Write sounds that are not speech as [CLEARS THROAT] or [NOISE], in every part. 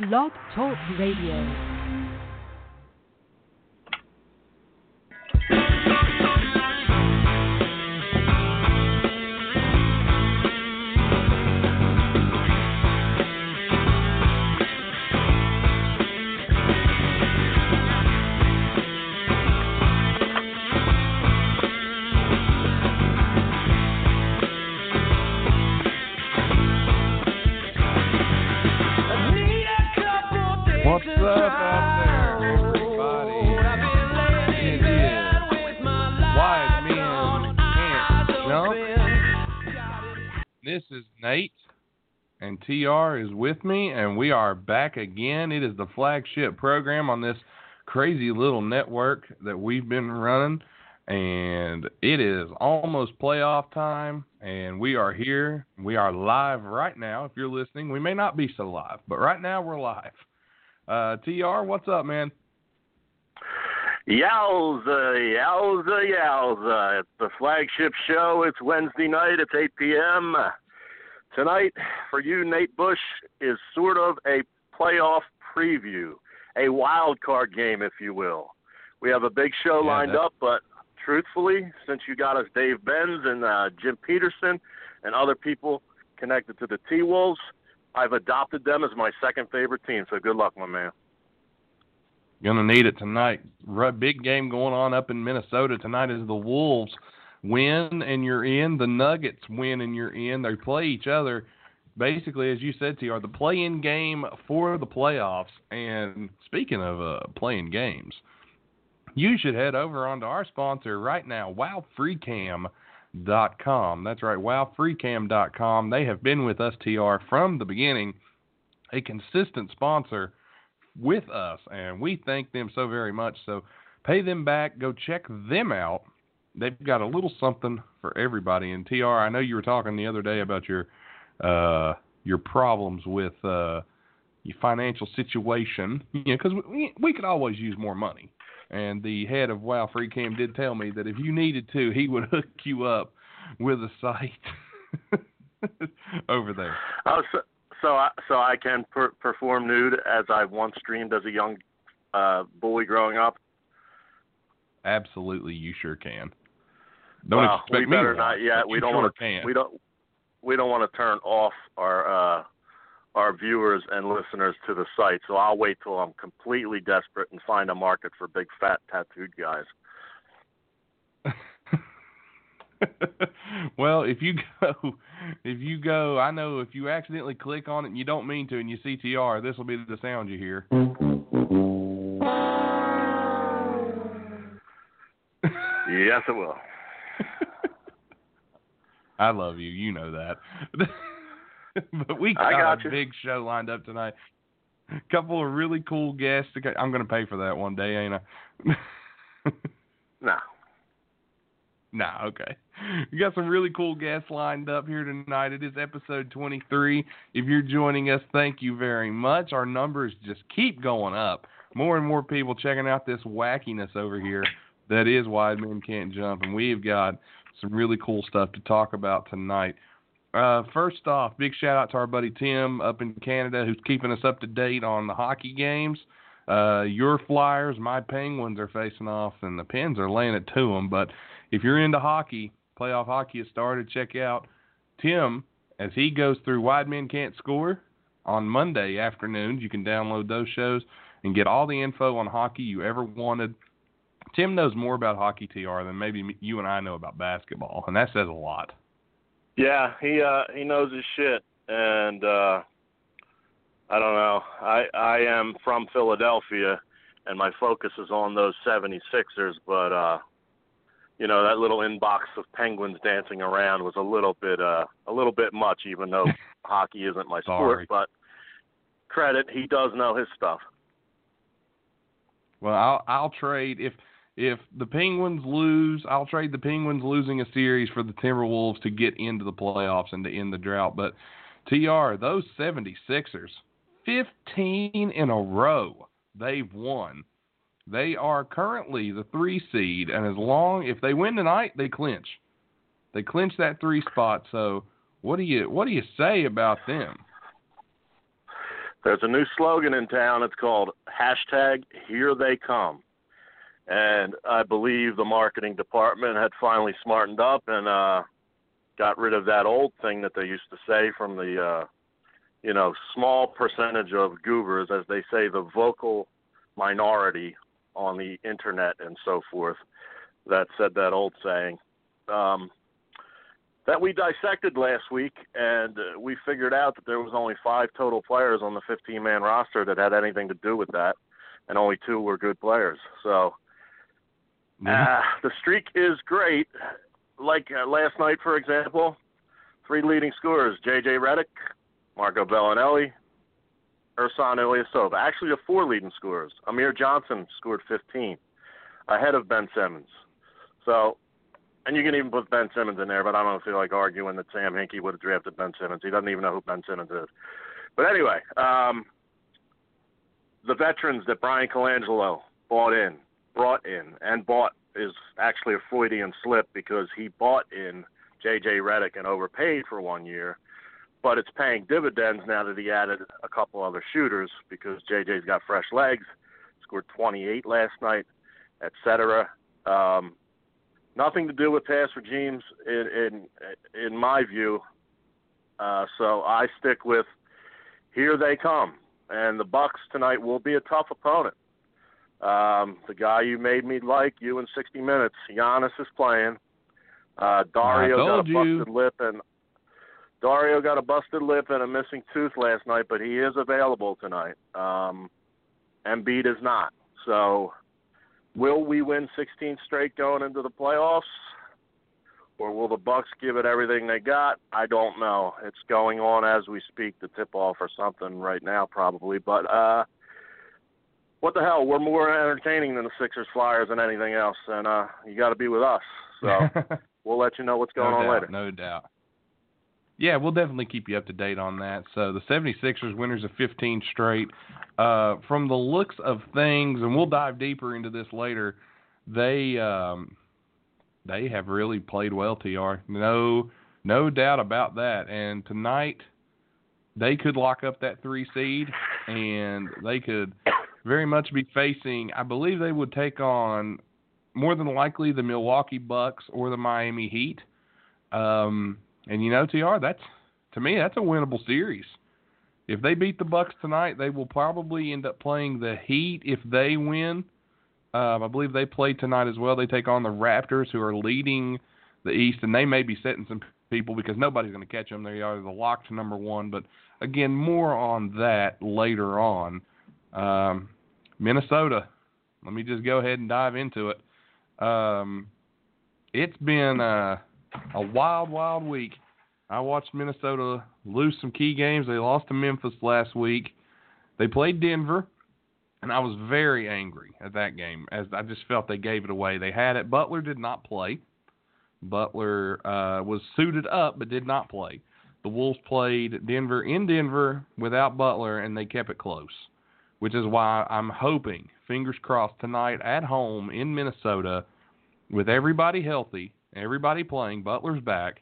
Blog Talk Radio. TR is with me, and we are back again. It is the flagship program on this crazy little network that we've been running, and it is almost playoff time, and we are here. We are live right now. If you're listening, we may not be so live, but right now we're live. Uh, TR, what's up, man? Yowza, yowza, yowza. It's the flagship show. It's Wednesday night. It's 8 p.m. Tonight, for you, Nate Bush, is sort of a playoff preview, a wild card game, if you will. We have a big show Yeah, lined up, but truthfully, since you got us Dave Benz and uh, Jim Petersen and other people connected to the T Wolves, I've adopted them as my second favorite team. So good luck, my man. Gonna need it tonight. Big game going on up in Minnesota tonight. Is the Wolves win and you're in. The Nuggets win and you're in. They play each other. Basically, as you said, Tr, the play-in game for the playoffs. And speaking of uh, playing games, you should head over onto our sponsor right now, WowFreeCam.com. That's right, WowFreeCam.com. They have been with us, Tr, from the beginning, a consistent sponsor with us, and we thank them so very much. So pay them back. Go check them out. They've got a little something for everybody. And Tr, I know you were talking the other day about your uh, your problems with uh, your financial situation. You know, because we we could always use more money. And the head of Wow Free Cam did tell me that if you needed to, he would [LAUGHS] hook you up with a site [LAUGHS] over there. Oh, so so I, so I can per- perform nude as I once dreamed as a young uh, boy growing up. Absolutely, you sure can. Don't well, expect we me better not yet. We don't want to. We don't. We don't want to turn off our uh, our viewers and listeners to the site. So I'll wait till I'm completely desperate and find a market for big fat tattooed guys. [LAUGHS] well, if you go, if you go, I know if you accidentally click on it and you don't mean to, and you see TR, this will be the sound you hear. Yes, it will. [LAUGHS] I love you, you know that. [LAUGHS] but we got, got a big show lined up tonight. A couple of really cool guests. I'm going to pay for that one day, ain't I? No. [LAUGHS] Nah, okay. We got some really cool guests lined up here tonight. It is episode 23. If you're joining us, thank you very much. Our numbers just keep going up. More and more people checking out this wackiness over here that is Wide Men Can't Jump, and we've got some really cool stuff to talk about tonight. Uh, first off, big shout out to our buddy Tim up in Canada who's keeping us up to date on the hockey games. Uh, your Flyers, my Penguins are facing off, and the Pens are laying it to them. But if you're into hockey, playoff hockey has started. Check out Tim as he goes through Wide Men Can't Score on Monday afternoons. You can download those shows and get all the info on hockey you ever wanted. Tim knows more about hockey TR than maybe you and I know about basketball, and that says a lot. Yeah, he uh he knows his shit and uh I don't know. I I am from Philadelphia and my focus is on those 76ers, but uh you know, that little inbox of penguins dancing around was a little bit uh a little bit much even though [LAUGHS] hockey isn't my Sorry. sport, but credit, he does know his stuff. Well, I'll I'll trade if if the Penguins lose, I'll trade the Penguins losing a series for the Timberwolves to get into the playoffs and to end the drought. But TR, those 76ers, 15 in a row they've won. They are currently the 3 seed and as long if they win tonight, they clinch. They clinch that 3 spot. So, what do you what do you say about them? There's a new slogan in town. It's called hashtag Here They Come, and I believe the marketing department had finally smartened up and uh, got rid of that old thing that they used to say from the, uh, you know, small percentage of goobers, as they say, the vocal minority on the internet and so forth, that said that old saying. Um, that we dissected last week, and uh, we figured out that there was only five total players on the 15-man roster that had anything to do with that, and only two were good players. So uh, the streak is great. Like uh, last night, for example, three leading scorers: J.J. Redick, Marco Belinelli, Ersan Ilyasova. Actually, the four leading scorers. Amir Johnson scored 15, ahead of Ben Simmons. So and you can even put Ben Simmons in there, but I don't feel like arguing that Sam Hinkie would have drafted Ben Simmons. He doesn't even know who Ben Simmons is. But anyway, um, the veterans that Bryan Colangelo bought in, brought in, and bought is actually a Freudian slip because he bought in J.J. Redick and overpaid for one year, but it's paying dividends now that he added a couple other shooters because J.J.'s got fresh legs, scored 28 last night, etc. Um, nothing to do with past regimes in in, in my view. Uh, so I stick with here they come, and the Bucks tonight will be a tough opponent. Um, the guy you made me like, you in 60 minutes, Giannis is playing. Uh, Dario got a you. busted lip and Dario got a busted lip and a missing tooth last night, but he is available tonight. Um, Embiid is not. So Will we win 16 straight going into the playoffs? Or will the Bucks give it everything they got? I don't know. It's going on as we speak, the tip off or something right now probably. But uh what the hell? We're more entertaining than the Sixers Flyers and anything else, and uh you gotta be with us. So [LAUGHS] we'll let you know what's going no on doubt, later. No doubt. Yeah, we'll definitely keep you up to date on that. So the 76ers winners of 15 straight. Uh, from the looks of things, and we'll dive deeper into this later, they um, they have really played well, Tr. No, no doubt about that. And tonight, they could lock up that three seed, and they could very much be facing. I believe they would take on more than likely the Milwaukee Bucks or the Miami Heat. Um, and you know, Tr, that's to me that's a winnable series. If they beat the Bucks tonight, they will probably end up playing the Heat if they win. Um, I believe they play tonight as well. They take on the Raptors, who are leading the East, and they may be setting some people because nobody's going to catch them. They are the locked number one. But again, more on that later on. Um, Minnesota. Let me just go ahead and dive into it. Um, it's been uh, a wild, wild week. I watched Minnesota lose some key games. They lost to Memphis last week. They played Denver, and I was very angry at that game as I just felt they gave it away. They had it. Butler did not play. Butler uh, was suited up but did not play. The Wolves played Denver in Denver without Butler, and they kept it close, which is why I'm hoping, fingers crossed, tonight at home in Minnesota, with everybody healthy, everybody playing, Butler's back,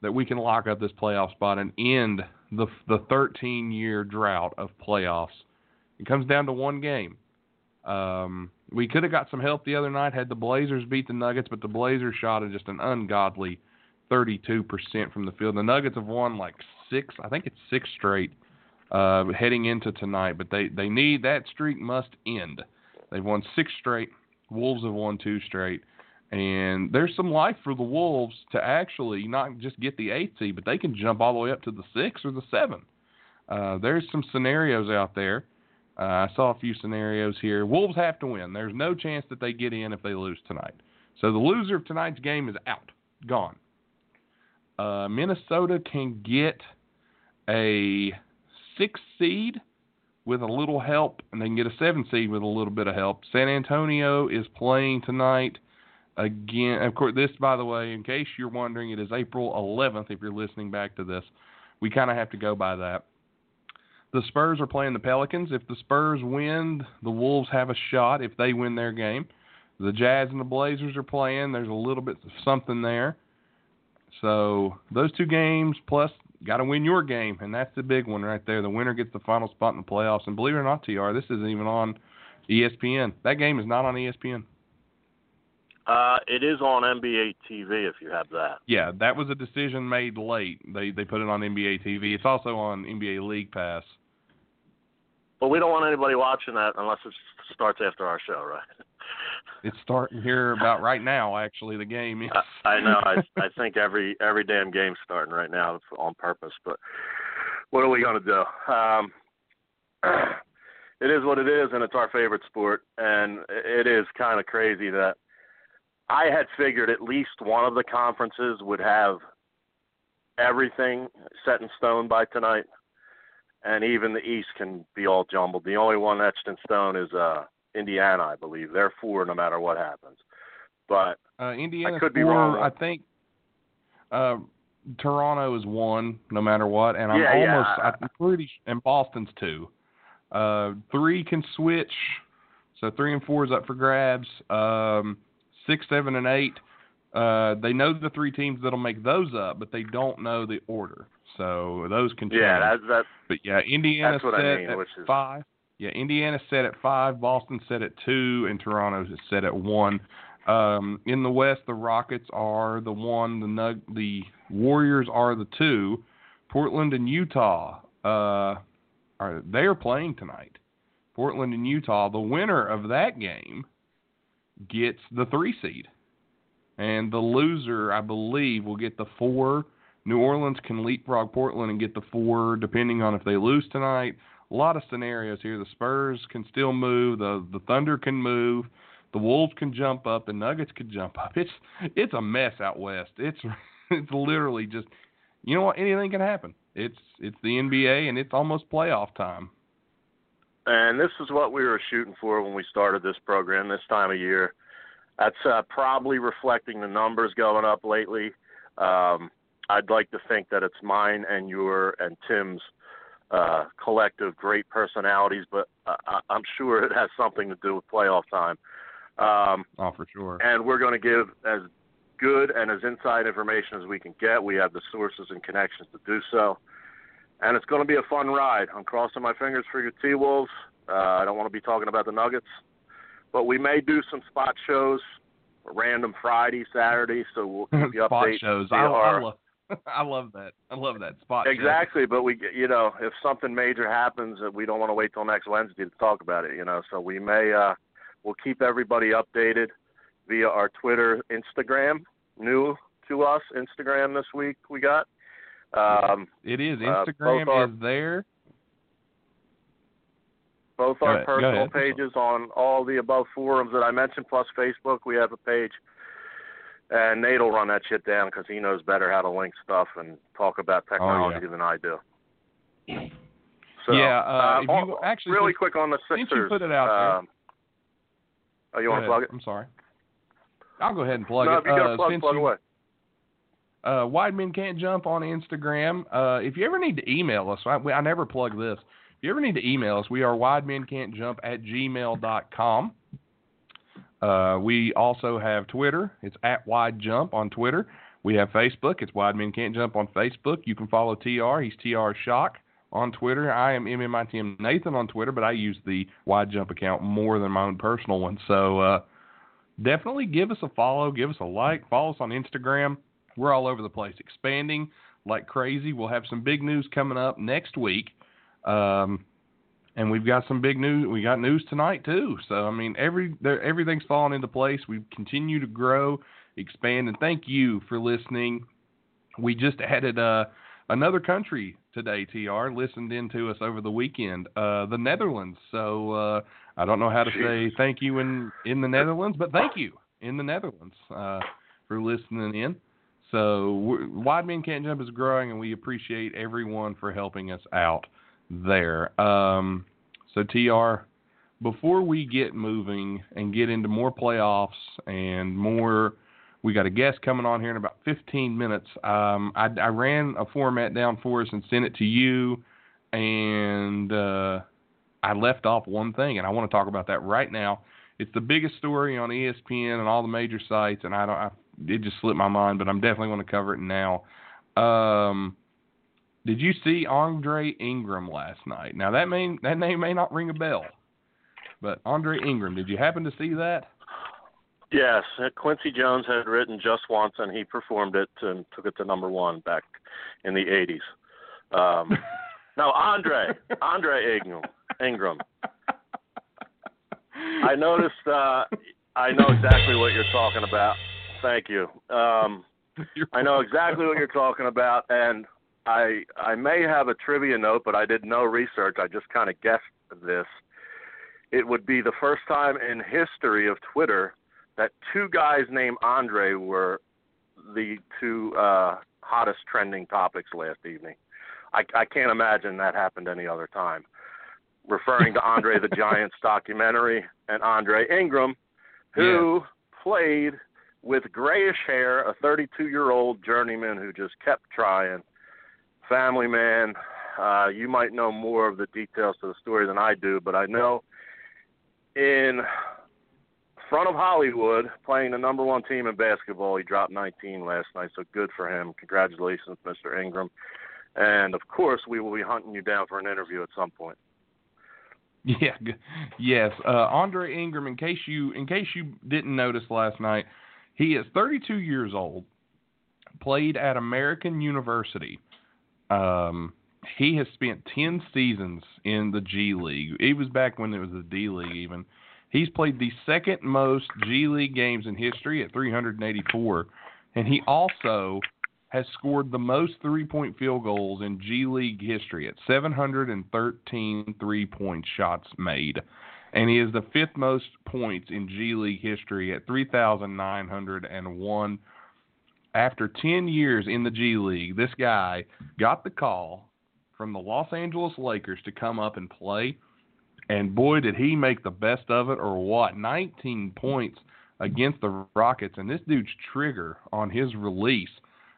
that we can lock up this playoff spot and end the the 13 year drought of playoffs. It comes down to one game. Um, we could have got some help the other night had the Blazers beat the Nuggets, but the Blazers shot at just an ungodly 32% from the field. The Nuggets have won like six, I think it's six straight uh, heading into tonight, but they they need that streak must end. They've won six straight. Wolves have won two straight. And there's some life for the Wolves to actually not just get the eighth seed, but they can jump all the way up to the six or the seven. Uh, there's some scenarios out there. Uh, I saw a few scenarios here. Wolves have to win. There's no chance that they get in if they lose tonight. So the loser of tonight's game is out, gone. Uh, Minnesota can get a six seed with a little help, and they can get a seven seed with a little bit of help. San Antonio is playing tonight again. Of course, this, by the way, in case you're wondering, it is April 11th. If you're listening back to this, we kind of have to go by that. The Spurs are playing the Pelicans. If the Spurs win, the Wolves have a shot if they win their game. The Jazz and the Blazers are playing. There's a little bit of something there. So those two games plus got to win your game, and that's the big one right there. The winner gets the final spot in the playoffs. And believe it or not, Tr, this isn't even on ESPN. That game is not on ESPN. Uh, it is on NBA TV if you have that. Yeah, that was a decision made late. They they put it on NBA TV. It's also on NBA League Pass. But we don't want anybody watching that unless it starts after our show, right? [LAUGHS] It's starting here about right now. Actually, the game is. I, I know. I I think every every damn game's starting right now on purpose. But what are we gonna do? Um, [CLEARS THROAT] it is what it is, and it's our favorite sport. And it is kind of crazy that I had figured at least one of the conferences would have everything set in stone by tonight, and even the East can be all jumbled. The only one etched in stone is uh, Indiana, I believe. They're four no matter what happens. But uh, Indiana I could four, be wrong. I think uh, Toronto is one no matter what, and I'm Yeah, yeah. almost I'm pretty and Boston's two. Uh, three can switch, so three and four is up for grabs. Um, six, seven, and eight. Uh, they know the three teams that'll make those up, but they don't know the order. So those can change. yeah, that's that's But yeah, Indiana set I mean, at which is- five. Yeah, Indiana set at five, Boston set at two, and Toronto is set at one. Um, in the West, the Rockets are the one, the Nug, the Warriors are the two. Portland and Utah uh, are they are playing tonight. Portland and Utah. The winner of that game gets the three seed, and the loser, I believe, will get the four. New Orleans can leapfrog Portland and get the four, depending on if they lose tonight. A lot of scenarios here. The Spurs can still move. The the Thunder can move. The Wolves can jump up. The Nuggets can jump up. [LAUGHS] It's it's a mess out west. It's [LAUGHS] it's literally just you know what anything can happen. It's it's the NBA and it's almost playoff time. and this is what we were shooting for when we started this program this time of year. That's uh, probably reflecting the numbers going up lately. Um, I'd like to think that it's mine and your and Tim's uh, collective great personalities, but uh, I- I'm sure it has something to do with playoff time. Um, Oh, for sure. and we're going to give as good and as inside information as we can get. We have the sources and connections to do so. And it's going to be a fun ride. I'm crossing my fingers for your T Wolves. Uh, I don't want to be talking about the Nuggets, but we may do some spot shows, random Friday, Saturday, so we'll keep [LAUGHS] you spot updated. shows. I, I love [LAUGHS] I love that. I love that spot. Exactly, but we, you know, if something major happens, uh, we don't want to wait till next Wednesday to talk about it. You know, so we may, uh, we'll keep everybody updated via our Twitter, Instagram. New to us, Instagram this week we got. Um, It is. Uh, Instagram both are- is there. both Go our ahead, personal pages on all the above forums that I mentioned, plus Facebook. We have a page, and Nate'll run that shit down because he knows better how to link stuff and talk about technology than I do. So, Yeah, uh, if you oh, actually- really quick on the Sixers. put it out there- um, oh, you want to plug it? I'm sorry. I'll go ahead and plug no, it. if you got Uh, plug, plug you- away. uh, Wide Men Can't Jump on Instagram. Uh, if you ever need to email us, I, I never plug this. If you ever need to email us, we are Wide Men Can't Jump at gmail.com. Uh, we also have Twitter. It's at Wide Jump on Twitter. We have Facebook. It's Wide Men Can't Jump on Facebook. You can follow TR. He's TR Shock on Twitter. I am MMITM Nathan on Twitter, but I use the Wide Jump account more than my own personal one. So uh, definitely give us a follow, give us a like, follow us on Instagram. We're all over the place, expanding like crazy. We'll have some big news coming up next week. Um, and we've got some big news. We got news tonight too. So I mean, every there, everything's falling into place. We continue to grow, expand, and thank you for listening. We just added uh, another country today. Tr listened in to us over the weekend, uh, the Netherlands. So uh, I don't know how to say thank you in in the Netherlands, but thank you in the Netherlands uh, for listening in. So Wide Men Can't Jump is growing, and we appreciate everyone for helping us out there. Um, so TR, before we get moving and get into more playoffs and more, we got a guest coming on here in about 15 minutes. Um, I, I ran a format down for us and sent it to you, and uh, I left off one thing, and I want to talk about that right now. It's the biggest story on ESPN and all the major sites, and I don't. I, it just slipped my mind, but I'm definitely going to cover it now. Um, Did you see Andre Ingram last night? Now that may that name may not ring a bell, but Andre Ingram. Did you happen to see that? Yes, Quincy Jones had written just once, and he performed it and took it to number one back in the '80s. Um, [LAUGHS] no, Andre, Andre Ingram. Ingram. I noticed. Uh, I know exactly what you're talking about. Thank you. Um, [LAUGHS] I know exactly what you're talking about, and I I may have a trivia note, but I did no research. I just kind of guessed this. It would be the first time in history of Twitter that two guys named Andre were the two uh, hottest trending topics last evening. I, I can't imagine that happened any other time. Referring to Andre the Giant's [LAUGHS] documentary and Andre Ingram, who yeah. played with grayish hair, a 32 year old journeyman who just kept trying. Family man, uh, you might know more of the details to the story than I do, but I know in front of Hollywood, playing the number one team in basketball, he dropped 19 last night. So good for him. Congratulations, Mr. Ingram. And of course, we will be hunting you down for an interview at some point. [LAUGHS] Yeah, yes. Uh, Andre Ingram. In case you, in case you didn't notice last night, he is 32 years old. Played at American University. Um, he has spent 10 seasons in the G League. He was back when it was the D League, even. He's played the second most G League games in history at 384, and he also has scored the most three point field goals in G League history at 713 three point shots made. And he is the fifth most points in G League history at 3,901. After 10 years in the G League, this guy got the call from the Los Angeles Lakers to come up and play. And boy, did he make the best of it or what? 19 points against the Rockets. And this dude's trigger on his release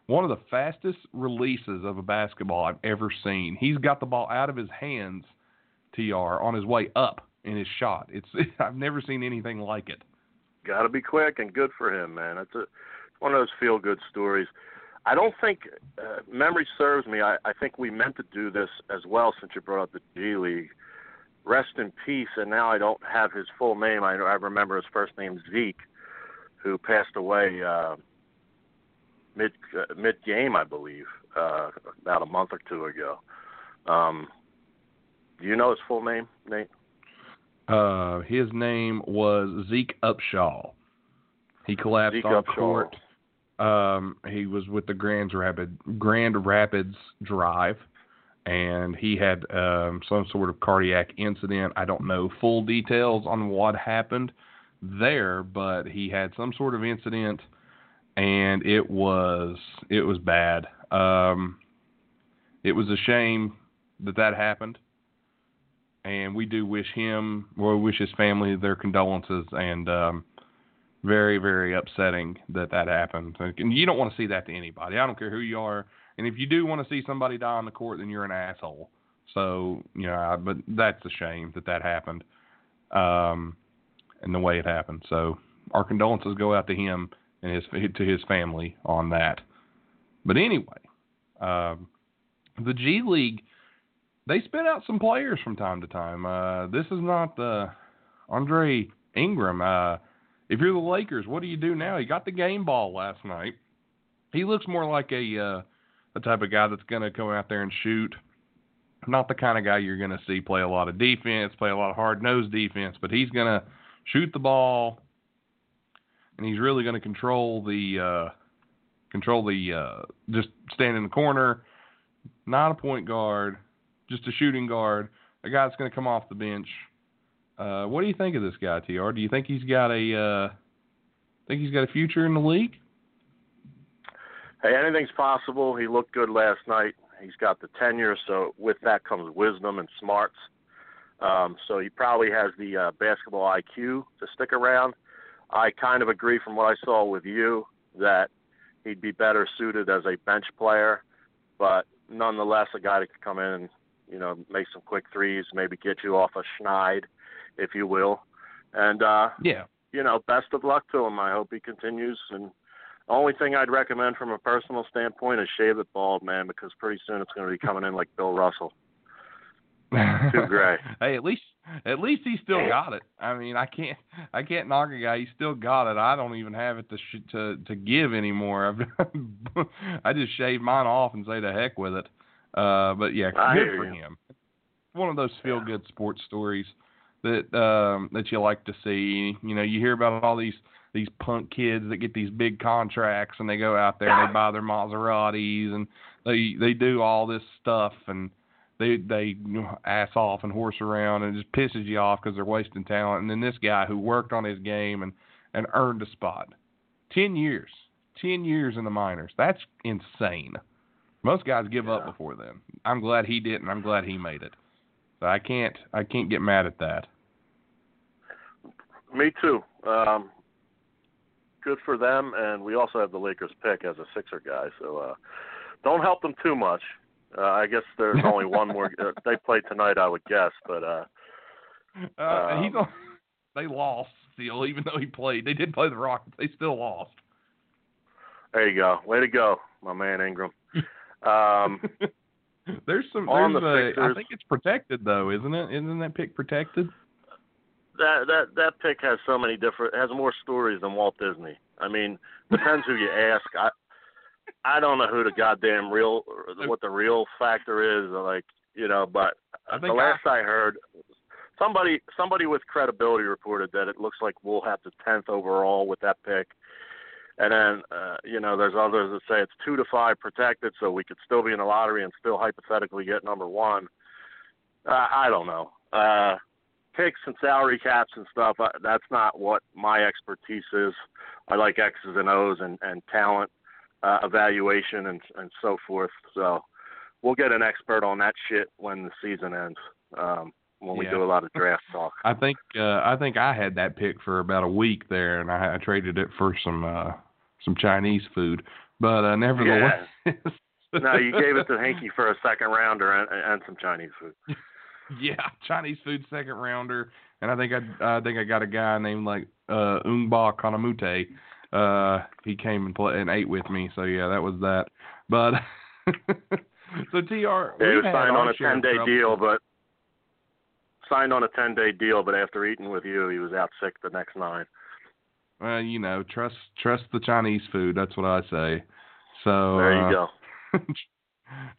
one of the fastest releases of a basketball I've ever seen. He's got the ball out of his hands, Tr, on his way up in his shot. It's [LAUGHS] I've never seen anything like it. Got to be quick and good for him, man. It's a one of those feel good stories. I don't think uh, memory serves me. I, I think we meant to do this as well since you brought up the G League. Rest in peace. And now I don't have his full name. I I remember his first name Zeke, who passed away. Uh, mid uh, mid game, I believe, uh, about a month or two ago. Um, do you know his full name, Nate? Uh, his name was Zeke Upshaw. He collapsed Zeke on Upshaw. court. Um, he was with the Grand Rapids Grand Rapids Drive, and he had um, some sort of cardiac incident. I don't know full details on what happened there, but he had some sort of incident and it was it was bad. Um, it was a shame that that happened, and we do wish him, or wish his family their condolences, and um, very very upsetting that that happened. And you don't want to see that to anybody. I don't care who you are, and if you do want to see somebody die on the court, then you're an asshole. So you know, but that's a shame that that happened, um, and the way it happened. So our condolences go out to him and his to his family on that. But anyway, um, the G League they spit out some players from time to time. Uh, this is not the Andre Ingram. Uh, if you're the Lakers, what do you do now? He got the game ball last night. He looks more like a uh, the type of guy that's going to come out there and shoot. Not the kind of guy you're going to see play a lot of defense, play a lot of hard nosed defense, but he's going to shoot the ball, and he's really going to control the uh, control the uh, just stand in the corner, not a point guard, just a shooting guard, a guy that's going to come off the bench. Uh, what do you think of this guy, Tr? Do you think he's got a uh, think he's got a future in the league? Hey, anything's possible. He looked good last night. He's got the tenure, so with that comes wisdom and smarts. Um, so he probably has the uh, basketball IQ to stick around. I kind of agree from what I saw with you that he'd be better suited as a bench player, but nonetheless, a guy that could come in and you know make some quick threes, maybe get you off a schneid, if you will. And uh, Yeah. you know, best of luck to him. I hope he continues, and Only thing I'd recommend from a personal standpoint is shave it bald, man, because pretty soon it's going to be coming in like Bill Russell. Too gray. [LAUGHS] hey, at least at least he still got it. I mean, I can't I can't knock a guy. He still got it. I don't even have it to sh- to to give anymore. I've [LAUGHS] I just shave mine off and say the heck with it. Uh, but yeah, good for you. him. One of those feel good sports stories that um that you like to see. You know, you hear about all these these punk kids that get these big contracts and they go out there and they buy their Maseratis and they they do all this stuff and they they ass off and horse around and it just pisses you off because they're wasting talent. And then this guy who worked on his game and and earned a spot, ten years, ten years in the minors. That's insane. Most guys give up before then. I'm glad he didn't. I'm glad he made it. So I can't I can't get mad at that. Me too. Um, good for them, and we also have the Lakers pick as a Sixer guy, so uh, don't help them too much. Uh, I guess there's [LAUGHS] only one more. Uh, they play tonight, I would guess, but uh, Uh, he's Um, on, they lost still, even though he played. They did play the Rockets. They still lost. there you go. Way to go, my man Ingram. [LAUGHS] Um, [LAUGHS] there's some. on There's the a, I think it's protected though, isn't it? Isn't that pick protected? that that that pick has so many different has more stories than Walt Disney. I mean, depends who you [LAUGHS] ask. I I don't know who the goddamn real uh, what the real factor is. Like you know, but the last I, heard, somebody somebody with credibility reported that it looks like we'll have the tenth overall with that pick. And then, uh, you know, there's others that say it's two to five protected, so we could still be in the lottery and still hypothetically get number one. Uh, I don't know. Uh, picks and salary caps and stuff. Uh, that's not what my expertise is. I like X's and O's and, and talent uh, evaluation and and so forth. So we'll get an expert on that shit when the season ends. Um, when we do a lot of draft talk. I think uh, I think I had that pick for about a week there, and I, I traded it for some uh, some Chinese food. But uh, nevertheless, no, you gave it to Hinkie for a second rounder and, and some Chinese food. [LAUGHS] yeah, Chinese food second rounder, and I think I I think I got a guy named like uh Ungba Kanamute. Uh, he came and play and ate with me, so yeah, that was that. But [LAUGHS] so Tr, Yeah, was had signed on a ten day deal, but signed on a ten day deal, but after eating with you, he was out sick the next nine. Well, you know, trust trust the Chinese food. That's what I say. So There uh, you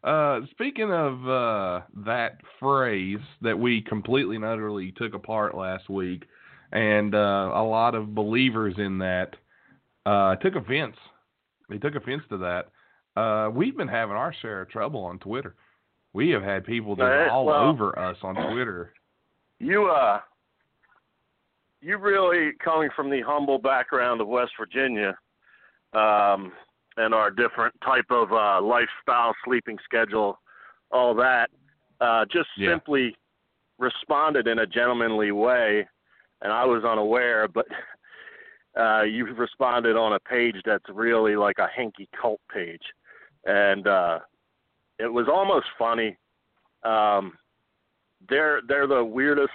go. [LAUGHS] uh, speaking of uh, that phrase that we completely and utterly took apart last week, and uh, a lot of believers in that uh, took offense. They took offense to that. Uh, we've been having our share of trouble on Twitter. We have had people just Right, all well- over us on Twitter. You uh you really coming from the humble background of West Virginia, um, and our different type of uh lifestyle, sleeping schedule, all that, uh just Yeah. simply responded in a gentlemanly way and I was unaware, but [LAUGHS] uh you've responded on a page that's really like a Hinkie cult page. And uh it was almost funny. Um they're they're the weirdest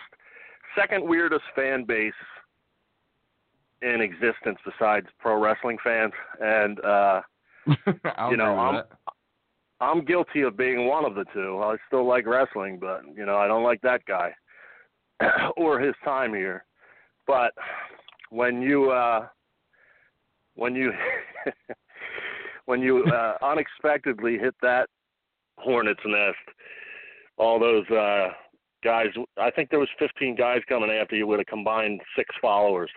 second weirdest fan base in existence besides pro wrestling fans and uh [LAUGHS] You know, I'm- that. I'm guilty of being one of the two. I still like wrestling, but you know, I don't like that guy [CLEARS THROAT] or his time here. But when you uh when you [LAUGHS] when you uh unexpectedly hit that hornet's nest, all those uh guys I think there was 15 guys coming after you with a combined 6 followers.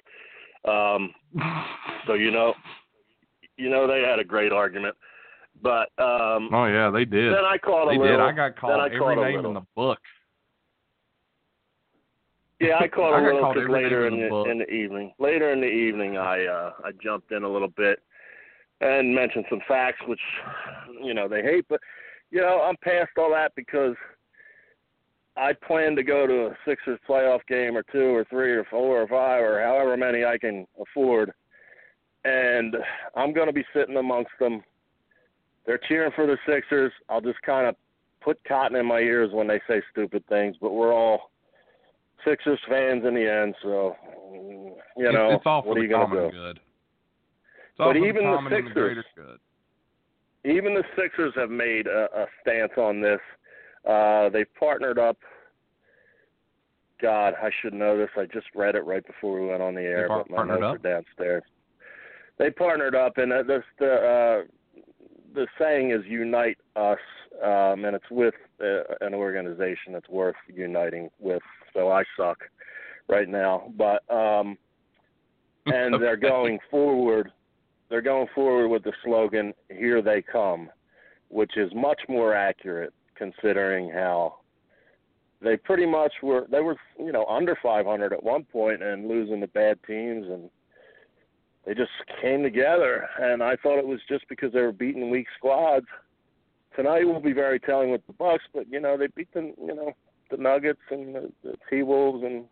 Um [SIGHS] so you know you know they had a great argument. But um Oh yeah, they did. then I caught a They little. did. I got called I every a name in the book. Yeah, I caught [LAUGHS] I a little called later in in the the in the evening. Later in the evening, I uh I jumped in a little bit and mentioned some facts, which you know they hate, but you know I'm past all that because I plan to go to a Sixers playoff game or two or three or four or five or however many I can afford, and I'm going to be sitting amongst them. They're cheering for the Sixers. I'll just kind of put cotton in my ears when they say stupid things, but we're all Sixers fans in the end, so you know it's all for what are you gonna do? good. but even the, the Sixers, the good. even the Sixers have made a, a stance on this. Uh, they've partnered up. God, I should know this. I just read it right before we went on the air, but my notes up? are downstairs. They partnered up, and uh, the the uh, the saying is "unite us," um, and it's with uh, an organization that's worth uniting with. So I suck right now, but um, [LAUGHS] and okay. they're going forward. They're going forward with the slogan "Here they come," which is much more accurate considering how they pretty much were. They were you know under 500 at one point and losing to bad teams and they just came together, and I thought it was just because they were beating weak squads. Tonight will be very telling with the Bucks, but you know they beat the you know the Nuggets and the, the T Wolves, and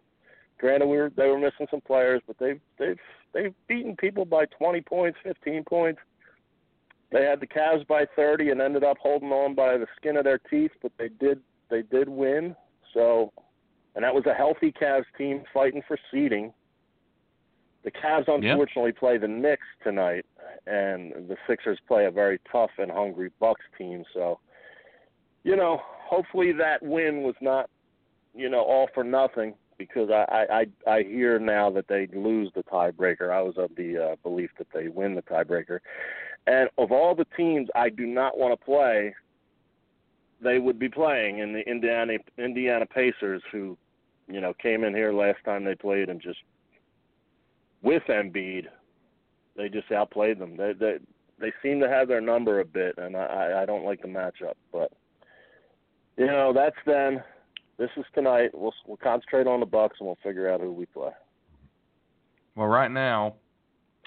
granted we were they were missing some players, but they've they've they've beaten people by 20 points, 15 points. They had the Cavs by 30 and ended up holding on by the skin of their teeth, but they did they did win. So, and that was a healthy Cavs team fighting for seeding. The Cavs unfortunately play the Knicks tonight, and the Sixers play a very tough and hungry Bucks team. So, you know, hopefully that win was not, you know, all for nothing because I I I hear now that they lose the tiebreaker. I was of the uh, belief that they win the tiebreaker, and of all the teams I do not want to play, they would be playing in the Indiana Indiana Pacers, who, you know, came in here last time they played and just with Embiid, they just outplayed them. They they they seem to have their number a bit, and I I don't like the matchup. But you know that's then. This is tonight. We'll we'll concentrate on the Bucks and we'll figure out who we play. Well, right now,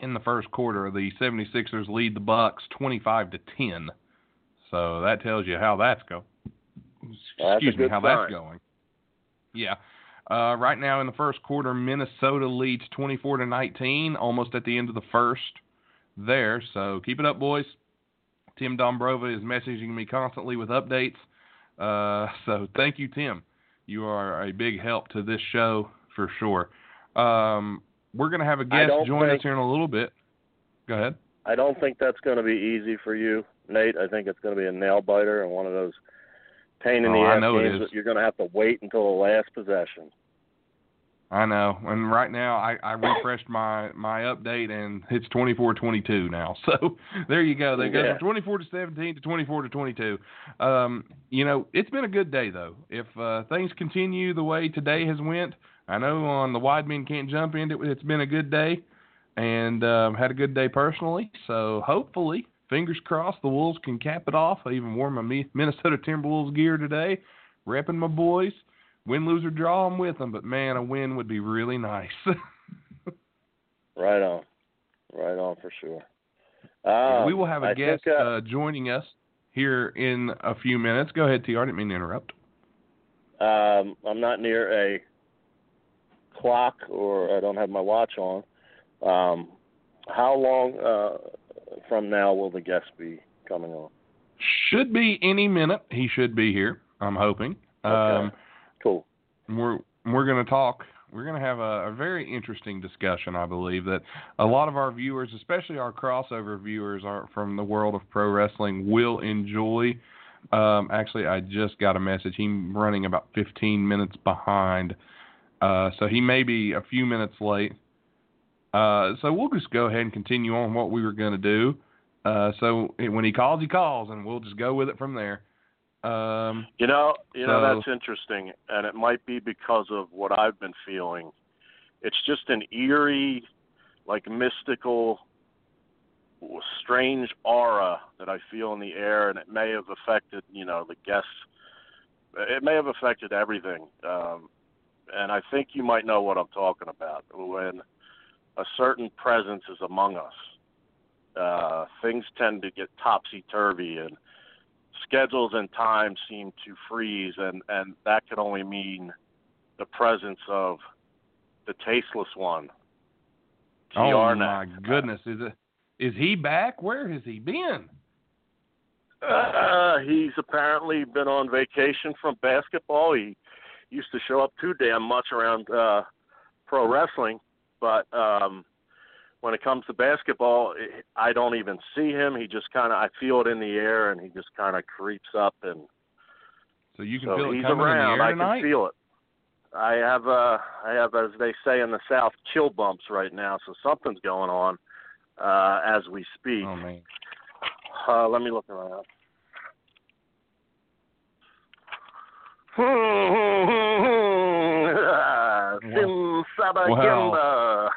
in the first quarter, the 76ers lead the Bucks 25 to 10. So that tells you how that's going. Excuse me, how sign. that's going. Yeah. Uh, right now in the first quarter, Minnesota leads 24 to 19, almost at the end of the first there. So keep it up, boys. Tim Dombrova is messaging me constantly with updates. Uh, [LAUGHS] so thank you, Tim. You are a big help to this show for sure. Um, we're going to have a guest join think, us here in a little bit. Go ahead. I don't think that's going to be easy for you, Nate. I think it's going to be a nail biter and one of those pain in oh, the I ass know games that you're going to have to wait until the last possession. I know, and right now I, I refreshed my my update and it's 24-22 now. [LAUGHS] So there you go. They go yeah. from 24 to 17 to 24 to 22. Um, you know, it's been a good day though. If uh, things continue the way today has went, I know on the wide men can't jump in. It, it's been a good day, and um, had a good day personally. So hopefully, fingers crossed, the Wolves can cap it off. I even wore my Minnesota Timberwolves gear today, repping my boys win, lose, or draw, I'm with them. But man, a win would be really nice. [LAUGHS] right on, right on for sure. Um, we will have a I guest think, uh, uh, joining us here in a few minutes. Go ahead, T. I didn't mean to interrupt. Um, I'm not near a clock, or I don't have my watch on. Um, how long uh, from now will the guest be coming on? Should be any minute. He should be here. I'm hoping. Okay. Um, cool. We're we're going to talk. We're going to have a, a, very interesting discussion. I believe that a lot of our viewers, especially our crossover viewers, are from the world of pro wrestling, will enjoy. Um, actually, I just got a message. He's running about 15 minutes behind, uh, so he may be a few minutes late. Uh, so we'll just go ahead and continue on what we were going to do. Uh, so when he calls, he calls, and we'll just go with it from there. Um, you know, you know that's interesting, and it might be because of what I've been feeling. It's just an eerie, like mystical, strange aura that I feel in the air, and it may have affected, you know, the guests. It may have affected everything, um, and I think you might know what I'm talking about. When a certain presence is among us, uh, things tend to get topsy turvy and schedules and time seem to freeze, and and that can only mean the presence of the tasteless one. Oh my goodness! Is it? Is he back? Where has he been? Uh, he's apparently been on vacation from basketball. He used to show up too damn much around uh, pro wrestling, but um, when it comes to basketball, I don't even see him. He just kind of I feel it in the air, and he just kind of creeps up and. So you can so feel it he's coming around. in the air I tonight. can feel it. I have uh I have as they say in the South chill bumps right now, so something's going on uh as we speak. Oh man. Uh let me look around. Hmm, hmm, hmm, Sim Sabagimba.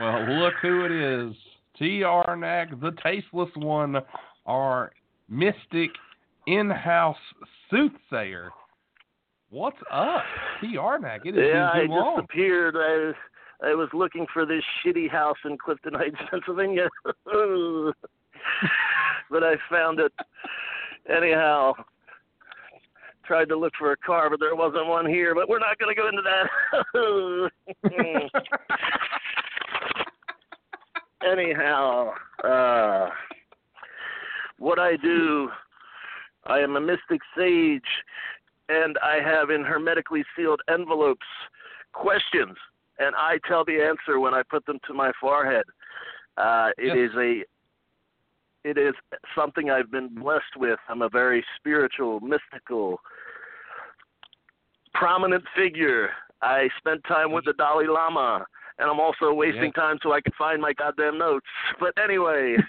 Well, look who it is. T.R. Knack, the tasteless one, our mystic in-house soothsayer. What's up, T.R. Knack? It has Yeah, I long. disappeared. I I was looking for this shitty house in Clifton Heights, [LAUGHS] Pennsylvania. [LAUGHS] but I found it. Anyhow, tried to look for a car, but there wasn't one here. But we're not going to go into that. [LAUGHS] Anyhow, uh, what I do, I am a mystic sage, and I have in hermetically sealed envelopes questions, and I tell the answer when I put them to my forehead. Uh, it Yes. is a it is something I've been blessed with. I'm a very spiritual, mystical, prominent figure. I spent time with the Dalai Lama, and I'm also wasting Yeah. time so I can find my goddamn notes. But anyway, [LAUGHS]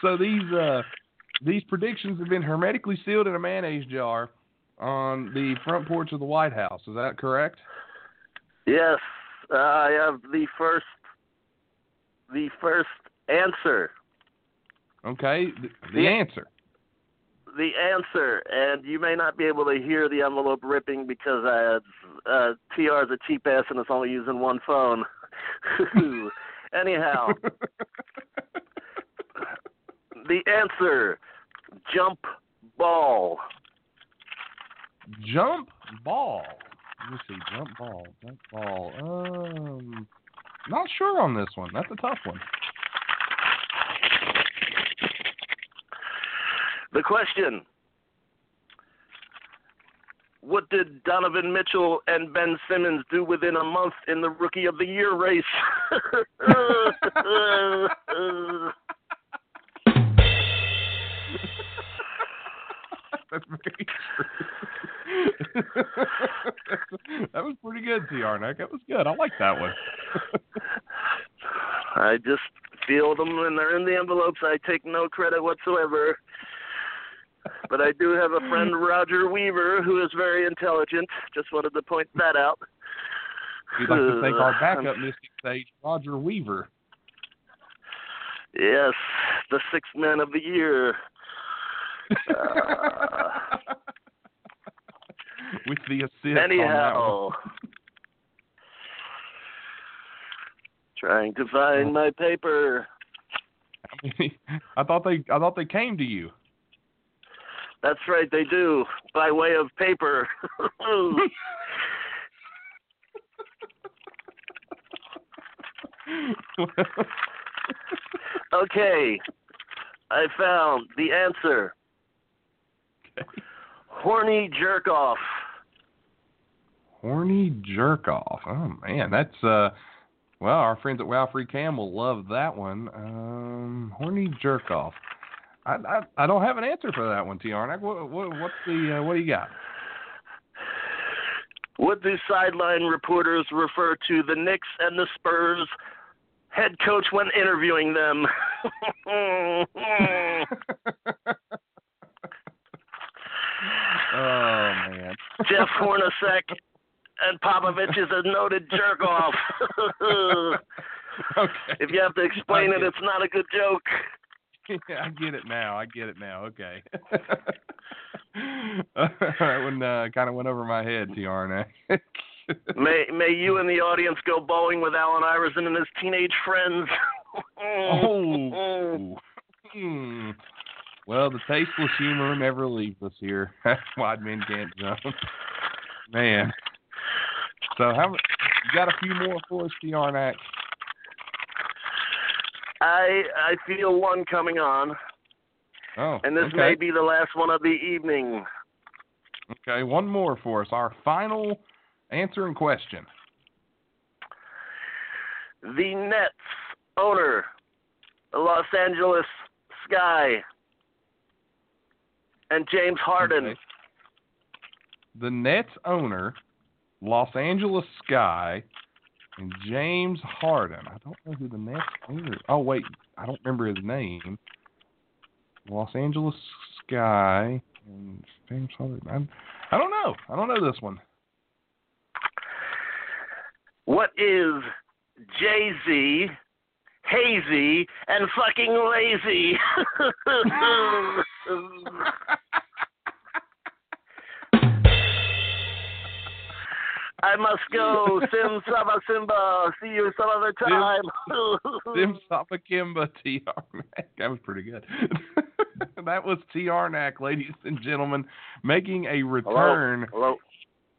So these uh these predictions have been hermetically sealed in a mayonnaise jar on the front porch of the White House. Is that correct? yes, uh, I have the first the first answer. Okay. The, the Yeah. answer. the answer, and you may not be able to hear the envelope ripping because uh, uh, TR is a cheap ass and it's only using one phone. [LAUGHS] Anyhow, [LAUGHS] the answer: jump ball. Jump ball. Let me see. Jump ball. Jump ball. Um, not sure on this one. That's a tough one. The question: What did Donovan Mitchell and Ben Simmons do within a month in the Rookie of the Year race? [LAUGHS] [LAUGHS] That's very true. [LAUGHS] that was pretty good, Neck. That was good. I like that one. [LAUGHS] I just feel them and they're in the envelopes. I take no credit whatsoever. But I do have a friend, Roger Weaver, who is very intelligent. Just wanted to point that out. We'd like to thank our Uh, backup mystic sage, Roger Weaver. Yes, the sixth man of the year. Uh, With the assist. on anyhow, trying to find my paper. [LAUGHS] I thought they I thought they came to you. That's right, they do, by way of paper. [LAUGHS] [LAUGHS] okay, I found the answer. [LAUGHS] Horny jerk off. Horny jerk off. Oh man, that's uh well, our friends at Wow Free Cam will love that one. Um horny jerk off. I, I I don't have an answer for that one, T Arnak. What, what what's the uh, what do you got? What do sideline reporters refer to the Knicks and the Spurs head coach when interviewing them? [LAUGHS] [LAUGHS] oh man. Jeff Hornacek and Popovich is a noted jerk off. [LAUGHS] okay. if you have to explain it, it's not a good joke. Yeah, [LAUGHS] I get it now. I get it now. Okay. [LAUGHS] that one uh, kind of went over my head, Tiarna. May may you and the audience go bowling with Allen Iverson and his teenage friends. oh. Hmm. Well, the tasteless humor never leaves us here. [LAUGHS] Wide men can't jump. Man. So how you got a few more for us, Tiarnak? I I feel one coming on, Oh, and this okay. may be the last one of the evening. Okay, one more for us. Our final Answer and question. The Nets owner, the Los Angeles Sky, and James Harden. Okay. The Nets owner, Los Angeles Sky, and James Harden. I don't know who the Nets owner. Is. Oh wait, I don't remember his name. Los Angeles Sky and James Harden. I'm, I don't know. I don't know this one. What is Jay Z, hazy, and fucking lazy? [LAUGHS] [LAUGHS] I must go. Sim Saba Simba. See you some other time. [LAUGHS] Sim Sapa Kimba TR Nack. That was pretty good. [LAUGHS] that was TR Nack, ladies and gentlemen, making a return. Hello.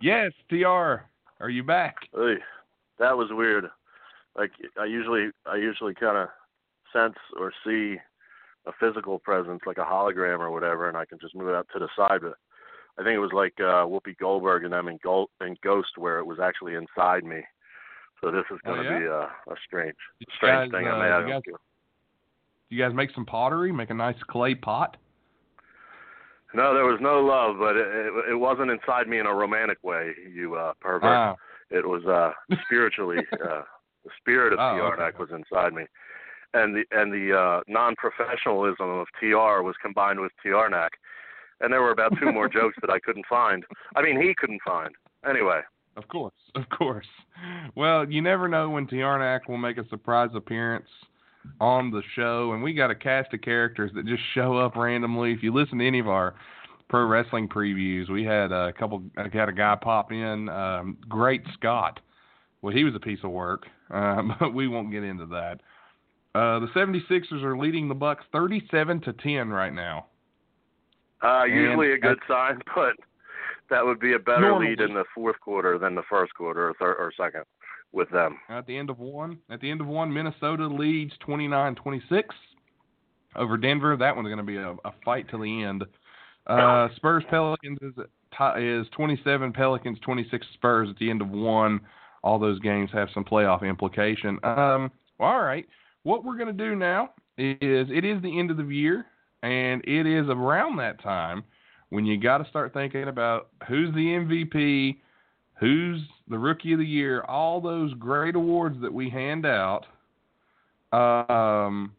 Yes, TR. Are you back? Hey, that was weird. Like I usually, I usually kind of sense or see a physical presence, like a hologram or whatever, and I can just move it out to the side. But I think it was like uh, Whoopi Goldberg and them in, Gold, in Ghost, where it was actually inside me. So this is going to Oh, yeah? be uh, a strange, Did strange guys, thing. uh, I may have you guys- You guys make some pottery? Make a nice clay pot? No, there was no love, but it, it, it wasn't inside me in a romantic way. You uh, pervert. Ah, It was uh, spiritually. [LAUGHS] uh, the spirit of Oh, TR okay. was inside me, and the and the uh, non-professionalism of TR was combined with TRNAC, and there were about two more [LAUGHS] jokes that I couldn't find. I mean, he couldn't find. Anyway, Of course, of course. Well, you never know when Tiarnak will make a surprise appearance on the show, and we got a cast of characters that just show up randomly. If you listen to any of our pro wrestling previews, we had a couple. I had a guy pop in, um, Great Scott. Well, he was a piece of work, um, [LAUGHS] but we won't get into that. Uh, the 76ers are leading the Bucks 37 to 10 right now. uh, And usually a good sign, [LAUGHS] but that would be a better Normally. lead in the fourth quarter than the first quarter or or second with them. At the end of one, at the end of one, Minnesota leads 29-26 over Denver. That one's going to be a, a fight to the end. Uh, [LAUGHS] Spurs Pelicans is is 27 Pelicans 26 Spurs at the end of one. All those games have some playoff implication. Um, all right. What we're going to do now is it is the end of the year, and it is around that time when you got to start thinking about who's the MVP, who's the rookie of the year, all those great awards that we hand out. Um,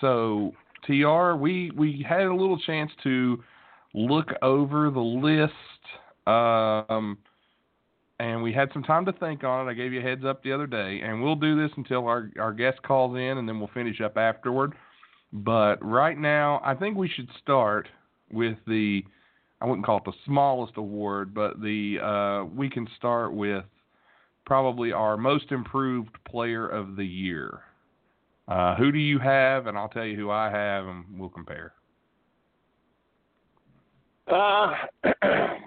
so TR, we we had a little chance to look over the list, um, and we had some time to think on it. I gave you a heads up the other day, and we'll do this until our our guest calls in, and then we'll finish up afterward. But right now, I think we should start with the I wouldn't call it the smallest award, but the uh, we can start with probably our most improved player of the year. Uh, who do you have? And I'll tell you who I have, and we'll compare. Uh, [CLEARS THROAT]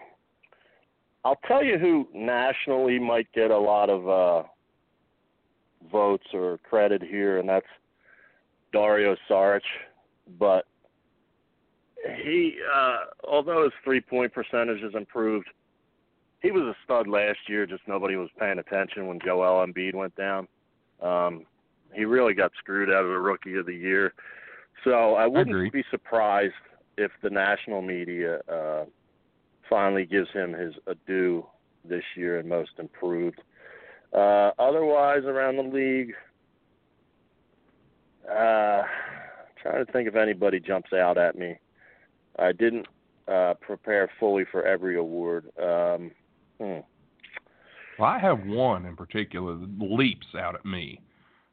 I'll tell you who nationally might get a lot of uh, votes or credit here, and that's Dario Saric. But he, uh, although his three-point percentage has improved, he was a stud last year. Just nobody was paying attention when Joel Embiid went down. Um, he really got screwed out of the Rookie of the Year. So I wouldn't agree. be surprised if the national media uh, finally gives him his adieu this year and most improved. Uh, otherwise, around the league, uh, trying to think if anybody jumps out at me. I didn't uh, prepare fully for every award. Um, hmm. Well, I have one in particular that leaps out at me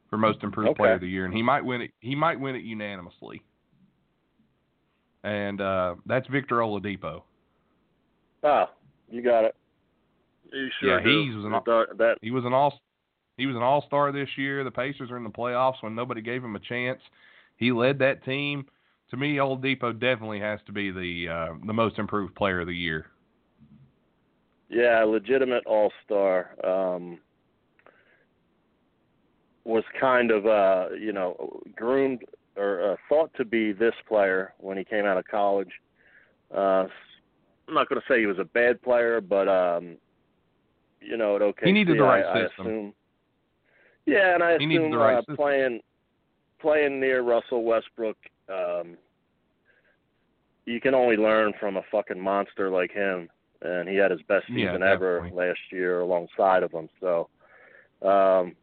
for most improved Okay. player of the year, and he might win it. He might win it unanimously, and uh, that's Victor Oladipo. Ah, you got it. You sure Yeah, do. he's was an- That- that He was an all he was an all star this year. The Pacers are in the playoffs when nobody gave him a chance. He led that team. To me, Oladipo definitely has to be the uh, the most improved player of the year. Yeah, legitimate all star. Um, was kind of uh, you know groomed or uh, thought to be this player when he came out of college. Uh, I'm not going to say he was a bad player, but um, you know, at OKC. He needed the right I, system. I assume, yeah, and I He assume right uh, system. playing playing near Russell Westbrook, um, you can only learn from a fucking monster like him. And he had his best Yeah, season ever last year alongside of him. So, um,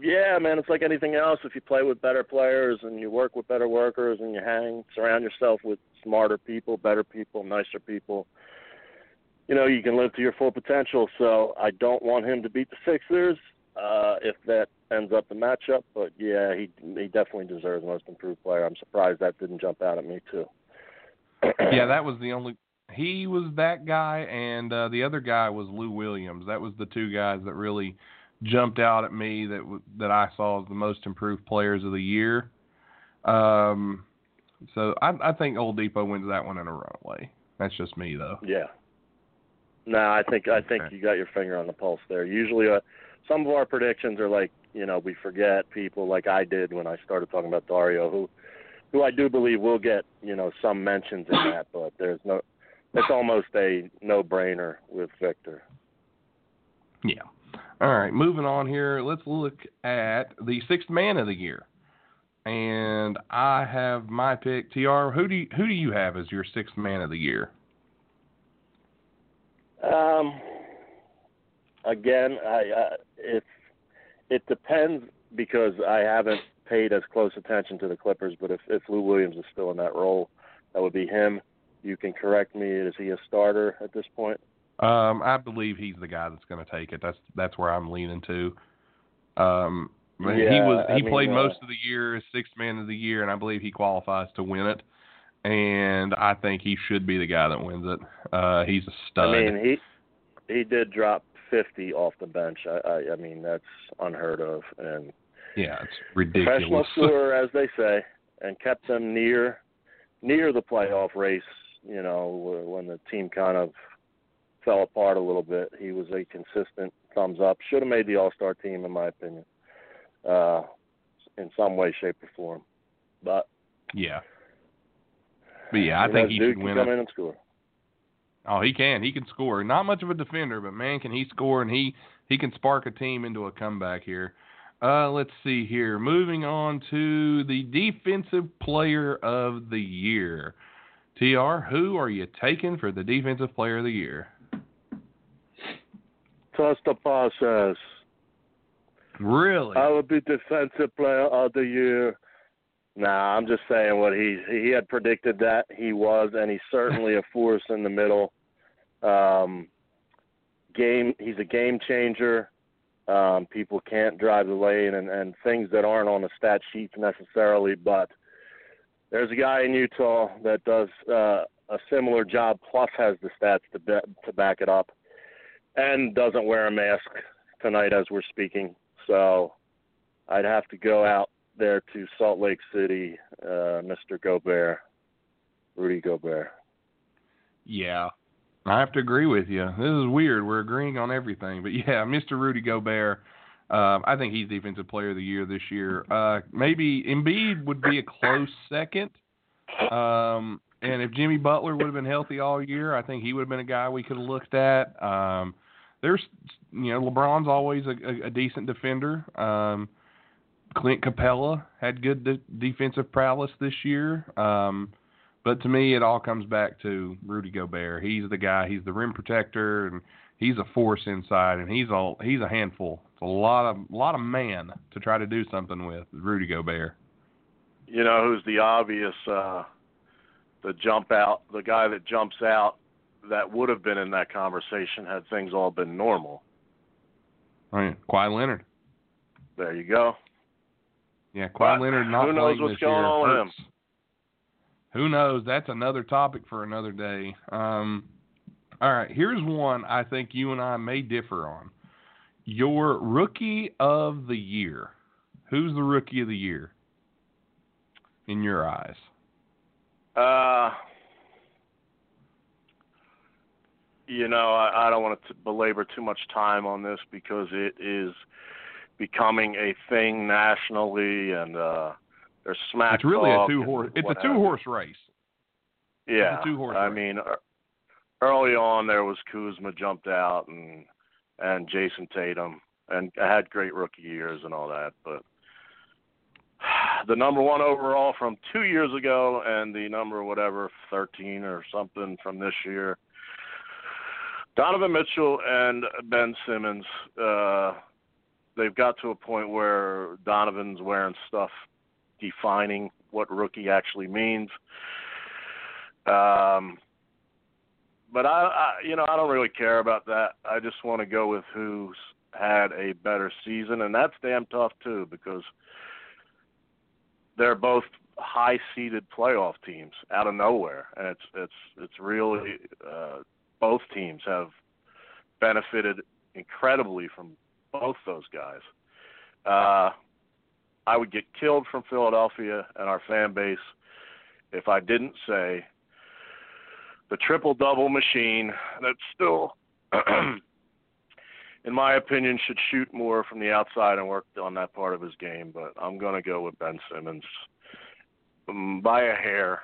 yeah, man, it's like anything else. If you play with better players and you work with better workers and you hang, surround yourself with smarter people, better people, nicer people, you know, you can live to your full potential. So I don't want him to beat the Sixers uh, if that ends up the matchup. But yeah, he he definitely deserves most improved player. I'm surprised that didn't jump out at me too. [CLEARS THROAT] yeah, that was the only. He was that guy, and uh, the other guy was Lou Williams. That was the two guys that really jumped out at me that that I saw as the most improved players of the year. Um, so I, I think Oladipo wins that one in a runaway. That's just me though. Yeah. No, I think I think Okay. you got your finger on the pulse there. Usually, uh, some of our predictions are like you know we forget people like I did when I started talking about Dario, who who I do believe will get you know some mentions in that, [COUGHS] but there's no. It's almost a no-brainer with Victor. Yeah. All right, moving on here. Let's look at the sixth man of the year, and I have my pick. Tr, who do you, who do you have as your sixth man of the year? Um, again, I uh, it's it depends because I haven't paid as close attention to the Clippers. But if if Lou Williams is still in that role, that would be him. You can correct me. Is he a starter at this point? Um, I believe he's the guy that's going to take it. That's that's where I'm leaning to. Um, but he Yeah, was I he mean, played uh, most of the year sixth man of the year, and I believe he qualifies to win it. And I think he should be the guy that wins it. Uh, he's a stud. I mean, he he did drop 50 off the bench. I I, I mean that's unheard of and yeah, it's ridiculous. professional scorer, [LAUGHS] as they say, and kept them near near the playoff race. You know, when the team kind of fell apart a little bit, he was a consistent thumbs up. Should have made the All Star team, in my opinion, uh, in some way, shape, or form. But yeah. But yeah, I think know, he dude should can win come it. in and score. Oh, he can. He can score. Not much of a defender, but man, can he score and he he can spark a team into a comeback here. Uh, let's see here. Moving on to the defensive player of the year. TR, who are you taking for the defensive player of the year? Trust the process. Really? I would be defensive player of the year. Nah, I'm just saying what he he had predicted that he was, and he's certainly a force in the middle. Um, game, he's a game changer. Um, people can't drive the lane and, and things that aren't on the stat sheets necessarily, but there's a guy in Utah that does uh, a similar job, plus has the stats to be, to back it up, and doesn't wear a mask tonight as we're speaking. So I'd have to go out there to Salt Lake City, uh, Mr. Gobert, Rudy Gobert. Yeah, I have to agree with you. This is weird. We're agreeing on everything, but yeah, [LAUGHS] Mr. Rudy Gobert. Um, I think he's defensive player of the year this year. Uh, maybe Embiid would be a close second. Um, and if Jimmy Butler would have been healthy all year, I think he would have been a guy we could have looked at. Um, there's, you know, LeBron's always a, a, a decent defender. Um, Clint Capela had good de- defensive prowess this year. Um, but to me, it all comes back to Rudy Gobert. He's the guy. He's the rim protector, and he's a force inside, and he's all he's a handful. It's a lot of a lot of man to try to do something with Rudy Gobert. You know who's the obvious, uh, the jump out, the guy that jumps out that would have been in that conversation had things all been normal. I mean, Kawhi Leonard. There you go. Yeah, Kawhi But Leonard not who knows playing what's this going year on with hurts. Who knows? That's another topic for another day. Um, all right, here's one I think you and I may differ on. Your rookie of the year. Who's the rookie of the year in your eyes? Uh, you know, I, I don't want to belabor too much time on this because it is becoming a thing nationally, and uh, there's smack it's really a two horse. It's a two horse race. Yeah, two-horse I race. mean, ear- early on there was Kuzma jumped out, and and Jayson Tatum, and I had great rookie years and all that. But [SIGHS] the number one overall from two years ago, and the number whatever thirteen or something from this year. Donovan Mitchell and Ben Simmons, uh, they've got to a point where Donovan's wearing stuff defining what rookie actually means. Um, but I, I, you know, I don't really care about that. I just want to go with who's had a better season, and that's damn tough too because they're both high-seeded playoff teams out of nowhere, and it's it's it's really uh, both teams have benefited incredibly from both those guys. Uh, I would get killed from Philadelphia and our fan base if I didn't say the triple double machine that still, [CLEARS THROAT] in my opinion, should shoot more from the outside and work on that part of his game. But I'm going to go with Ben Simmons um, by a hair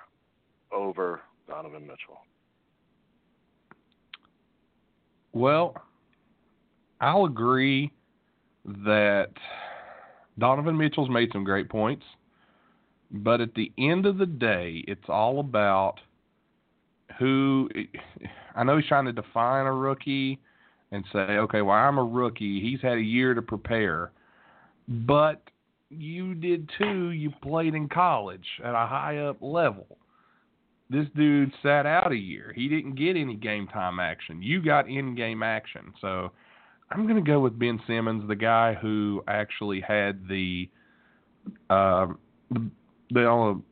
over Donovan Mitchell. Well, I'll agree that Donovan Mitchell's made some great points, but at the end of the day, it's all about who. I know he's trying to define a rookie and say, okay, well, I'm a rookie. He's had a year to prepare, but you did too. You played in college at a high up level. This dude sat out a year. He didn't get any game time action. You got in game action. So I'm going to go with Ben Simmons, the guy who actually had the uh, the the,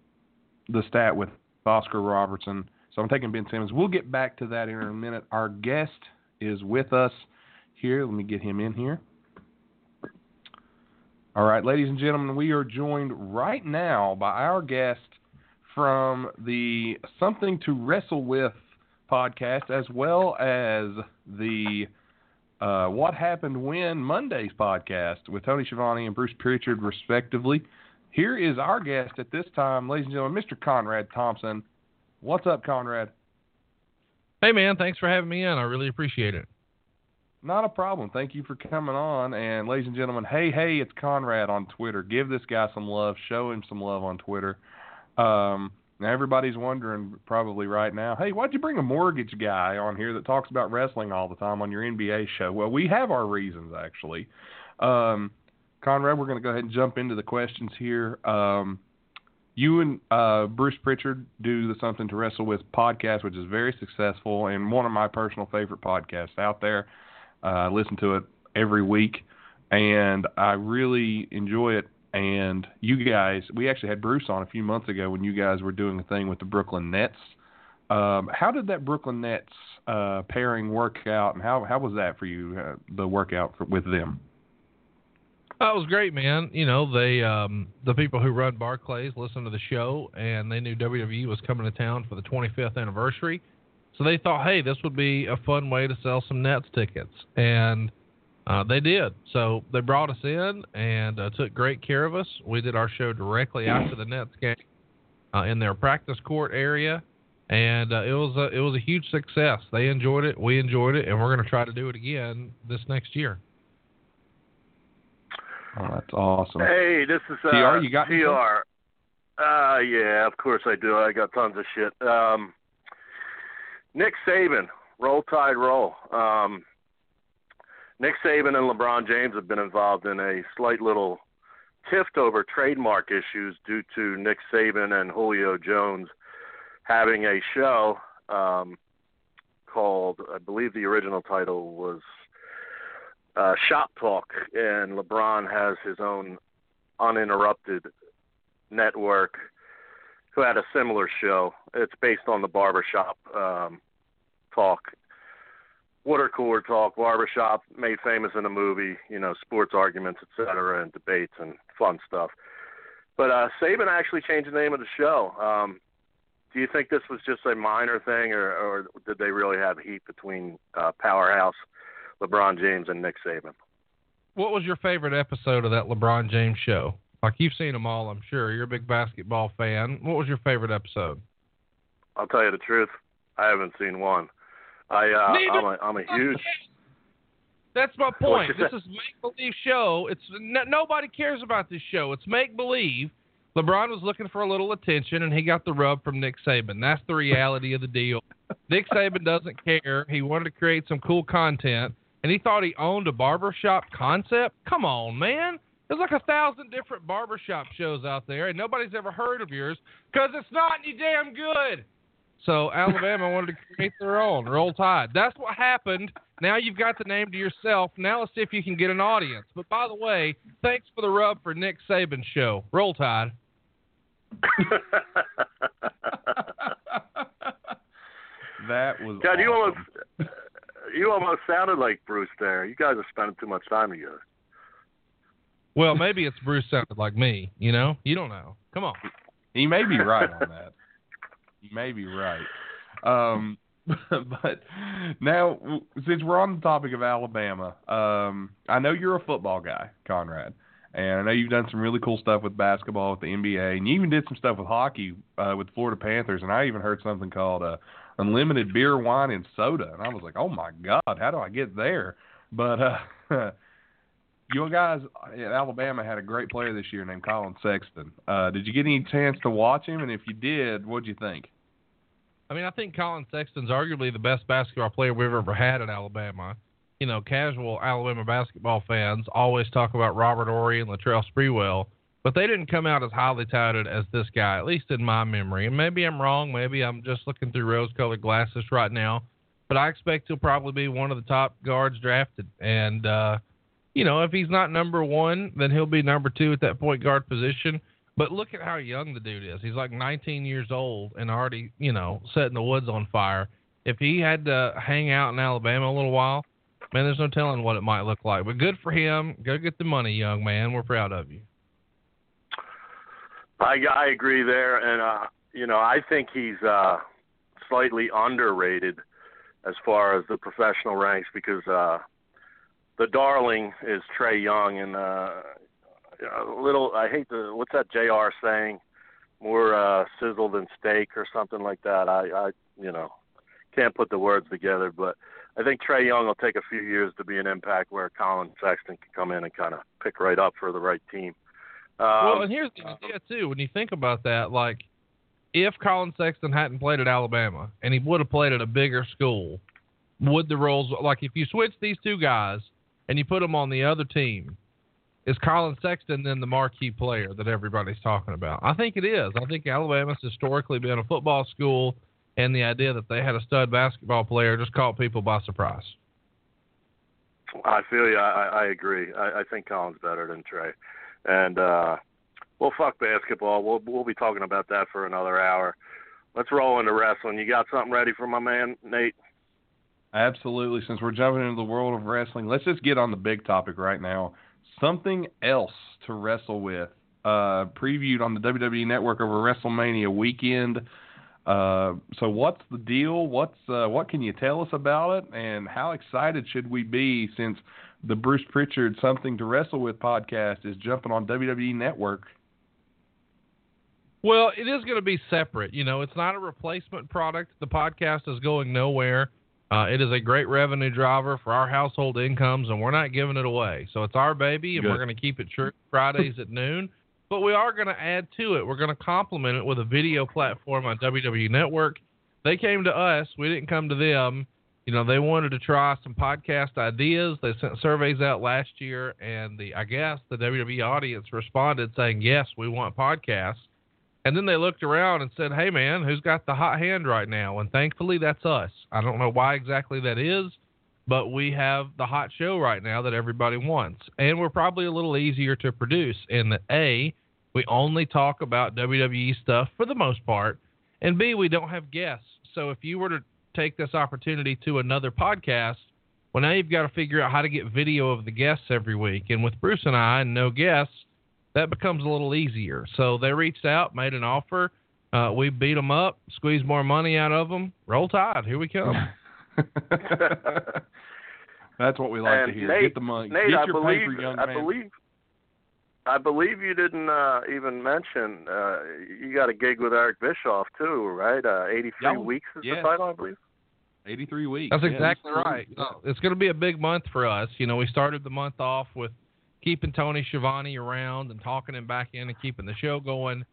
the stat with Oscar Robertson. So I'm taking Ben Simmons. We'll get back to that in a minute. Our guest is with us here. Let me get him in here. All right, ladies and gentlemen, we are joined right now by our guest from the Something to Wrestle With podcast, as well as the uh, What Happened When Mondays podcast with Tony Schiavone and Bruce Pritchard, respectively. Here is our guest at this time, ladies and gentlemen, Mr. Conrad Thompson. What's up, Conrad? Hey, man. Thanks for having me in. I really appreciate it. Not a problem. Thank you for coming on. And, ladies and gentlemen, hey, hey, it's Conrad on Twitter. Give this guy some love. Show him some love on Twitter. Um, now everybody's wondering probably right now, hey, why'd you bring a mortgage guy on here that talks about wrestling all the time on your NBA show? Well, we have our reasons actually. Um, Conrad, we're going to go ahead and jump into the questions here. Um, you and uh, Bruce Pritchard do the Something to Wrestle With podcast, which is very successful and one of my personal favorite podcasts out there. Uh, I listen to it every week, and I really enjoy it and you guys, we actually had Bruce on a few months ago when you guys were doing a thing with the Brooklyn Nets. Um, how did that Brooklyn Nets uh, pairing work out, and how how was that for you, uh, the workout for, with them? That was great, man. You know, they um, the people who run Barclays listened to the show, and they knew WWE was coming to town for the 25th anniversary, so they thought, hey, this would be a fun way to sell some Nets tickets, and uh, they did. So they brought us in and uh, took great care of us. We did our show directly after the Nets game uh, in their practice court area, and uh, it was a, it was a huge success. They enjoyed it, we enjoyed it, and we're going to try to do it again this next year. Oh, that's awesome. Hey, this is uh, TR. You got TR. Uh, yeah, of course I do. I got tons of shit. Um, Nick Saban, roll tide roll. Um, Nick Saban and LeBron James have been involved in a slight little tiff over trademark issues due to Nick Saban and Julio Jones having a show um, called, I believe the original title was uh, Shop Talk, and LeBron has his own uninterrupted network who had a similar show. It's based on the barbershop um, talk water cooler talk, barbershop, made famous in a movie, you know, sports arguments, etc., and debates and fun stuff. But uh, Saban actually changed the name of the show. Um, do you think this was just a minor thing, or, or did they really have heat between uh, powerhouse LeBron James and Nick Saban? What was your favorite episode of that LeBron James show? Like you've seen them all, I'm sure. You're a big basketball fan. What was your favorite episode? I'll tell you the truth. I haven't seen one. I uh, I'm a I'm a huge That's my point. This is make believe show. It's n- nobody cares about this show. It's make believe. LeBron was looking for a little attention, and he got the rub from Nick Saban. That's the reality of the deal. [LAUGHS] Nick Saban doesn't care. He wanted to create some cool content, and he thought he owned a barbershop concept. Come on, man. There's like a thousand different barbershop shows out there, and nobody's ever heard of yours because it's not any damn good. So Alabama wanted to create their own. Roll Tide. That's what happened. Now you've got the name to yourself. Now let's see if you can get an audience. But by the way, thanks for the rub for Nick Saban's show. Roll Tide. [LAUGHS] that was. God, you almost uh, you almost sounded like Bruce there. You guys are spending too much time together. Well, maybe it's Bruce sounded like me. You know, you don't know. Come on. He may be right on that. He may be right. Um, [LAUGHS] but now, since we're on the topic of Alabama, um, I know you're a football guy, Conrad, and I know you've done some really cool stuff with basketball with the NBA, and you even did some stuff with hockey uh, with the Florida Panthers, and I even heard something called uh, unlimited beer, wine, and soda, and I was like, oh my god, how do I get there? But uh, [LAUGHS] you guys at Alabama had a great player this year named Collin Sexton. Uh, did you get any chance to watch him? And if you did, what'd you think? I mean, I think Collin Sexton's arguably the best basketball player we've ever had at Alabama. You know, casual Alabama basketball fans always talk about Robert Horry and Latrell Sprewell, but they didn't come out as highly touted as this guy, at least in my memory. And maybe I'm wrong. Maybe I'm just looking through rose-colored glasses right now. But I expect he'll probably be one of the top guards drafted. And uh, you know, if he's not number one, then he'll be number two at that point guard position. But look at how young the dude is. He's like 19 years old and already, you know, setting the woods on fire. If he had to hang out in Alabama a little while, man, there's no telling what it might look like. But good for him. Go get the money, young man. We're proud of you. I I agree there, and uh, you know I think he's uh, slightly underrated as far as the professional ranks because uh, the darling is Trae Young, and uh, a little I hate the what's that Jr. saying, more uh, sizzle than steak or something like that. I I you know can't put the words together, but I think Trae Young will take a few years to be an impact where Collin Sexton can come in and kind of pick right up for the right team. Um, well, and here's the idea too. When you think about that, like if Collin Sexton hadn't played at Alabama and he would have played at a bigger school, would the roles like if you switch these two guys and you put them on the other team, is Collin Sexton then the marquee player that everybody's talking about? I think it is. I think Alabama's historically been a football school, and the idea that they had a stud basketball player just caught people by surprise. I feel you. I, I agree. I, I think Collin's better than Trae. And uh well fuck basketball. We'll we'll be talking about that for another hour. Let's roll into wrestling. You got something ready for my man, Nate? Absolutely. Since we're jumping into the world of wrestling, let's just get on the big topic right now. Something else to wrestle with. Uh, previewed on the WWE Network over WrestleMania weekend. Uh, so what's the deal? What's uh, what can you tell us about it? And how excited should we be since the Bruce Pritchard Something to Wrestle With podcast is jumping on WWE Network? Well, it is going to be separate. You know, it's not a replacement product. The podcast is going nowhere. Uh, it is a great revenue driver for our household incomes, and we're not giving it away. So it's our baby, and Good. we're going to keep it true [LAUGHS] Fridays at noon. But we are going to add to it. We're going to complement it with a video platform on WWE Network. They came to us. We didn't come to them. You know, they wanted to try some podcast ideas. They sent surveys out last year, and the I guess the WWE audience responded saying, "Yes, we want podcasts." And then they looked around and said, "Hey, man, who's got the hot hand right now?" And thankfully, that's us. I don't know why exactly that is, but we have the hot show right now that everybody wants, and we're probably a little easier to produce in that a we only talk about WWE stuff for the most part, and b we don't have guests. So if you were to take this opportunity to another podcast, well, now you've got to figure out how to get video of the guests every week. And with Bruce and I and no guests, that becomes a little easier. So they reached out, made an offer. Uh, we beat them up, squeezed more money out of them. Roll Tide. Here we come. [LAUGHS] [LAUGHS] That's what we like and to hear. Nate, get the money. Nate, get I your believe, paper, young I man. believe, I believe you didn't uh, even mention uh, you got a gig with Eric Bischoff too, right? Uh, 83 Yeah. weeks is Yes. the title, I believe. 83 weeks. That's exactly it's- right. No, it's going to be a big month for us. You know, we started the month off with keeping Tony Schiavone around and talking him back in and keeping the show going.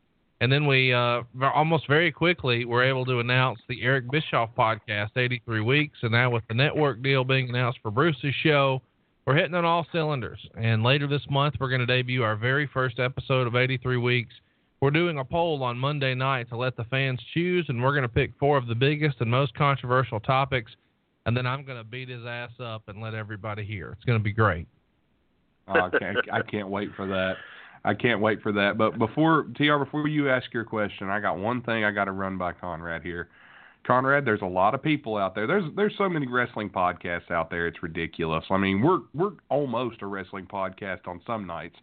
And then we uh, almost very quickly were able to announce the Eric Bischoff podcast, 83 weeks. And now with the network deal being announced for Bruce's show, we're hitting on all cylinders. And later this month, we're going to debut our very first episode of 83 weeks. We're doing a poll on Monday night to let the fans choose, and we're going to pick four of the biggest and most controversial topics. And then I'm going to beat his ass up and let everybody hear. It's going to be great. Oh, I can't, I can't wait for that. I can't wait for that. But before TR, before you ask your question, I got one thing I got to run by Conrad here. Conrad, there's a lot of people out there. There's there's so many wrestling podcasts out there. It's ridiculous. I mean, we're we're almost a wrestling podcast on some nights,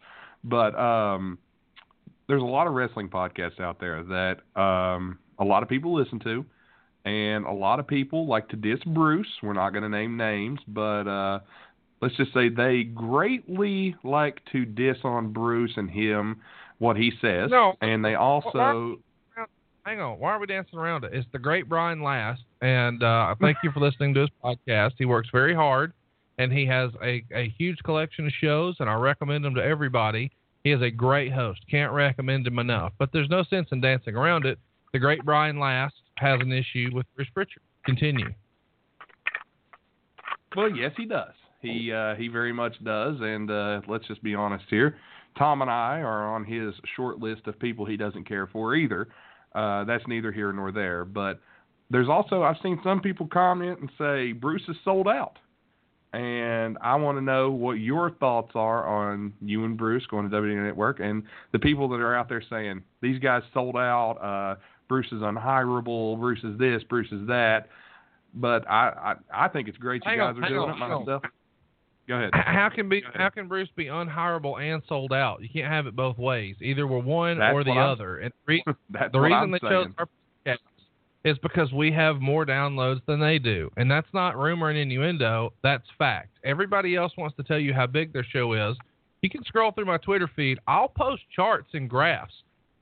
but um, there's a lot of wrestling podcasts out there that um, a lot of people listen to, and a lot of people like to diss Bruce. We're not going to name names, but uh, let's just say they greatly like to diss on Bruce and him what he says, No. and they also Hang on. Why are we dancing around it? It's the great Brian Last. And uh, thank you for listening to his podcast. He works very hard, and he has a, a huge collection of shows, and I recommend him to everybody. He is a great host. Can't recommend him enough. But there's no sense in dancing around it. The great Brian Last has an issue with Bruce Pritchard. Continue. Well, yes, he does. He uh, he very much does, and uh, let's just be honest here. Tom and I are on his short list of people he doesn't care for either. Uh, that's neither here nor there. But there's also I've seen some people comment and say Bruce is sold out, and I want to know what your thoughts are on you and Bruce going to WWE Network and the people that are out there saying these guys sold out. Uh, Bruce is unhireable. Bruce is this. Bruce is that. But I, I I think it's great you Hang guys on, are doing on, it myself. Go ahead. How can be how can Bruce be unhireable and sold out? You can't have it both ways. Either we're one That's or the what I'm- other. And the re- [LAUGHS] the reason they chose our podcast is because we have more downloads than they do, and that's not rumor and innuendo. That's fact. Everybody else wants to tell you how big their show is. You can scroll through my Twitter feed. I'll post charts and graphs.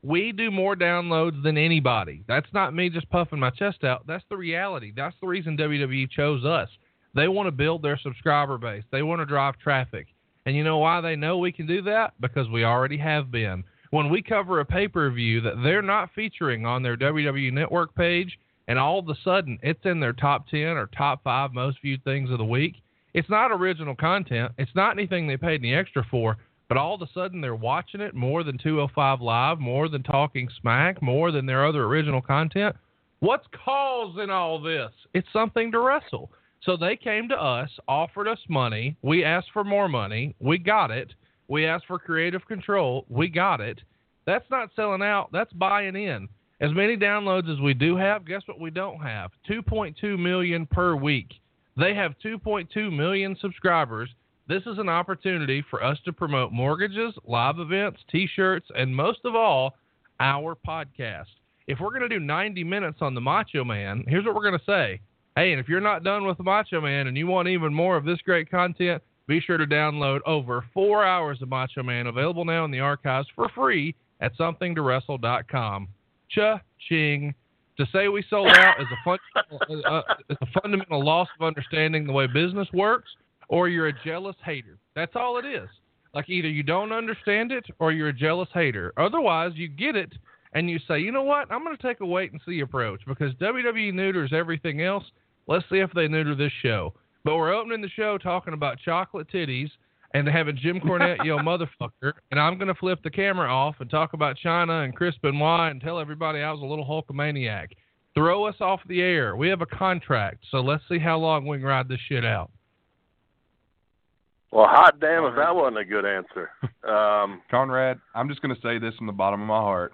We do more downloads than anybody. That's not me just puffing my chest out. That's the reality. That's the reason WWE chose us. They want to build their subscriber base. They want to drive traffic. And you know why they know we can do that? Because we already have been. When we cover a pay per view that they're not featuring on their WWE Network page, and all of a sudden it's in their top 10 or top 5 most viewed things of the week, it's not original content. It's not anything they paid any extra for, but all of a sudden they're watching it more than 205 Live, more than Talking Smack, more than their other original content. What's causing all this? It's something to wrestle. So they came to us, offered us money. We asked for more money. We got it. We asked for creative control. We got it. That's not selling out. That's buying in. As many downloads as we do have, guess what we don't have? 2.2 million per week. They have 2.2 million subscribers. This is an opportunity for us to promote mortgages, live events, t shirts, and most of all, our podcast. If we're going to do 90 minutes on the Macho Man, here's what we're going to say. Hey, and if you're not done with Macho Man and you want even more of this great content, be sure to download over four hours of Macho Man available now in the archives for free at somethingtowrestle.com. Cha-ching. To say we sold out is a, fun, uh, is a fundamental loss of understanding the way business works, or you're a jealous hater. That's all it is. Like either you don't understand it or you're a jealous hater. Otherwise, you get it and you say, you know what? I'm going to take a wait and see approach because WWE neuters everything else. Let's see if they neuter this show. But we're opening the show talking about chocolate titties and having Jim Cornette yell [LAUGHS] motherfucker. And I'm going to flip the camera off and talk about China and Chris Benoit and tell everybody I was a little Hulkamaniac. Throw us off the air. We have a contract, so let's see how long we can ride this shit out. Well, hot damn if that wasn't a good answer. Um, [LAUGHS] Conrad, I'm just going to say this from the bottom of my heart.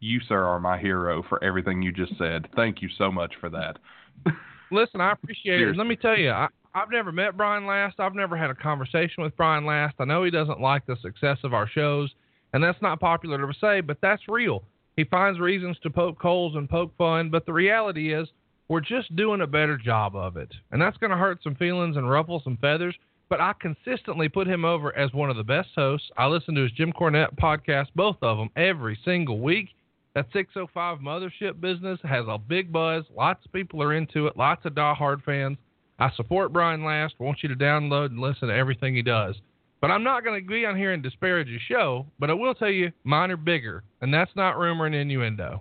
You, sir, are my hero for everything you just said. Thank you so much for that. [LAUGHS] Listen, I appreciate it. Let me tell you, I, I've never met Brian Last. I've never had a conversation with Brian Last. I know he doesn't like the success of our shows, and that's not popular to say, but that's real. He finds reasons to poke holes and poke fun, but the reality is we're just doing a better job of it. And that's going to hurt some feelings and ruffle some feathers, but I consistently put him over as one of the best hosts. I listen to his Jim Cornette podcast, both of them, every single week. That 605 mothership business has a big buzz. Lots of people are into it. Lots of diehard fans. I support Brian Last. Want you to download and listen to everything he does. But I'm not going to be on here and disparage his show. But I will tell you, mine are bigger, and that's not rumor and innuendo.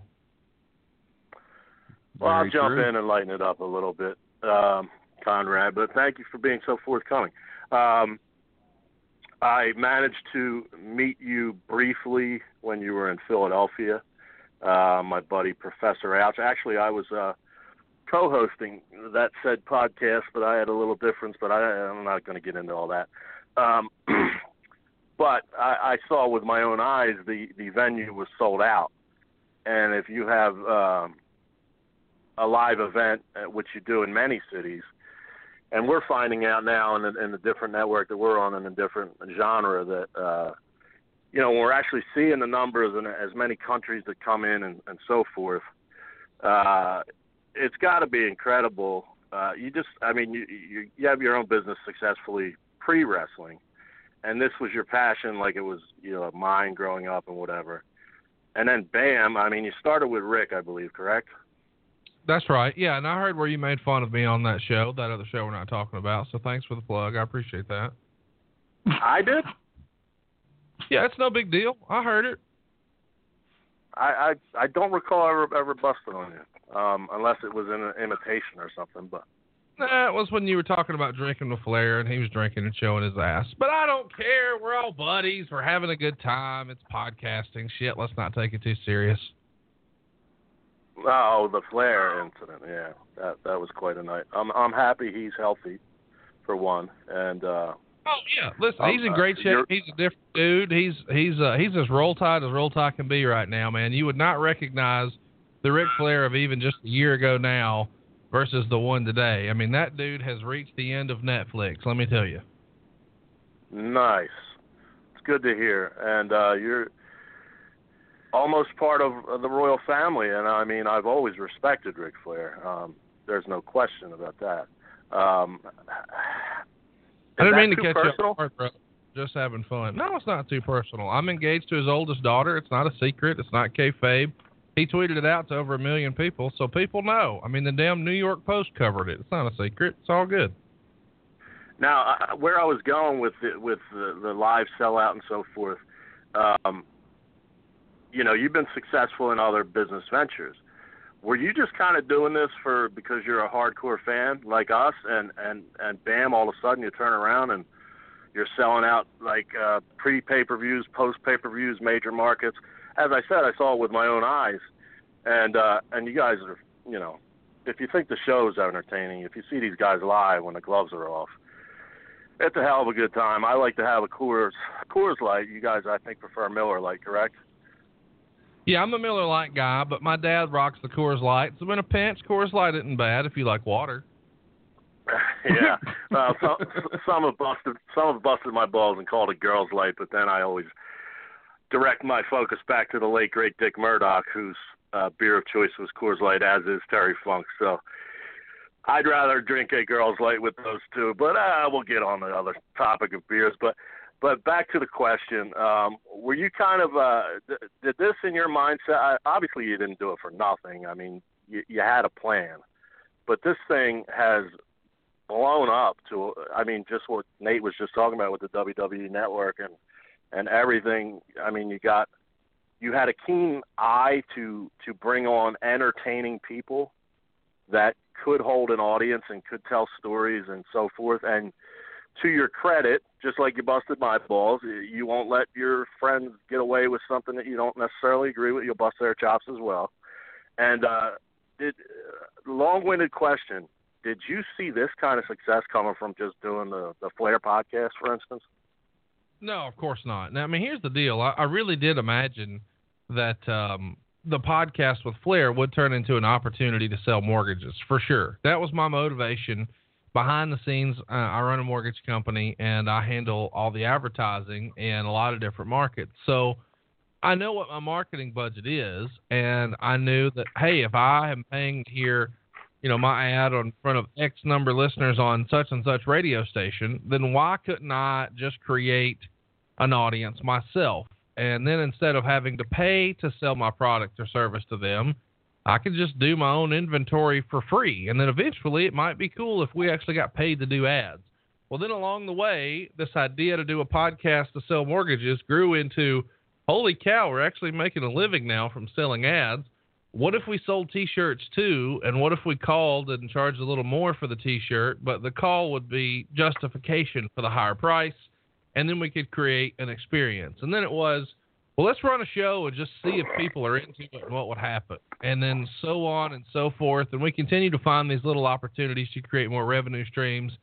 Well, I'll Very jump true. in and lighten it up a little bit, um, Conrad. But thank you for being so forthcoming. Um, I managed to meet you briefly when you were in Philadelphia. Uh, my buddy Professor Ouch. Actually, I was uh, co-hosting that said podcast, but I had a little difference. But I, I'm not going to get into all that. Um, [CLEARS THROAT] but I, I saw with my own eyes the the venue was sold out, and if you have um, a live event, uh, which you do in many cities, and we're finding out now in the, in the different network that we're on in a different genre that uh, you know when we're actually seeing the numbers in as many countries that come in and, and so forth. Uh, it's got to be incredible. Uh, you just, I mean, you, you you have your own business successfully pre wrestling, and this was your passion, like it was you know mine growing up and whatever. And then bam, I mean, you started with Rick, I believe, correct? That's right. Yeah, and I heard where you made fun of me on that show, that other show we're not talking about. So thanks for the plug. I appreciate that. I did. Yeah, it's no big deal. I heard it. I I, I don't recall ever ever busting on you, um, unless it was in an imitation or something. But Nah, it was when you were talking about drinking with Flair and he was drinking and showing his ass. But I don't care. We're all buddies. We're having a good time. It's podcasting. Shit, let's not take it too serious. oh, the Flair incident, yeah, that that was quite a night. I'm I'm happy he's healthy, for one, and uh, Oh yeah, listen, he's in great shape. you're- He's a different dude. He's he's uh, he's as roll tide as roll tide can be right now, man. You would not recognize the Ric Flair of even just a year ago now versus the one today. I mean, that dude has reached the end of Netflix. Let me tell you. nice. It's good to hear, and uh, you're almost part of, of the royal family, and I mean, I've always respected Ric Flair. Um, there's no question about that. Um, I didn't mean to catch you off guard. Just having fun. No, it's not too personal. I'm engaged to his oldest daughter. It's not a secret. It's not kayfabe. He tweeted it out to over a million people, so people know. I mean, the damn New York Post covered it. It's not a secret. It's all good. Now, uh, where I was going with the, with the, the live sellout and so forth, um, you know, you've been successful in other business ventures. Were you just kind of doing this for because you're a hardcore fan like us, and and and bam, all of a sudden you turn around and you're selling out like uh, pre pay per views, post pay per views, major markets. As I said, I saw it with my own eyes, and uh, and you guys are, you know, if you think the show is entertaining, if you see these guys live when the gloves are off, it's a hell of a good time. I like to have a Coors Coors Light. You guys, I think, prefer Miller Lite, correct? Yeah, I'm a Miller Lite guy, but my dad rocks the Coors Light. So in a pinch, Coors Light isn't bad if you like water. [LAUGHS] yeah. Uh, some, some have busted some have busted my balls and called it girls' light, but then I always direct my focus back to the late great Dick Murdoch, whose uh, beer of choice was Coors Light, as is Terry Funk. So I'd rather drink a girls' light with those two. But uh, we'll get on the other topic of beers. But but back to the question: um, Were you kind of uh, th- did this in your mindset? I, obviously, you didn't do it for nothing. I mean, you, you had a plan, but this thing has blown up to I mean just what Nate was just talking about with the WWE network and and everything I mean you got you had a keen eye to to bring on entertaining people that could hold an audience and could tell stories and so forth and to your credit just like you busted my balls you won't let your friends get away with something that you don't necessarily agree with you'll bust their chops as well and uh it uh, long-winded question did you see this kind of success coming from just doing the the Flair podcast, for instance? No, of course not. Now, I mean, here's the deal. I, I really did imagine that um, the podcast with Flair would turn into an opportunity to sell mortgages for sure. That was my motivation. Behind the scenes, uh, I run a mortgage company and I handle all the advertising in a lot of different markets. So I know what my marketing budget is, and I knew that hey, if I am paying here, you know, my ad on front of X number listeners on such and such radio station, then why couldn't I just create an audience myself? And then instead of having to pay to sell my product or service to them, I could just do my own inventory for free. And then eventually it might be cool if we actually got paid to do ads. Well, then along the way, this idea to do a podcast to sell mortgages grew into holy cow, we're actually making a living now from selling ads. What if we sold t shirts too? And what if we called and charged a little more for the t shirt, but the call would be justification for the higher price? And then we could create an experience. And then it was, well, let's run a show and just see if people are into it and what would happen. And then so on and so forth. And we continue to find these little opportunities to create more revenue streams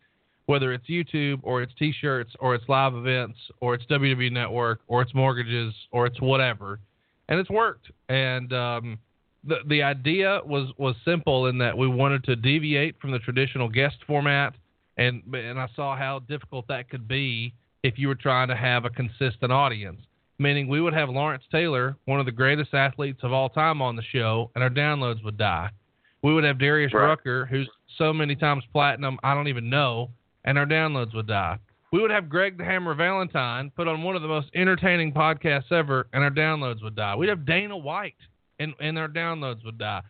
whether it's YouTube or it's T-shirts or it's live events or it's WWE Network or it's mortgages or it's whatever, and it's worked. And um, the the idea was was simple in that we wanted to deviate from the traditional guest format, and and I saw how difficult that could be if you were trying to have a consistent audience. Meaning we would have Lawrence Taylor, one of the greatest athletes of all time, on the show, and our downloads would die. We would have Darius right. Rucker, who's so many times platinum, I don't even know and our downloads would die. We would have Greg the Hammer Valentine put on one of the most entertaining podcasts ever, and our downloads would die. We'd have Dana White, and and our downloads would die.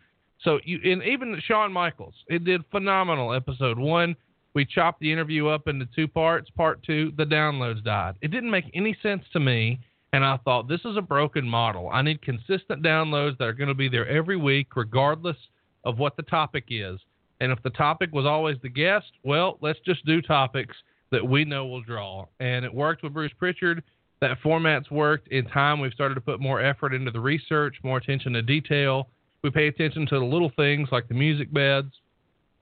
So you and even Shawn Michaels, it did phenomenal. Episode one, we chopped the interview up into two parts. Part two, the downloads died. It didn't make any sense to me, and I thought this is a broken model. I need consistent downloads that are going to be there every week, regardless of what the topic is. And if the topic was always the guest, well, let's just do topics that we know will draw. And it worked with Bruce Pritchard. That format's worked. In time, we've started to put more effort into the research, more attention to detail. We pay attention to the little things like the music beds.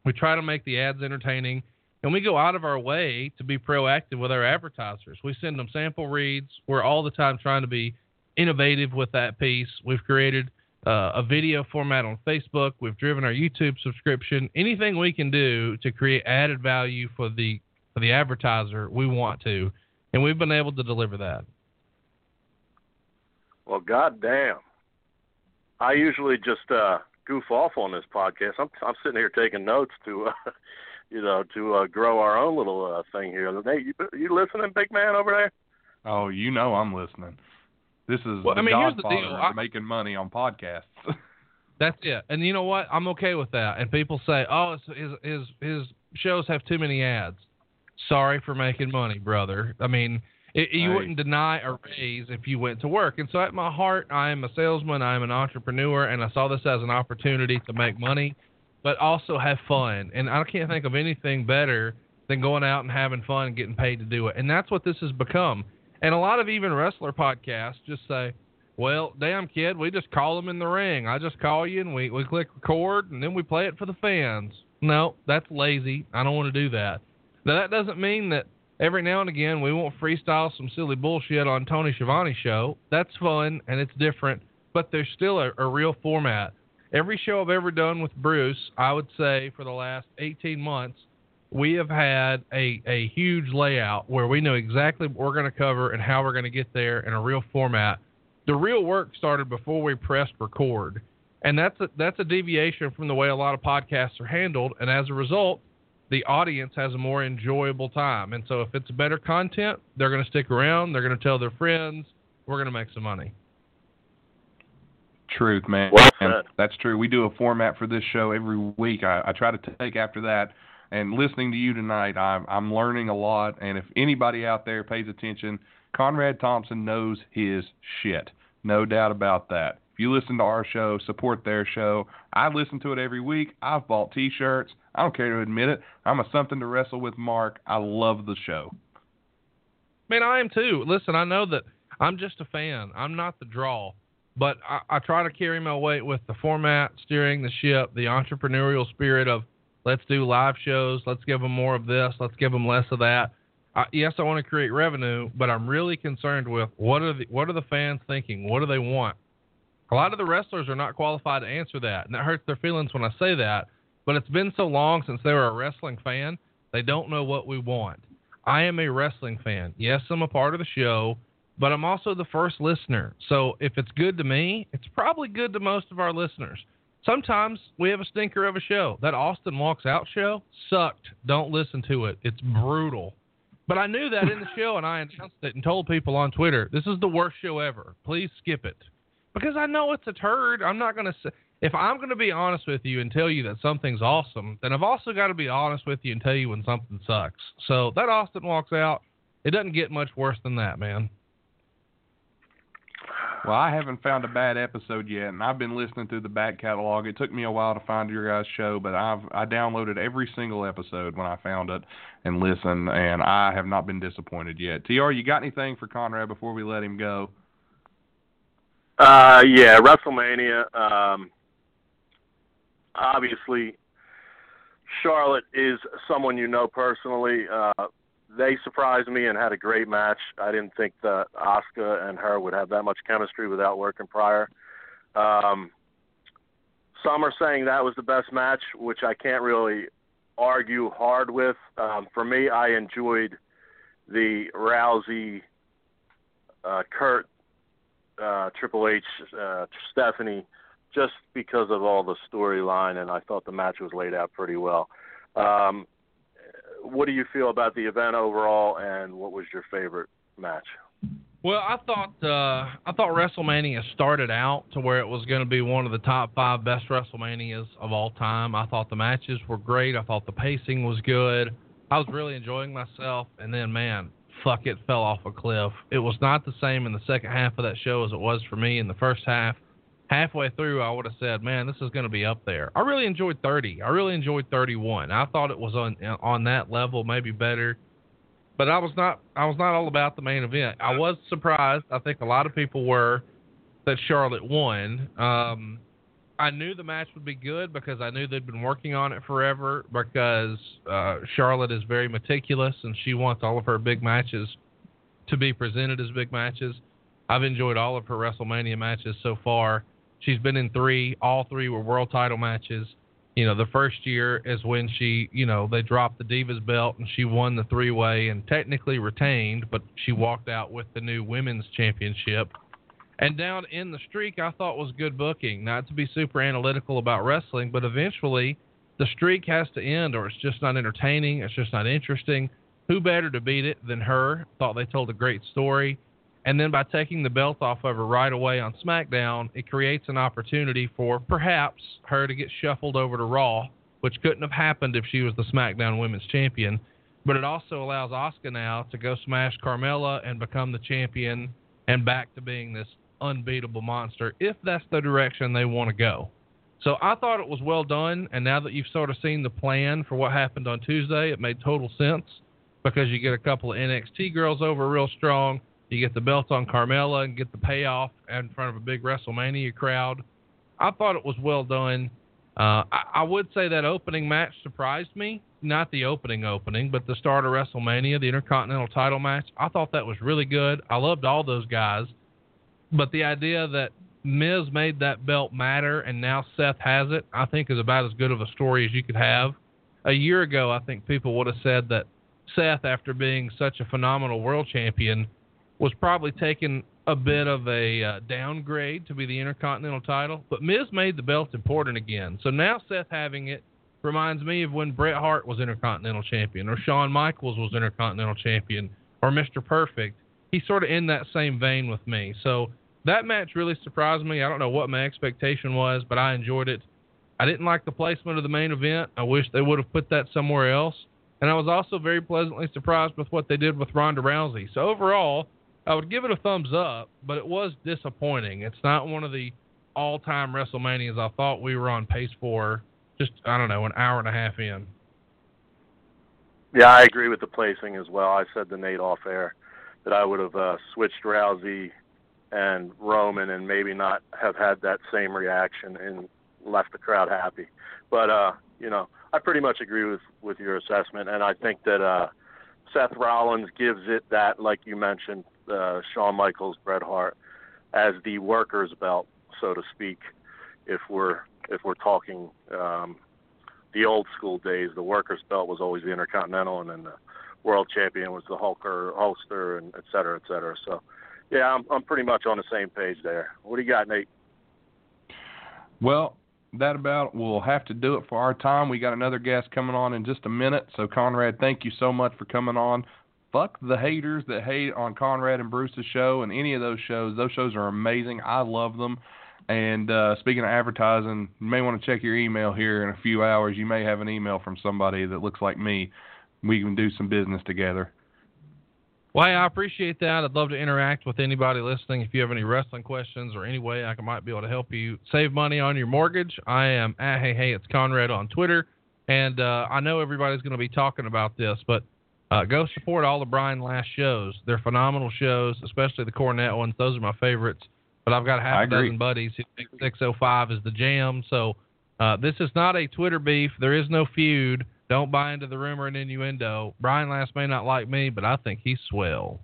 We try to make the ads entertaining. And we go out of our way to be proactive with our advertisers. We send them sample reads. We're all the time trying to be innovative with that piece. We've created uh, a video format on Facebook. We've driven our YouTube subscription. Anything we can do to create added value for the for the advertiser, we want to, and we've been able to deliver that. Well, goddamn, I usually just uh, goof off on this podcast. I'm I'm sitting here taking notes to. Uh, you know, to uh, grow our own little uh, thing here. Hey, you, you listening, big man over there? Oh, you know I'm listening. This is well, the I mean, here's the godfather deal. of I- making money on podcasts. [LAUGHS] That's it. And you know what? I'm okay with that. And people say, "Oh, his his his shows have too many ads." Sorry for making money, brother. I mean, it, you Hey. wouldn't deny a raise if you went to work. And so, at my heart, I am a salesman. I am an entrepreneur, and I saw this as an opportunity to make money, but also have fun. And I can't think of anything better than going out and having fun and getting paid to do it. And that's what this has become. And a lot of even wrestler podcasts just say, well, damn kid, we just call them in the ring. I just call you and we, we click record and then we play it for the fans. No, that's lazy. I don't want to do that. Now that doesn't mean that every now and again we won't freestyle some silly bullshit on Tony Schiavone's show. That's fun and it's different, but there's still a, a real format. Every show I've ever done with Bruce, I would say for the last 18 months, we have had a, a huge layout where we know exactly what we're going to cover and how we're going to get there in a real format. The real work started before we pressed record, and that's a, that's a deviation from the way a lot of podcasts are handled. And as a result, the audience has a more enjoyable time. And so, if it's better content, they're going to stick around. They're going to tell their friends. We're going to make some money. Truth, man. Well said. That's true. We do a format for this show every week. I, I try to take after that. And listening to you tonight, I'm, I'm learning a lot. And if anybody out there pays attention, Conrad Thompson knows his shit. No doubt about that. If you listen to our show, support their show. I listen to it every week. I've bought T-shirts. I don't care to admit it. I'm a something to wrestle with Mark. I love the show. Man, I am too. Listen, I know that I'm just a fan. I'm not the draw, but I, I try to carry my weight with the format, steering the ship, the entrepreneurial spirit of let's do live shows, let's give them more of this, let's give them less of that. I, yes, I want to create revenue, but I'm really concerned with what are the what are the fans thinking? What do they want? A lot of the wrestlers are not qualified to answer that, and that hurts their feelings when I say that. But it's been so long since they were a wrestling fan, they don't know what we want. I am a wrestling fan. Yes, I'm a part of the show, but I'm also the first listener. So if it's good to me, it's probably good to most of our listeners. Sometimes we have a stinker of a show. That Austin Walks Out show sucked. Don't listen to it. It's brutal. But I knew that in the show, and I announced it and told people on Twitter, "This is the worst show ever. Please skip it," because I know it's a turd. I'm not gonna say if I'm gonna be honest with you and tell you that something's awesome, then I've also got to be honest with you and tell you when something sucks. So that Austin walks out. It doesn't get much worse than that, man. Well, I haven't found a bad episode yet, and I've been listening through the back catalog. It took me a while to find your guys' show, but I've I downloaded every single episode when I found it and listened, and I have not been disappointed yet. Tr, you got anything for Conrad before we let him go? Uh, yeah, WrestleMania. Um, obviously, Charlotte is someone you know personally. Uh, they surprised me and had a great match. I didn't think that Asuka and her would have that much chemistry without working prior. Um, some are saying that was the best match, which I can't really argue hard with. Um, for me, I enjoyed the Rousey, uh, Kurt, uh, Triple H, uh, Stephanie, just because of all the storyline, and I thought the match was laid out pretty well. Um, what do you feel about the event overall, and what was your favorite match? Well, I thought uh, I thought WrestleMania started out to where it was going to be one of the top five best WrestleManias of all time. I thought the matches were great. I thought the pacing was good. I was really enjoying myself, and then man, fuck, it fell off a cliff. It was not the same in the second half of that show as it was for me in the first half halfway through, I would have said, "Man, this is going to be up there." I really enjoyed 30. I really enjoyed 31. I thought it was on on that level, maybe better. But I was not. I was not all about the main event. I was surprised. I think a lot of people were that Charlotte won. Um, I knew the match would be good because I knew they'd been working on it forever. Because uh, Charlotte is very meticulous and she wants all of her big matches to be presented as big matches. I've enjoyed all of her WrestleMania matches so far. She's been in three. All three were world title matches. You know, the first year is when she, you know, they dropped the Divas belt and she won the three way and technically retained, but she walked out with the new women's championship. And down in the streak, I thought was good booking. Not to be super analytical about wrestling, but eventually the streak has to end or it's just not entertaining. It's just not interesting. Who better to beat it than her? Thought they told a great story. And then by taking the belt off of her right away on SmackDown, it creates an opportunity for perhaps her to get shuffled over to Raw, which couldn't have happened if she was the SmackDown Women's Champion. But it also allows Asuka now to go smash Carmella and become the champion and back to being this unbeatable monster if that's the direction they want to go. So I thought it was well done, and now that you've sort of seen the plan for what happened on Tuesday, it made total sense because you get a couple of NXT girls over real strong you get the belt on Carmella and get the payoff in front of a big WrestleMania crowd. I thought it was well done. Uh, I, I, would say that opening match surprised me. Not the opening opening, but the start of WrestleMania, the Intercontinental title match. I thought that was really good. I loved all those guys. But the idea that Miz made that belt matter and now Seth has it, I think is about as good of a story as you could have. A year ago, I think people would have said that Seth, after being such a phenomenal world champion, was probably taking a bit of a uh, downgrade to be the Intercontinental title, but Miz made the belt important again. So now Seth having it reminds me of when Bret Hart was Intercontinental Champion, or Shawn Michaels was Intercontinental Champion, or Mr. Perfect. He's sort of in that same vein with me. So that match really surprised me. I don't know what my expectation was, but I enjoyed it. I didn't like the placement of the main event. I wish they would have put that somewhere else. And I was also very pleasantly surprised with what they did with Ronda Rousey. So overall, I would give it a thumbs up, but it was disappointing. It's not one of the all-time WrestleManias I thought we were on pace for. Just I don't know, an hour and a half in. Yeah, I agree with the placing as well. I said to Nate off air that I would have uh, switched Rousey and Roman and maybe not have had that same reaction and left the crowd happy. But uh, you know, I pretty much agree with with your assessment, and I think that uh, Seth Rollins gives it that, like you mentioned, uh, Shawn Michaels, Bret Hart, as the workers' belt, so to speak. If we're if we're talking um, the old school days, the workers' belt was always the Intercontinental, and then the World Champion was the Hulker, Hulkster, and et cetera, et cetera. So, yeah, I'm I'm pretty much on the same page there. What do you got, Nate? Well, that about will have to do it for our time. We got another guest coming on in just a minute. So, Conrad, thank you so much for coming on fuck the haters that hate on Conrad and Bruce's show and any of those shows. Those shows are amazing. I love them. And uh, speaking of advertising, you may want to check your email here in a few hours. You may have an email from somebody that looks like me. We can do some business together. Well, I appreciate that. I'd love to interact with anybody listening. If you have any wrestling questions or any way I might be able to help you save money on your mortgage, I am at Hey Hey It's Conrad on Twitter. And uh, I know everybody's going to be talking about this, but uh, go support all the Brian Last shows. They're phenomenal shows, especially the Cornette ones. Those are my favorites. But I've got half a dozen buddies who think 605 is the jam. So uh, this is not a Twitter beef. There is no feud. Don't buy into the rumor and innuendo. Brian Last may not like me, but I think he's swell.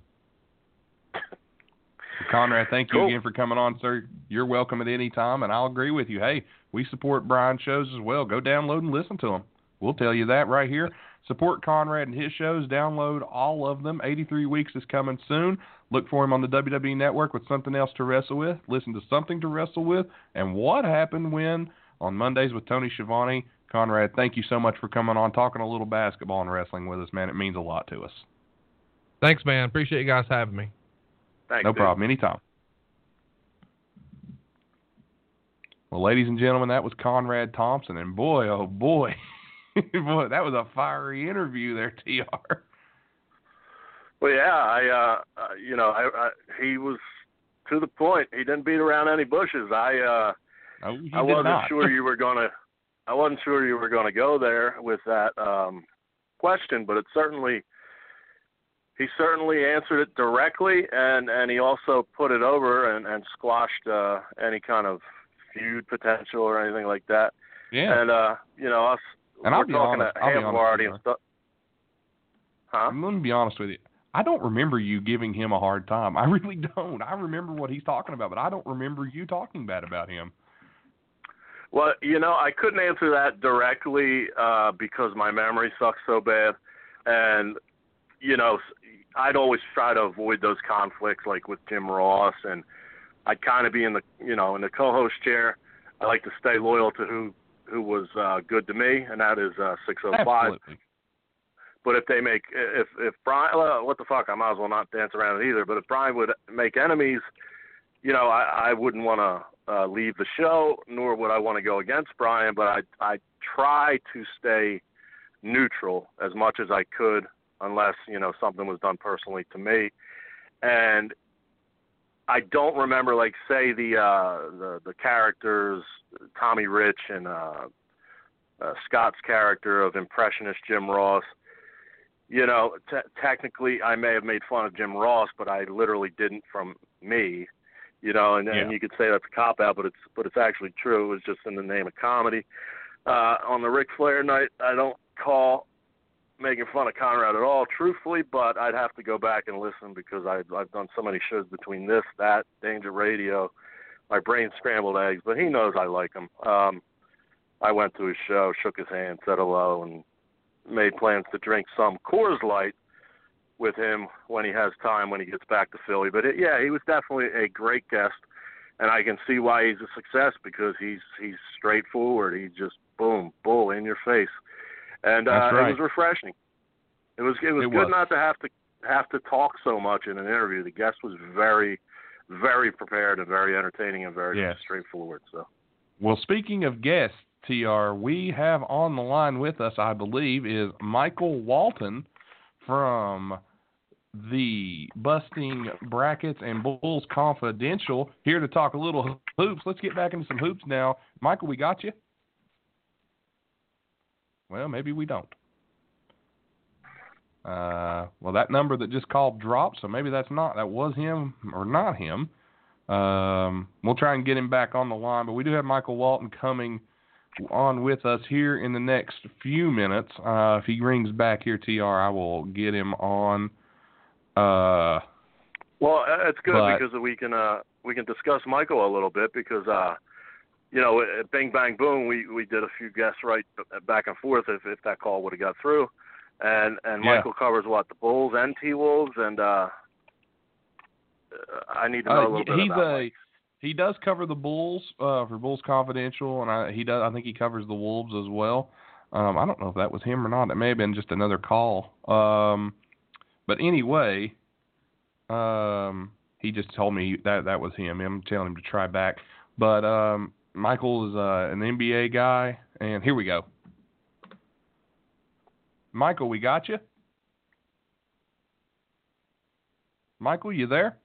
Conrad, thank you cool. again for coming on, sir. You're welcome at any time, and I'll agree with you. Hey, we support Brian shows as well. Go download and listen to them. We'll tell you that right here. Support Conrad and his shows. Download all of them. 83 Weeks is coming soon. Look for him on the WWE Network with something else to wrestle with. Listen to something to wrestle with. And what happened when on Mondays with Tony Schiavone. Conrad, thank you so much for coming on, talking a little basketball and wrestling with us, man. It means a lot to us. Thanks, man. Appreciate you guys having me. Thanks, no dude. problem. Anytime. Well, ladies and gentlemen, that was Conrad Thompson, and boy, oh boy, [LAUGHS] [LAUGHS] boy, that was a fiery interview there, Tr. Well, yeah, I, uh, uh you know, I, I, he was to the point. He didn't beat around any bushes. I, uh, oh, I wasn't sure [LAUGHS] you were gonna, I wasn't sure you were gonna go there with that um, question, but it certainly, he certainly answered it directly, and and he also put it over and and squashed uh, any kind of feud potential or anything like that. Yeah. And uh, you know, us and I'll be talking honest, to I'll be half of honest our with you, audience. stu- Huh? I'm going to be honest with you. I don't remember you giving him a hard time. I [LAUGHS] really don't. I remember what he's talking about, but I don't remember you talking bad about him. Well, you know, I couldn't answer that directly uh, because my memory sucks so bad, and you know, I'd always try to avoid those conflicts, like with Jim Ross, and I'd kind of be in the, you know, in the co-host chair. I like to stay loyal to who who was uh, good to me, and that is uh, 605. Absolutely. But if they make if if Brian, well, what the fuck? I might as well not dance around it either. But if Brian would make enemies, you know, I, I wouldn't want to uh, leave the show, nor would I want to go against Brian. But I I try to stay neutral as much as I could, unless you know something was done personally to me. And I don't remember, like, say the uh, the the characters, Tommy Rich and uh, uh, Scott's character of impressionist Jim Ross you know, t- technically I may have made fun of Jim Ross, but I literally didn't from me, you know, and, Yeah. and you could say that's a cop out, but it's but it's actually true. It was just in the name of comedy. Uh, on the Ric Flair night, I don't call making fun of Conrad at all, truthfully, but I'd have to go back and listen because I've I've done so many shows between this, that, Danger Radio, my brain scrambled eggs. But he knows I like him. Um, I went to his show, shook his hand, said hello, and made plans to drink some Coors Light with him when he has time when he gets back to Philly. But it, yeah, he was definitely a great guest, and I can see why he's a success because he's he's straightforward. He just boom, bull in your face, and uh, right. it was refreshing. It was it was It good was. not to have to have to talk so much in an interview. The guest was very very prepared and very entertaining and very Yes. straightforward. So Well, speaking of guests, TR, we have on the line with us, I believe, is Michael Walton from the Busting Brackets and Bulls Confidential here to talk a little hoops. Let's get back into some hoops now. Michael, we got you? Well, maybe we don't. Uh, well, that number that just called dropped, so maybe that's not that was him or not him. Um, we'll try and get him back on the line, but we do have Michael Walton coming on with us here in the next few minutes. Uh, if he rings back here, TR, I will get him on. Uh, Well, uh, it's good But- because we can uh we can discuss Michael a little bit because uh you know at Bing Bang Boom we we did a few guests right back and forth if if that call would have got through, and and Yeah. Michael covers what the Bulls and T Wolves and uh I need to know uh, a little bit he's about a Mike. he does cover the Bulls uh, for Bulls Confidential, and I, he does. I think he covers the Wolves as well. Um, I don't know if that was him or not. It may have been just another call. Um, but anyway, um, he just told me that that was him. I'm telling him to try back. But um, Michael is uh, an NBA guy, and here we go. Michael, we got you. Michael, you there?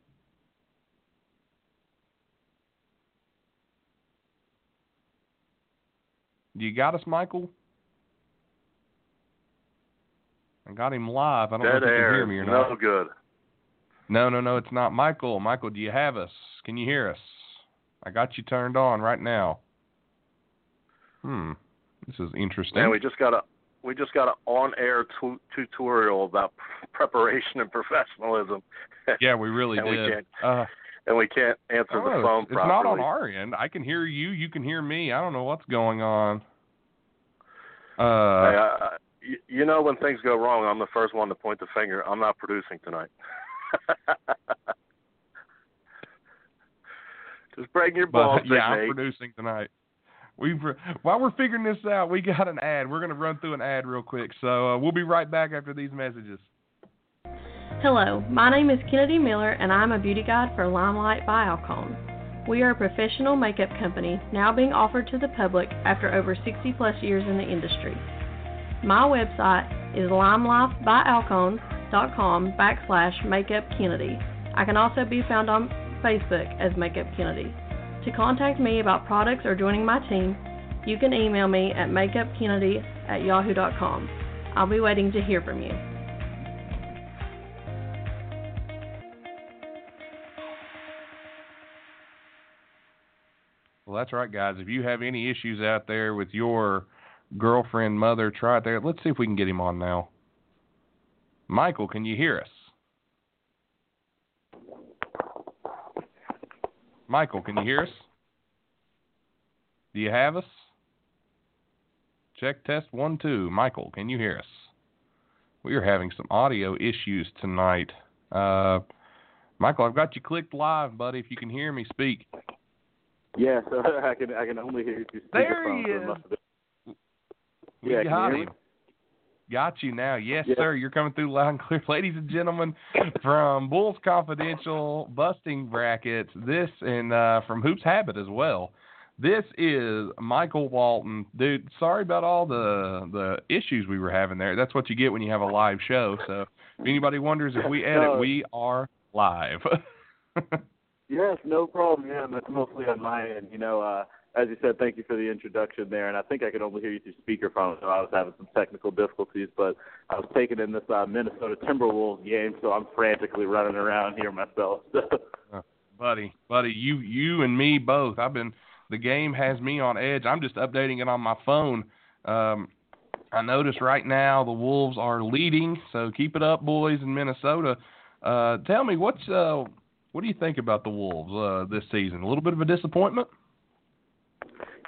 You got us, Michael? I got him live. I don't Dead know if you can hear me or not. No good. No, no, no, it's not Michael. Michael, do you have us? Can you hear us? I got you turned on right now. Hmm. This is interesting. Man, we just got a we just got an on-air tu- tutorial about [LAUGHS] preparation and professionalism, yeah, we really and we did. can't uh, and we can't answer oh, the phone it's properly. not on our end. I can hear you. You can hear me. I don't know what's going on. Uh, uh, you, you know when things go wrong, I'm the first one to point the finger. I'm not producing tonight. [LAUGHS] Just breaking your balls, but Big yeah, I'm producing tonight. We while we're figuring this out, we got an ad. We're gonna run through an ad real quick. So uh, we'll be right back after these messages. Hello, my name is Kennedy Miller and I'm a beauty guide for LimeLife by Alcone. We are a professional makeup company now being offered to the public after over 60 plus years in the industry. My website is limelifebyalcone.com backslash makeup Kennedy. I can also be found on Facebook as Makeup Kennedy. To contact me about products or joining my team, you can email me at makeupkennedy at yahoo.com. I'll be waiting to hear from you. Well, that's right, guys. If you have any issues out there with your girlfriend, mother, try it there. Let's see if we can get him on now. Michael, can you hear us? Michael, can you hear us? Do you have us? Check test one, two. Michael, can you hear us? We are having some audio issues tonight. Uh, Michael, I've got you clicked live, buddy. If you can hear me, speak. Yeah, [LAUGHS] so I can I can only hear you There he is. must have been- We Yeah, can you hear me? him. Got you now. Yes, sir. You're coming through loud and clear. [LAUGHS] Ladies and gentlemen, from Bulls Confidential Busting Brackets, this and uh, from Hoops Habit as well. This is Michael Walton. Dude, sorry about all the the issues we were having there. That's what you get when you have a live show. So if anybody wonders if we [LAUGHS] edit, No. we are live. [LAUGHS] Yes, no problem. Yeah, that's mostly on my end. You know, uh, as you said, thank you for the introduction there, and I think I could only hear you through speakerphone, so I was having some technical difficulties. But I was taking in this uh, Minnesota Timberwolves game, so I'm frantically running around here myself. [LAUGHS] So. buddy, buddy, you you and me both. I've been the game has me on edge. I'm just updating it on my phone. Um, I notice right now the Wolves are leading, so keep it up, boys in Minnesota. Uh, tell me what's uh, what do you think about the Wolves uh, this season? A little bit of a disappointment.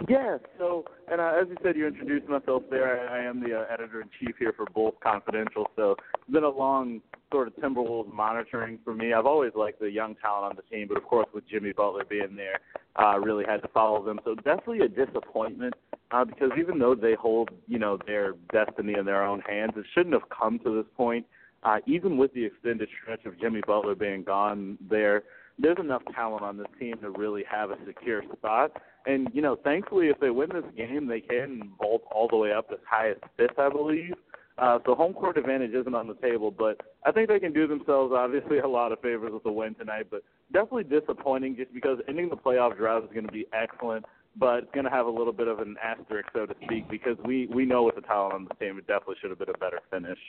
Yeah, so, and uh, as you said, you introduced myself there. I, I am the uh, editor in chief here for Bulls Confidential. So it's been a long sort of Timberwolves monitoring for me. I've always liked the young talent on the team, but of course, with Jimmy Butler being there, uh, really had to follow them. So definitely a disappointment uh, because even though they hold, you know, their destiny in their own hands, it shouldn't have come to this point. Uh, even with the extended stretch of Jimmy Butler being gone there, there's enough talent on this team to really have a secure spot. And you know, thankfully, if they win this game, they can vault all the way up as high as fifth, I believe. Uh, so home court advantage isn't on the table, but I think they can do themselves obviously a lot of favors with the win tonight. But definitely disappointing, just because ending the playoff drive is going to be excellent, but it's going to have a little bit of an asterisk, so to speak, because we we know with the talent on the team, it definitely should have been a better finish.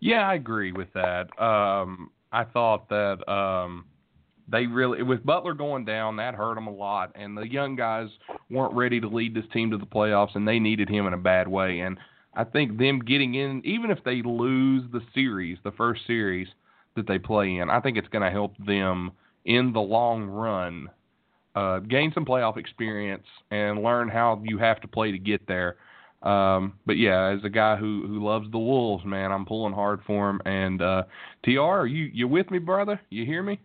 Yeah, I agree with that. Um, I thought that um, they really, with Butler going down, that hurt them a lot, and the young guys weren't ready to lead this team to the playoffs, and they needed him in a bad way. And I think them getting in, even if they lose the series, the first series that they play in, I think it's going to help them in the long run uh, gain some playoff experience and learn how you have to play to get there. Um, but yeah, as a guy who who loves the Wolves, man, I'm pulling hard for him. And uh, Tr, are you you with me, brother? You hear me?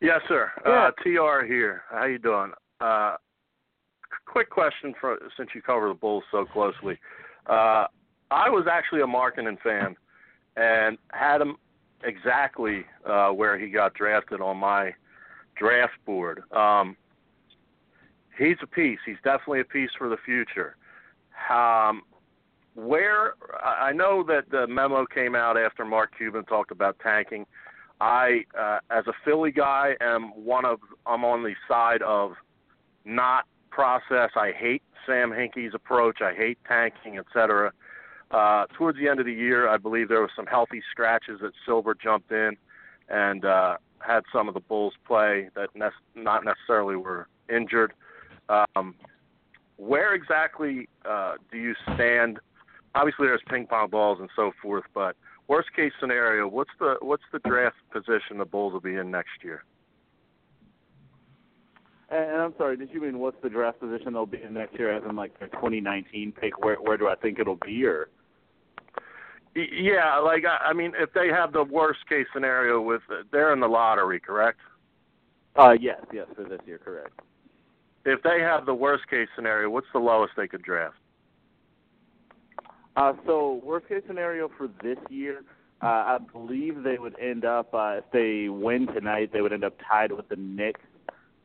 Yes, sir. Yeah. Uh, Tr here. How you doing? Uh, quick question for since you cover the Bulls so closely. Uh, I was actually a Markkanen fan, and had him exactly uh, where he got drafted on my draft board. Um, he's a piece. He's definitely a piece for the future. Um, where I know that the memo came out after Mark Cuban talked about tanking. I, uh, as a Philly guy, am one of I'm on the side of not process. I hate Sam Hinkie's approach. I hate tanking, etc. Uh, towards the end of the year, I believe there were some healthy scratches that Silver jumped in and uh, had some of the Bulls play that ne- not necessarily were injured. Um, where exactly uh, do you stand? Obviously, there's ping pong balls and so forth, but worst case scenario, what's the what's the draft position the Bulls will be in next year? And I'm sorry, did you mean what's the draft position they'll be in next year, as in like their 2019 pick? Where where do I think it'll be, or? Yeah, like I mean, if they have the worst case scenario with they're in the lottery, correct? Uh, yes, yes, for this year, correct. If they have the worst case scenario, what's the lowest they could draft? Uh, so worst case scenario for this year, uh, I believe they would end up uh, if they win tonight, they would end up tied with the Knicks,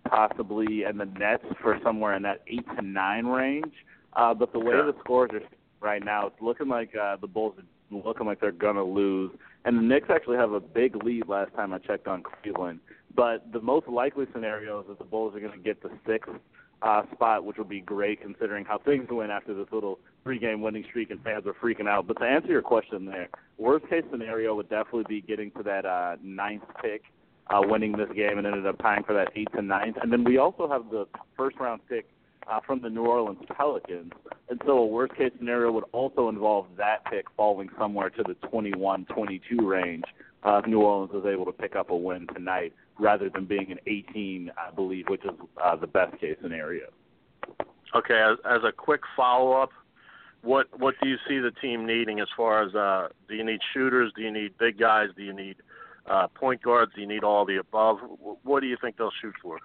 possibly, and the Nets for somewhere in that eight to nine range. Uh, but the way Yeah. the scores are right now, it's looking like uh, the Bulls are looking like they're gonna lose, and the Knicks actually have a big lead last time I checked on Cleveland. But the most likely scenario is that the Bulls are going to get the sixth uh, spot, which would be great considering how things went after this little three-game winning streak and fans were freaking out. But to answer your question there, worst case scenario would definitely be getting to that uh, ninth pick, uh, winning this game, and ended up tying for that eighth and ninth. And then we also have the first-round pick uh, from the New Orleans Pelicans. And so a worst case scenario would also involve that pick falling somewhere to the 21-22 range uh, New Orleans was able to pick up a win tonight rather than being an 18, I believe, which is uh, the best case scenario. Okay, as, as a quick follow up, what what do you see the team needing as far as uh, do you need shooters? Do you need big guys? Do you need uh, point guards? Do you need all the above? What do you think they'll shoot for?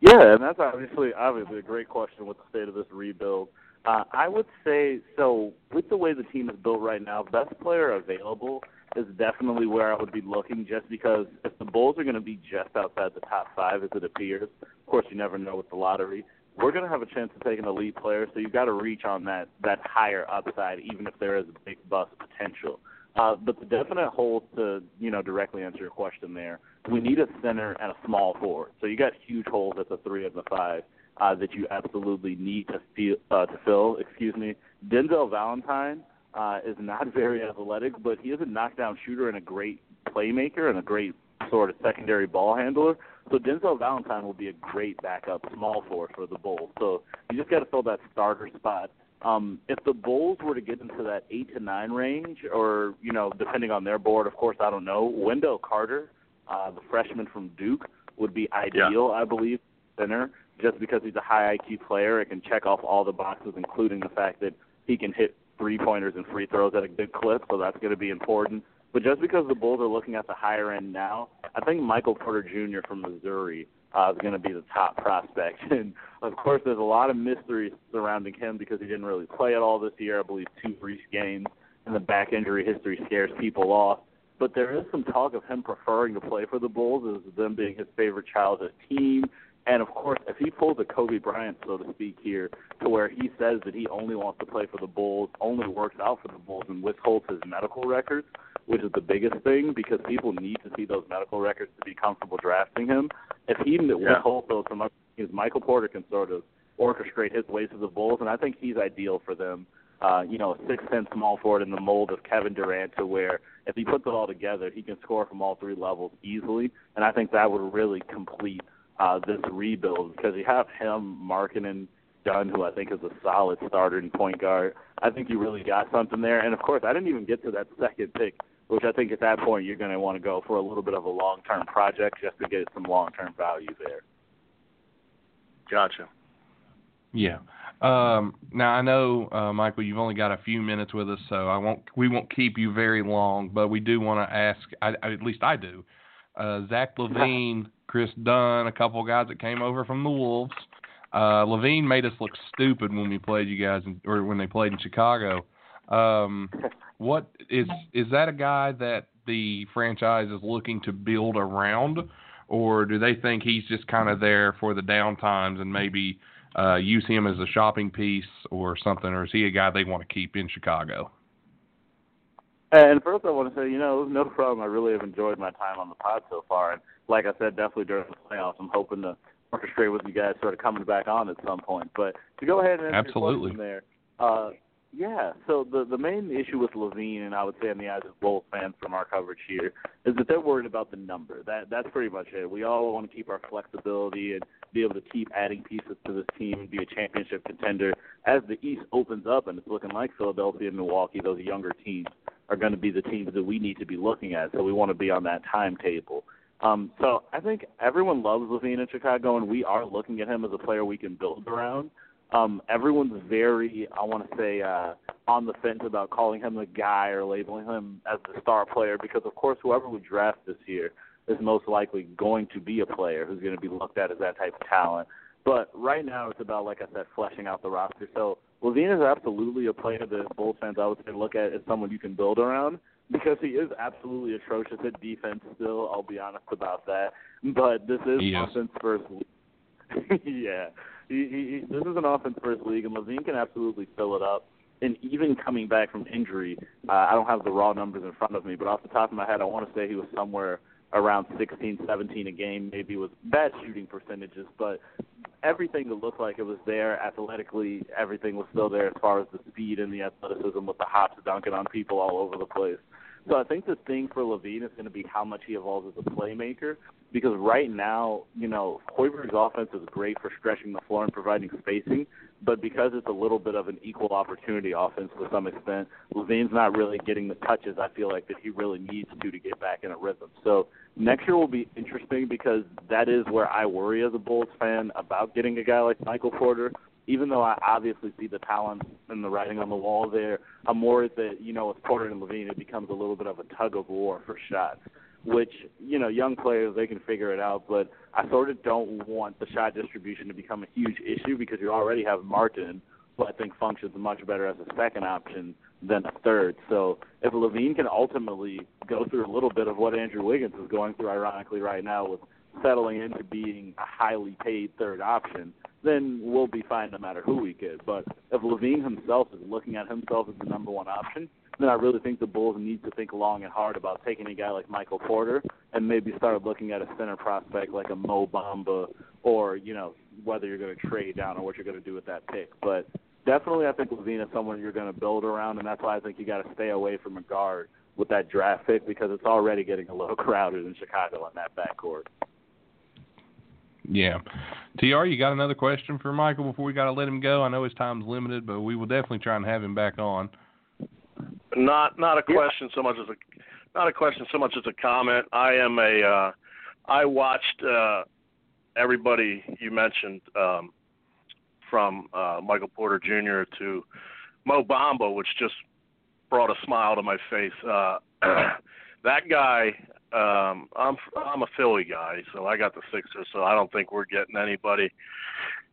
Yeah, and that's obviously obviously a great question with the state of this rebuild. Uh, I would say so. With the way the team is built right now, best player available is definitely where I would be looking. Just because if the Bulls are going to be just outside the top five, as it appears, of course you never know with the lottery. We're going to have a chance to take an elite player, so you've got to reach on that that higher upside, even if there is a big bust potential. Uh, but the definite holes to you know directly answer your question there, we need a center and a small forward. So you got huge holes at the three and the five uh, that you absolutely need to feel, uh, to fill. Excuse me. Denzel Valentine uh, is not [LAUGHS] very athletic, but he is a knockdown shooter and a great playmaker and a great sort of secondary ball handler. So Denzel Valentine will be a great backup small forward for the Bulls. So you just got to fill that starter spot. Um, if the Bulls were to get into that eight to nine range, or you know, depending on their board, of course, I don't know. Wendell Carter, uh, the freshman from Duke, would be ideal, I believe, center, just because he's a high IQ player and can check off all the boxes, including the fact that he can hit three pointers and free throws at a good clip. So that's going to be important. But just because the Bulls are looking at the higher end now, I think Michael Porter Jr. from Missouri uh, is going to be the top prospect. [LAUGHS] And of course, there's a lot of mystery surrounding him because he didn't really play at all this year. I believe two brief games, and the back injury history scares people off. But there is some talk of him preferring to play for the Bulls, as them being his favorite childhood team. And of course, if he pulls a Kobe Bryant, so to speak, here, to where he says that he only wants to play for the Bulls, only works out for the Bulls, and withholds his medical records, which is the biggest thing because people need to see those medical records to be comfortable drafting him. If he withholds those from other teams, Michael Porter can sort of orchestrate his ways to the Bulls, and I think he's ideal for them. Uh, you know, six ten small forward in the mold of Kevin Durant, to where if he puts it all together, he can score from all three levels easily, and I think that would really complete uh, this rebuild because you have him, Markkanen, Dunn, who I think is a solid starter and point guard. I think you really got something there, and of course, I didn't even get to that second pick, which I think at that point you're going to want to go for a little bit of a long-term project just to get some long-term value there. Gotcha. Yeah. Um, now I know, uh, Michael, you've only got a few minutes with us, so I won't. We won't keep you very long, but we do want to ask. I, I, at least I do. Uh, Zach LaVine, Kris Dunn, a couple of guys that came over from the Wolves. Uh, LaVine made us look stupid when we played you guys, in, or when they played in Chicago. Um, [LAUGHS] what is is that a guy that the franchise is looking to build around, or do they think he's just kind of there for the down times and maybe uh, use him as a shopping piece or something, or is he a guy they want to keep in Chicago? And first, I want to say, you know, no [LAUGHS] problem. I really have enjoyed my time on the pod so far, and like I said, definitely during the playoffs, I'm hoping to orchestrate with you guys, sort of coming back on at some point. But to go ahead and answer Absolutely. your question there, uh, yeah. So the the main issue with LaVine, and I would say in the eyes of both fans from our coverage here, is that they're worried about the number. That that's pretty much it. We all want to keep our flexibility and be able to keep adding pieces to this team and be a championship contender. As the East opens up and it's looking like Philadelphia and Milwaukee, those younger teams are going to be the teams that we need to be looking at. So we want to be on that timetable. Um, so I think everyone loves LaVine in Chicago, and we are looking at him as a player we can build around um, everyone's very, I want to say, uh, on the fence about calling him the guy or labeling him as the star player because, of course, whoever we draft this year is most likely going to be a player who's going to be looked at as that type of talent. But right now, it's about, like I said, fleshing out the roster. So LaVine is absolutely a player that Bulls fans, I would say, look at as someone you can build around because he is absolutely atrocious at defense still. I'll be honest about that. But this is He is. offense first. [LAUGHS] yeah he, he, this is an offense first league, and LaVine can absolutely fill it up. And even coming back from injury, uh, I don't have the raw numbers in front of me, but off the top of my head, I want to say he was somewhere around 16, 17 a game, maybe with bad shooting percentages, but everything that looked like it was there athletically, everything was still there as far as the speed and the athleticism with the hops dunking on people all over the place. So I think the thing for LaVine is going to be how much he evolves as a playmaker. Because right now, you know, Hoiberg's offense is great for stretching the floor and providing spacing, but because it's a little bit of an equal opportunity offense to some extent, LaVine's not really getting the touches I feel like that he really needs to to get back in a rhythm. So next year will be interesting because that is where I worry as a Bulls fan about getting a guy like Michael Porter even though I obviously see the talent and the writing on the wall there, I'm worried that, you know, with Porter and LaVine, it becomes a little bit of a tug of war for shots, which, you know, young players, they can figure it out. But I sort of don't want the shot distribution to become a huge issue because you already have Martin, who I think functions much better as a second option than a third. So if LaVine can ultimately go through a little bit of what Andrew Wiggins is going through, ironically, right now with settling into being a highly paid third option, then we'll be fine no matter who we get. But if LaVine himself is looking at himself as the number one option, then I really think the Bulls need to think long and hard about taking a guy like Michael Porter and maybe start looking at a center prospect like a Mo Bamba or, you know, whether you're going to trade down or what you're going to do with that pick. But definitely I think LaVine is someone you're going to build around, and that's why I think you got to stay away from a guard with that draft pick because it's already getting a little [LAUGHS] crowded in Chicago in that backcourt. Yeah. TR, you got another question for Michael before we got to let him go? I know his time's limited, but we will definitely try and have him back on. Not not a question so much as a not a question so much as a comment. I am a uh, I watched uh, everybody you mentioned um, from uh, Michael Porter Jr. to Mo Bamba, which just brought a smile to my face. Uh, [CLEARS THROAT] that guy, um, I'm I'm a Philly guy, so I got the Sixers, so I don't think we're getting anybody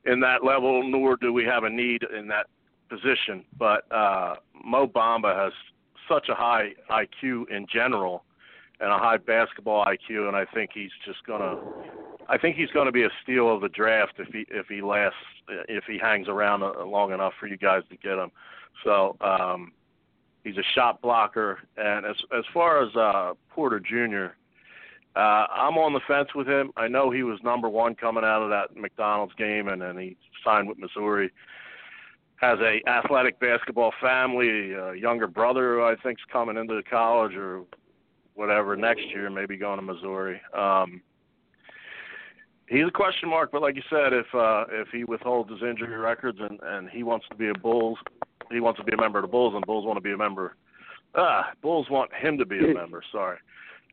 in that level, nor do we have a need in that position. But uh, Mo Bamba has such a high IQ in general and a high basketball IQ, and I think he's just gonna. I think he's going to be a steal of the draft if he if he lasts if he hangs around uh, long enough for you guys to get him. So um, he's a shot blocker, and as as far as uh, Porter Jr., uh, I'm on the fence with him. I know he was number one coming out of that McDonald's game, and then he signed with Missouri has a athletic basketball family, a younger brother who I think's coming into college or whatever next year, maybe going to Missouri. Um, he's a question mark, but like you said, if uh, if he withholds his injury records and and he wants to be a Bulls, he wants to be a member of the Bulls, and Bulls want to be a member. Ah, Bulls want him to be a member. Sorry.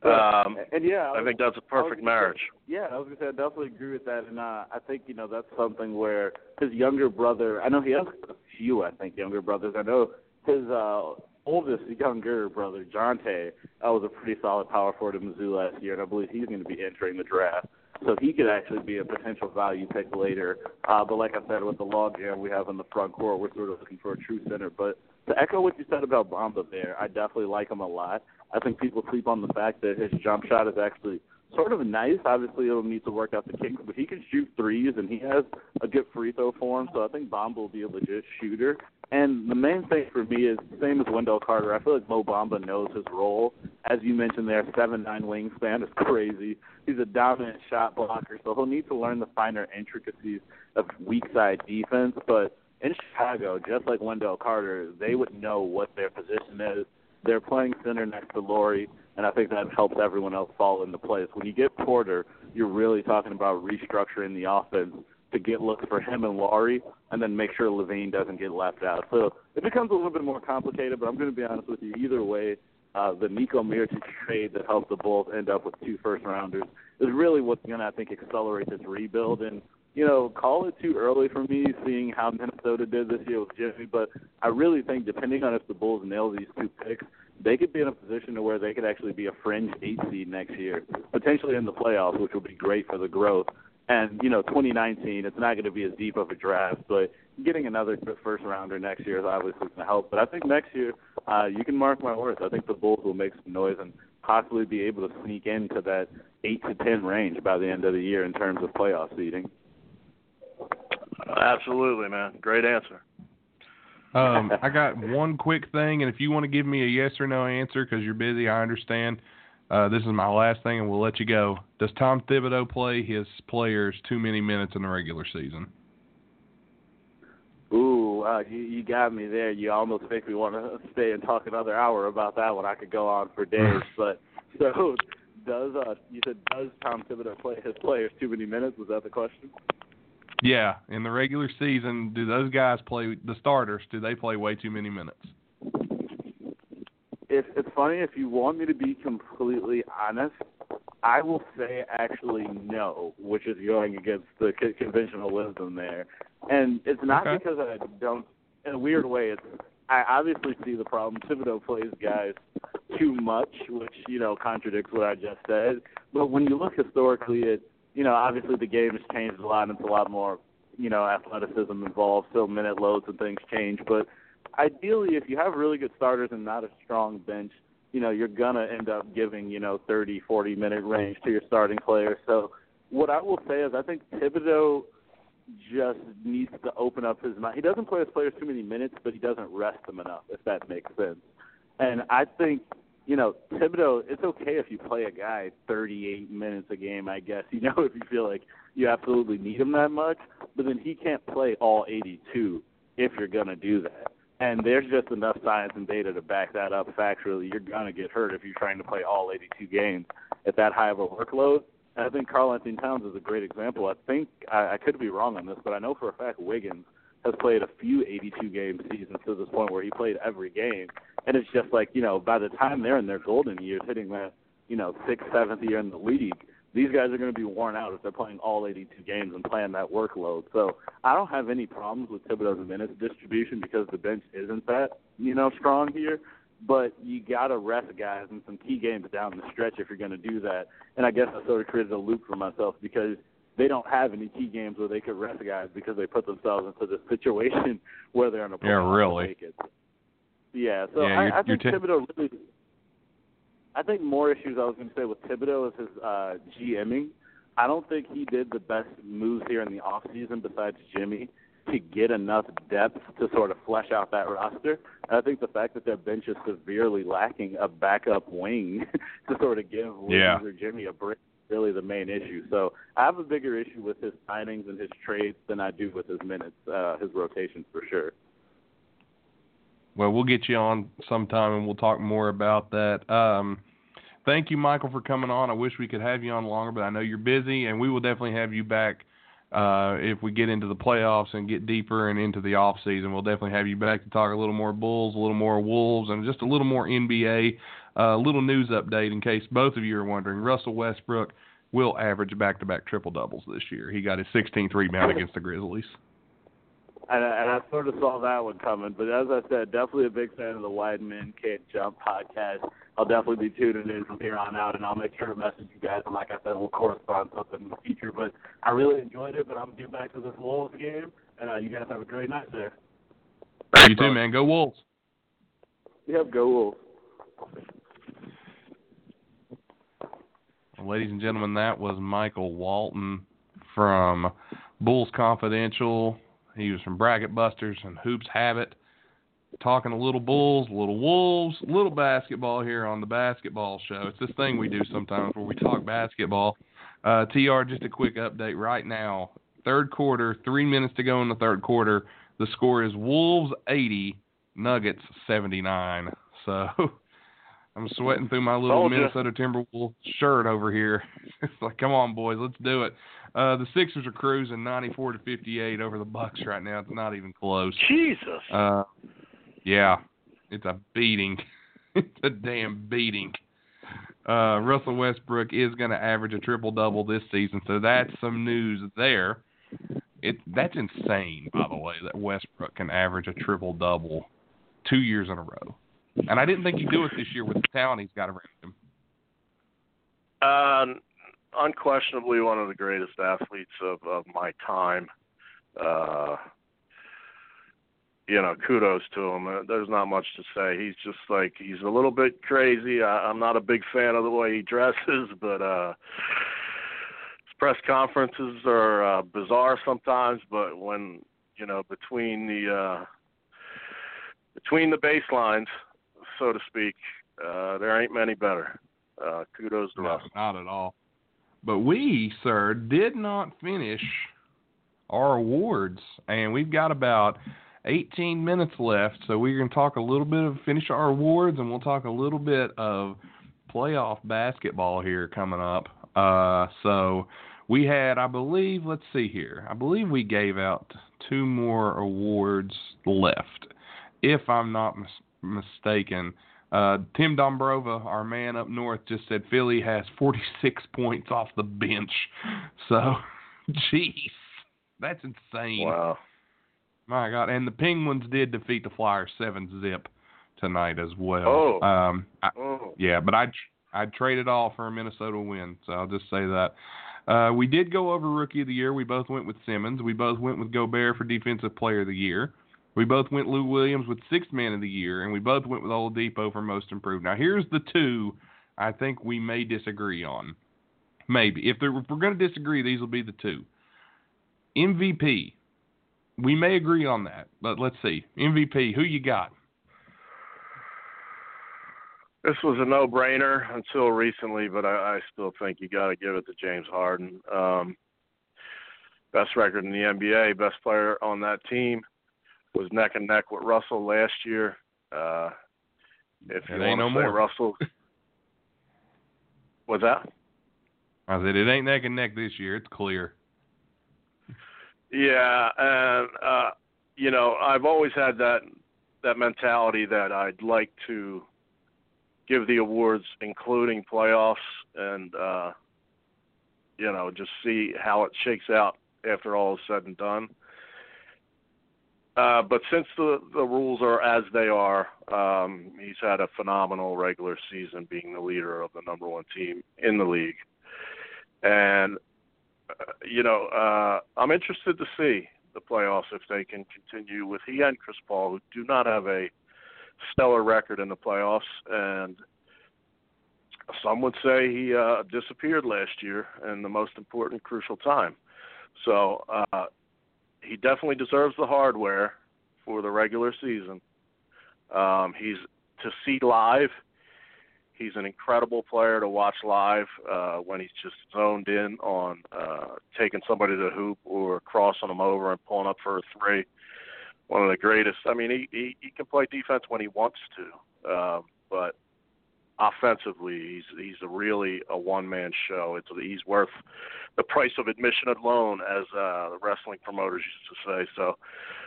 Um, and yeah, I think that's a perfect marriage. Say, yeah, I was gonna say I definitely agree with that, and uh, I think you know that's something where his younger brother. I know he has a few. I think younger brothers. I know his uh, oldest younger brother, Jontay, uh, was a pretty solid power forward at Mizzou last year, and I believe he's going to be entering the draft. So he could actually be a potential value pick later. Uh, but like I said, with the logjam we have in the front court, we're sort of looking for a true center. But to echo what you said about Bamba there, I definitely like him a lot. I think people sleep on the fact that his jump shot is actually sort of nice. Obviously, he'll need to work out the kinks, but he can shoot threes and he has a good free throw form. So I think Bamba will be a legit shooter. And the main thing for me is same as Wendell Carter. I feel like Mo Bamba knows his role. As you mentioned there, seven nine wingspan is [LAUGHS] crazy. He's a dominant shot blocker, so he'll need to learn the finer intricacies of weak side defense. But in Chicago, just like Wendell Carter, they would know what their position is. They're playing center next to Lauri, and I think that helps everyone else fall into place. When you get Porter, you're really talking about restructuring the offense to get looks for him and Lauri, and then make sure LaVine doesn't get left out. So it becomes a little bit more complicated, but I'm going to be honest with you. Either way, uh, the Nico Mirotic trade that helped the Bulls end up with two first rounders is really what's going to, I think, accelerate this rebuild. And you know, call it too early for me, seeing how Minnesota did this year with Jimmy. But I really think, depending on if the Bulls nail these two picks, they could be in a position to where they could actually be a fringe eight seed next year, potentially in the playoffs, which would be great for the growth. And you know, 2019, it's not going to be as deep of a draft, but getting another first rounder next year is obviously going to help. But I think next year, uh, you can mark my words. I think the Bulls will make some noise and possibly be able to sneak into that eight to ten range by the end of the year in terms of playoff seeding. Absolutely, man. Great answer. Um, I got one quick thing, and if you want to give me a yes or no answer because you're busy, I understand. Uh, this is my last thing, and we'll let you go. Does Tom Thibodeau play his players too many minutes in the regular season? Ooh, uh, you, you got me there. You almost make me want to stay and talk another hour about that one. I could go on for days. [LAUGHS] but so, does uh, you said does Tom Thibodeau play his players too many minutes? Was that the question? Yeah, in the regular season, do those guys play the starters? Do they play way too many minutes? If it's funny, if you want me to be completely honest, I will say actually no, which is going against the conventional wisdom there. And it's not okay. because I don't. In a weird way, it's I obviously see the problem. Thibodeau plays guys too much, which you know contradicts what I just said. But when you look historically at you know, obviously the game has changed a lot and it's a lot more, you know, athleticism involved, still minute loads and things change. But ideally, if you have really good starters and not a strong bench, you know, you're to end up giving, you know, 30, 40 minute range to your starting players. So what I will say is I think Thibodeau just needs to open up his mind. He doesn't play his players too many minutes, but he doesn't rest them enough, if that makes sense. And I think you know, Thibodeau, it's okay if you play a guy 38 minutes a game, I guess, you [LAUGHS] know, if you feel like you absolutely need him that much, but then he can't play all 82 if you're going to do that. And there's just enough science and data to back that up factually. You're going to get hurt if you're trying to play all 82 games at that high of a workload. And I think Karl-Anthony Towns is a great example. I think, I, I could be wrong on this, but I know for a fact Wiggins has played a few 82 game seasons to this point where he played every game, and it's just like you know by the time they're in their golden years, hitting that you know sixth, seventh year in the league, these guys are going to be worn out if they're playing all 82 games and playing that workload. So I don't have any problems with Thibodeau's minutes distribution because the bench isn't that you know strong here. But you got to rest guys in some key games down the stretch if you're going to do that. And I guess I sort of created a loop for myself because they don't have any key games where they could rest guys because they put themselves into this situation [LAUGHS] where they're in a yeah, really. Yeah, so yeah, I, I think t- Thibodeau really. I think more issues I was going to say with Thibodeau is his uh, GMing. I don't think he did the best moves here in the off season besides Jimmy to get enough depth to sort of flesh out that roster. And I think the fact that their bench is severely lacking a backup wing [LAUGHS] to sort of give yeah. or Jimmy a break really the main issue. So I have a bigger issue with his signings and his trades than I do with his minutes, uh, his rotations for sure. Well, we'll get you on sometime and we'll talk more about that. Um, thank you, Michael, for coming on. I wish we could have you on longer, but I know you're busy, and we will definitely have you back uh, if we get into the playoffs and get deeper and into the off season. We'll definitely have you back to talk a little more Bulls, a little more Wolves, and just a little more NBA. A uh, little news update in case both of you are wondering. Russell Westbrook will average back-to-back triple doubles this year. He got his 16th rebound against the Grizzlies. And, and I sort of saw that one coming, but as I said, definitely a big fan of the Wide Men Can't Jump podcast. I'll definitely be tuning in from here on out, and I'll make sure to message you guys. And like I said, we'll correspond something in the future. But I really enjoyed it. But I'm gonna get back to this Wolves game, and uh, you guys have a great night there. You too, man. Go Wolves. Yep, go Wolves. Ladies and gentlemen, that was Michael Walton from Bulls Confidential. He was from Bracket Busters and Hoops Habit. Talking a little Bulls, little Wolves, little basketball here on the basketball show. It's this thing we do sometimes where we talk basketball. Uh, TR, just a quick update right now. Third quarter, three minutes to go in the third quarter. The score is Wolves 80, Nuggets 79. So [LAUGHS] I'm sweating through my little Told. Minnesota Timberwolves shirt over here. [LAUGHS] it's like, come on, boys, let's do it. Uh, the Sixers are cruising 94 to 58 over the Bucks right now. It's not even close. Jesus. Uh, yeah, it's a beating. [LAUGHS] it's a damn beating. Uh, Russell Westbrook is going to average a triple double this season, so that's some news there. It that's insane, by the way, that Westbrook can average a triple double two years in a row. And I didn't think he'd do it this year with the talent he's got around him. Um, unquestionably one of the greatest athletes of, of my time. Uh, you know, kudos to him. Uh, There's not much to say. He's just like he's a little bit crazy. I, I'm not a big fan of the way he dresses, [LAUGHS] but uh his press conferences are uh, bizarre sometimes. But when you know between the uh between the baselines, so to speak, uh there ain't many better. Uh kudos to No, Russell. not at all. But we, sir, did not finish our awards, and we've got about 18 minutes left. So we're going to talk a little bit of finish our awards, and we'll talk a little bit of playoff basketball here coming up. Uh, so we had, I believe, let's see here. I believe we gave out two more awards left, if I'm not mis- mistaken. Uh, Tim Dombrova, our man up north, just said Philly has 46 points off the bench. So, [LAUGHS] jeez, that's insane. Wow. My God, and the Penguins did defeat the Flyers seven zip tonight as well. Oh. um, I, Oh. yeah, but I'd I'd trade it all for a Minnesota win. So I'll just say that. Uh, we did go over Rookie of the Year. We both went with Simmons. We both went with Gobert for Defensive Player of the Year. We both went Lou Williams with Sixth Man of the Year, and we both went with Oladipo for Most Improved. Now here's the two I think we may disagree on. Maybe if, if we're going to disagree, these will be the two. MVP. We may agree on that, but let's see. MVP. Who you got? This was a no-brainer until recently, but I, I still think you got to give it to James Harden. Um, best record in the NBA, best player on that team, was neck and neck with Russell last year. Uh, if you ain't no more. Russell, [LAUGHS] what's that? I said it ain't neck and neck this year. It's clear. Yeah, and uh, you know, I've always had that that mentality that I'd like to give the awards including playoffs and uh you know, just see how it shakes out after all is said and done. Uh, but since the the rules are as they are, um, he's had a phenomenal regular season, being the leader of the number one team in the league, and uh, you know, uh, I'm interested to see the playoffs if they can continue with he and Chris Paul, who do not have a stellar record in the playoffs, and some would say he uh, disappeared last year in the most important, crucial time. So uh, he definitely deserves the hardware for the regular season. Um, he's to see live. He's an incredible player to watch live uh, when he's just zoned in on uh, taking somebody to the hoop or crossing them over and pulling up for a three. One of the greatest. I mean, he he, he can play defense when he wants to, uh, but offensively, he's he's a really a one man show. It's he's worth the price of admission alone, as uh, the wrestling promoters used to say. So,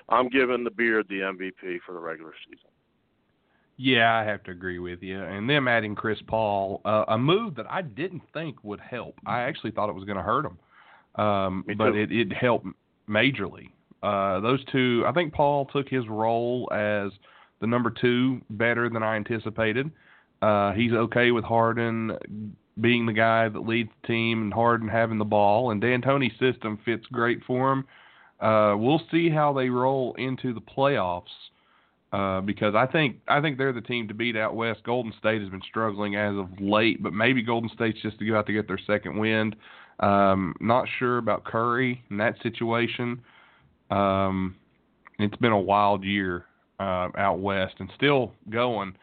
I'm giving the beard the MVP for the regular season. Yeah, I have to agree with you. And them adding Chris Paul, uh, a move that I didn't think would help. I actually thought it was going to hurt him, um, but it, it helped majorly. Uh, those two, I think Paul took his role as the number two better than I anticipated. Uh, he's okay with Harden being the guy that leads the team and Harden having the ball, and D'Antoni's system fits great for him. Uh, we'll see how they roll into the playoffs. uh, because I think I think they're the team to beat out west. Golden State has been struggling as of late, but maybe Golden State's just about to get their second wind. Um, not sure about Curry in that situation. Um, it's been a wild year uh, out west and still going.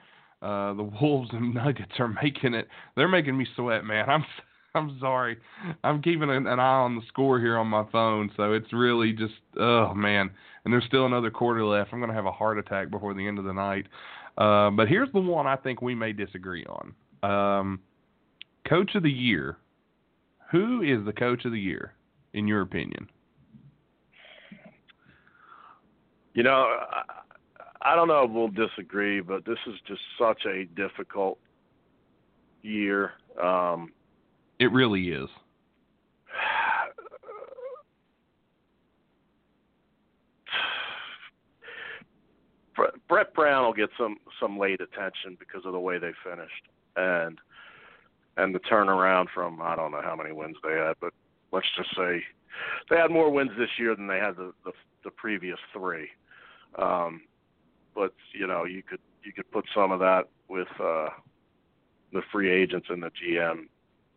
Uh, the [LAUGHS] Wolves and Nuggets are making it. They're making me sweat, man. I'm [LAUGHS] I'm sorry. I'm keeping an, an eye on the score here on my phone, so it's really just oh man. And there's still another quarter left. I'm to have a heart attack before the end of the night. Uh, but here's the one I think we may disagree on. Um, coach of the year. Who is the coach of the year, in your opinion? You know, I don't know if we'll disagree, but this is just such a difficult year. Um, it really is. [SIGHS] Brett Brown will get some some late attention because of the way they finished and and the turnaround from I don't know how many wins they had, but let's just say they had more wins this year than they had the the, the previous three. Um, but you know, you could you could put some of that with uh, the free agents and the GM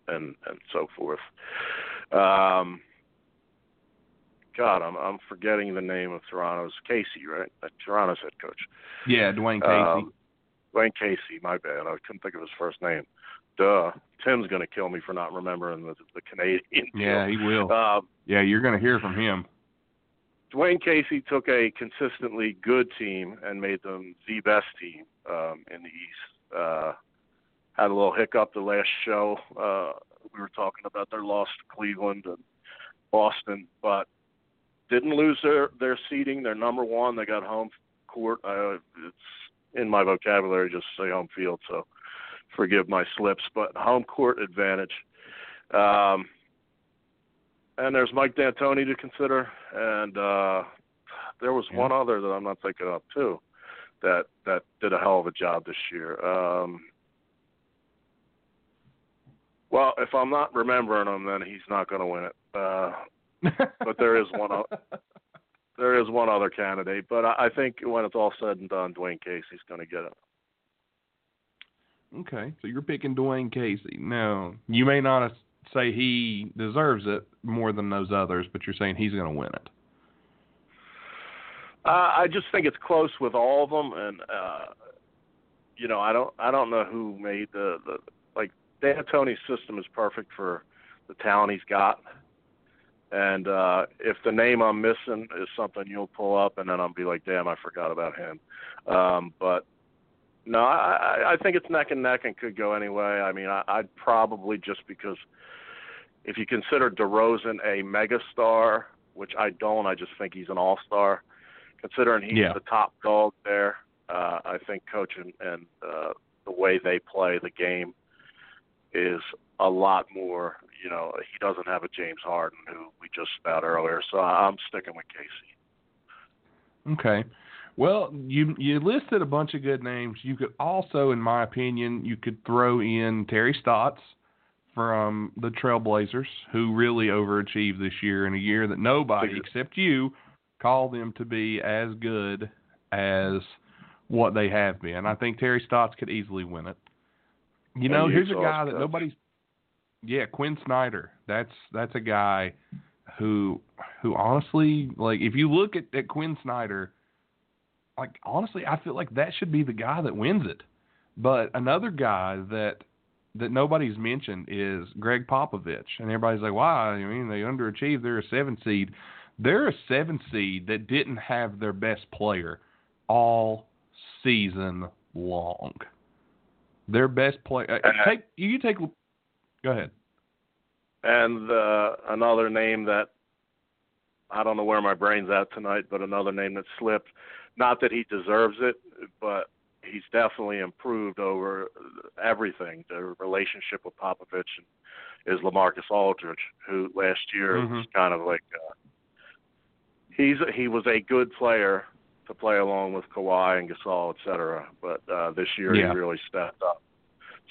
and and so forth. Um, God, I'm I'm forgetting the name of Toronto's Casey, right? Uh, Toronto's head coach. Yeah, Dwane Casey. Um, Dwane Casey, my bad. I couldn't think of his first name. Duh. Tim's gonna kill me for not remembering the the Canadian. Yeah, he will. Um, yeah, you're gonna hear from him. Dwane Casey took a consistently good team and made them the best team um, in the East. Uh, had a little hiccup the last show. Uh, we were talking about their loss to Cleveland and Boston, but didn't lose their their seeding. They're number one. They got home court. Uh, it's in my vocabulary just say home field, so forgive my slips, but home court advantage. Um, and there's Mike D'Antoni to consider, and uh, there was yeah. one other that I'm not thinking of too, that that did a hell of a job this year. Um, well, if I'm not remembering him, then he's not going to win it. Uh, [LAUGHS] but there is one. there is one other candidate, but I, I think when it's all said and done, Dwane Casey's going to get it. Okay, so you're picking Dwayne Casey. Now, you may not say he deserves it more than those others, but you're saying he's going to win it. Uh, I just think it's close with all of them, and uh, you know, I don't, I don't know who made the, the like D'Antoni's system is perfect for the talent he's got, and uh, if the name I'm missing is something you'll pull up, and then I'll be like, damn, I forgot about him. Um, but no, I, I think it's neck and neck and could go anyway. I mean, I, I'd probably just because if you consider DeRozan a megastar, which I don't, I just think he's an all-star. Considering he's yeah. the top dog there, uh, I think coaching and uh, the way they play the game is a lot more. You know, he doesn't have a James Harden who we just about earlier, so I'm sticking with Casey. Okay. Well, you you listed a bunch of good names. You could also, in my opinion, you could throw in Terry Stotts from the Trailblazers, who really overachieved this year in a year that nobody except you called them to be as good as what they have been. I think Terry Stotts could easily win it. You know, here's a guy that nobody's. Yeah, Quin Snyder. That's that's a guy who who honestly like if you look at, at Quin Snyder, like honestly, I feel like that should be the guy that wins it. But another guy that that nobody's mentioned is Gregg Popovich, and everybody's like, "Why? I mean, they underachieved. They're a seven seed. They're a seven seed that didn't have their best player all season long. Their best player. Uh, take you take. Go ahead. And uh, another name that I don't know where my brain's at tonight, but another name that slipped. Not that he deserves it, but he's definitely improved over everything. The relationship with Popovich is LaMarcus Aldridge, who last year mm-hmm. was kind of like uh, he's he was a good player to play along with Kawhi and Gasol, et cetera. But uh, this year yeah. he really stepped up.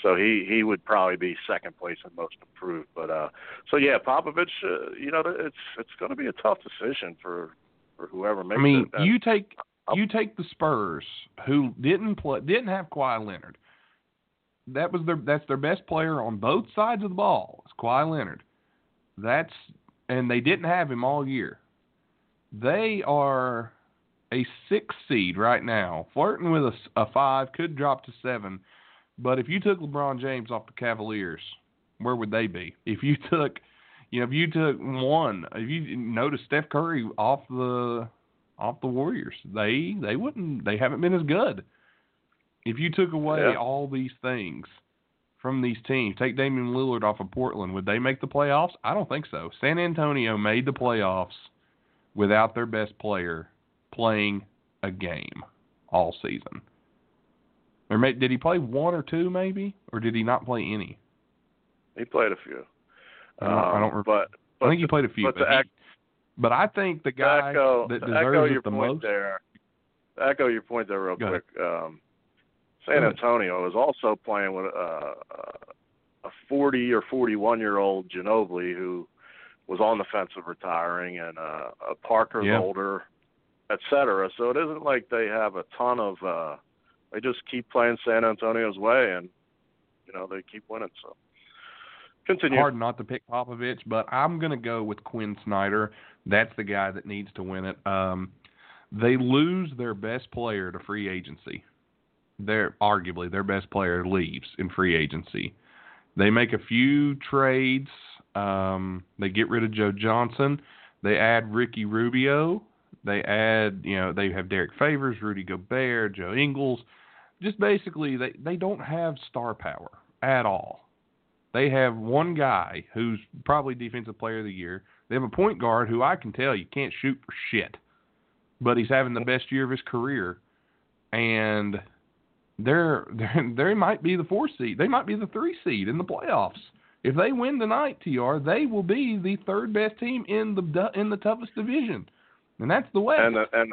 So he he would probably be second place in most improved. But uh, so yeah, Popovich, uh, you know, it's it's going to be a tough decision for for whoever makes I mean, it. you take you take the Spurs, who didn't play, didn't have Kawhi Leonard. That was their that's their best player on both sides of the ball. It's Kawhi Leonard. That's and they didn't have him all year. They are a six seed right now, flirting with a, a five, could drop to seven. But if you took LeBron James off the Cavaliers, where would they be? If you took, you know, if you took one, if you noticed Steph Curry off the off the Warriors, they they wouldn't, they haven't been as good. If you took away Yeah. all these things from these teams, take Damian Lillard off of Portland, would they make the playoffs? I don't think so. San Antonio made the playoffs without their best player playing a game all season. Or may, did he play one or two, maybe, or did he not play any? He played a few. I don't, I Um, don't remember. But, but I think he played a few, but but, he- but I think the guy echo, that deserves echo it your the point most. there. Echo your point there, real Go quick. Um, San Antonio is also playing with uh, a 40 or 41 year old Ginobili who was on the fence of retiring, and uh, uh, Parker's Yeah. older, et cetera. So it isn't like they have a ton of. uh They just keep playing San Antonio's way, and you know they keep winning. So continue. hard not to pick Popovich, but I'm going to go with Quin Snyder. That's the guy that needs to win it. Um, they lose their best player to free agency. Their arguably their best player leaves in free agency. They make a few trades. Um, they get rid of Joe Johnson. They add Ricky Rubio. They add, you know, they have Derrick Favors, Rudy Gobert, Joe Ingles. Just basically, they they don't have star power at all. They have one guy who's probably defensive player of the year. They have a point guard who I can tell you can't shoot for shit, but he's having the best year of his career, and they're, [LAUGHS] they're they might be the four seed. They might be the three seed in the playoffs. If they win tonight, Tr, they will be the third best team in the in the toughest division, and that's the West. And and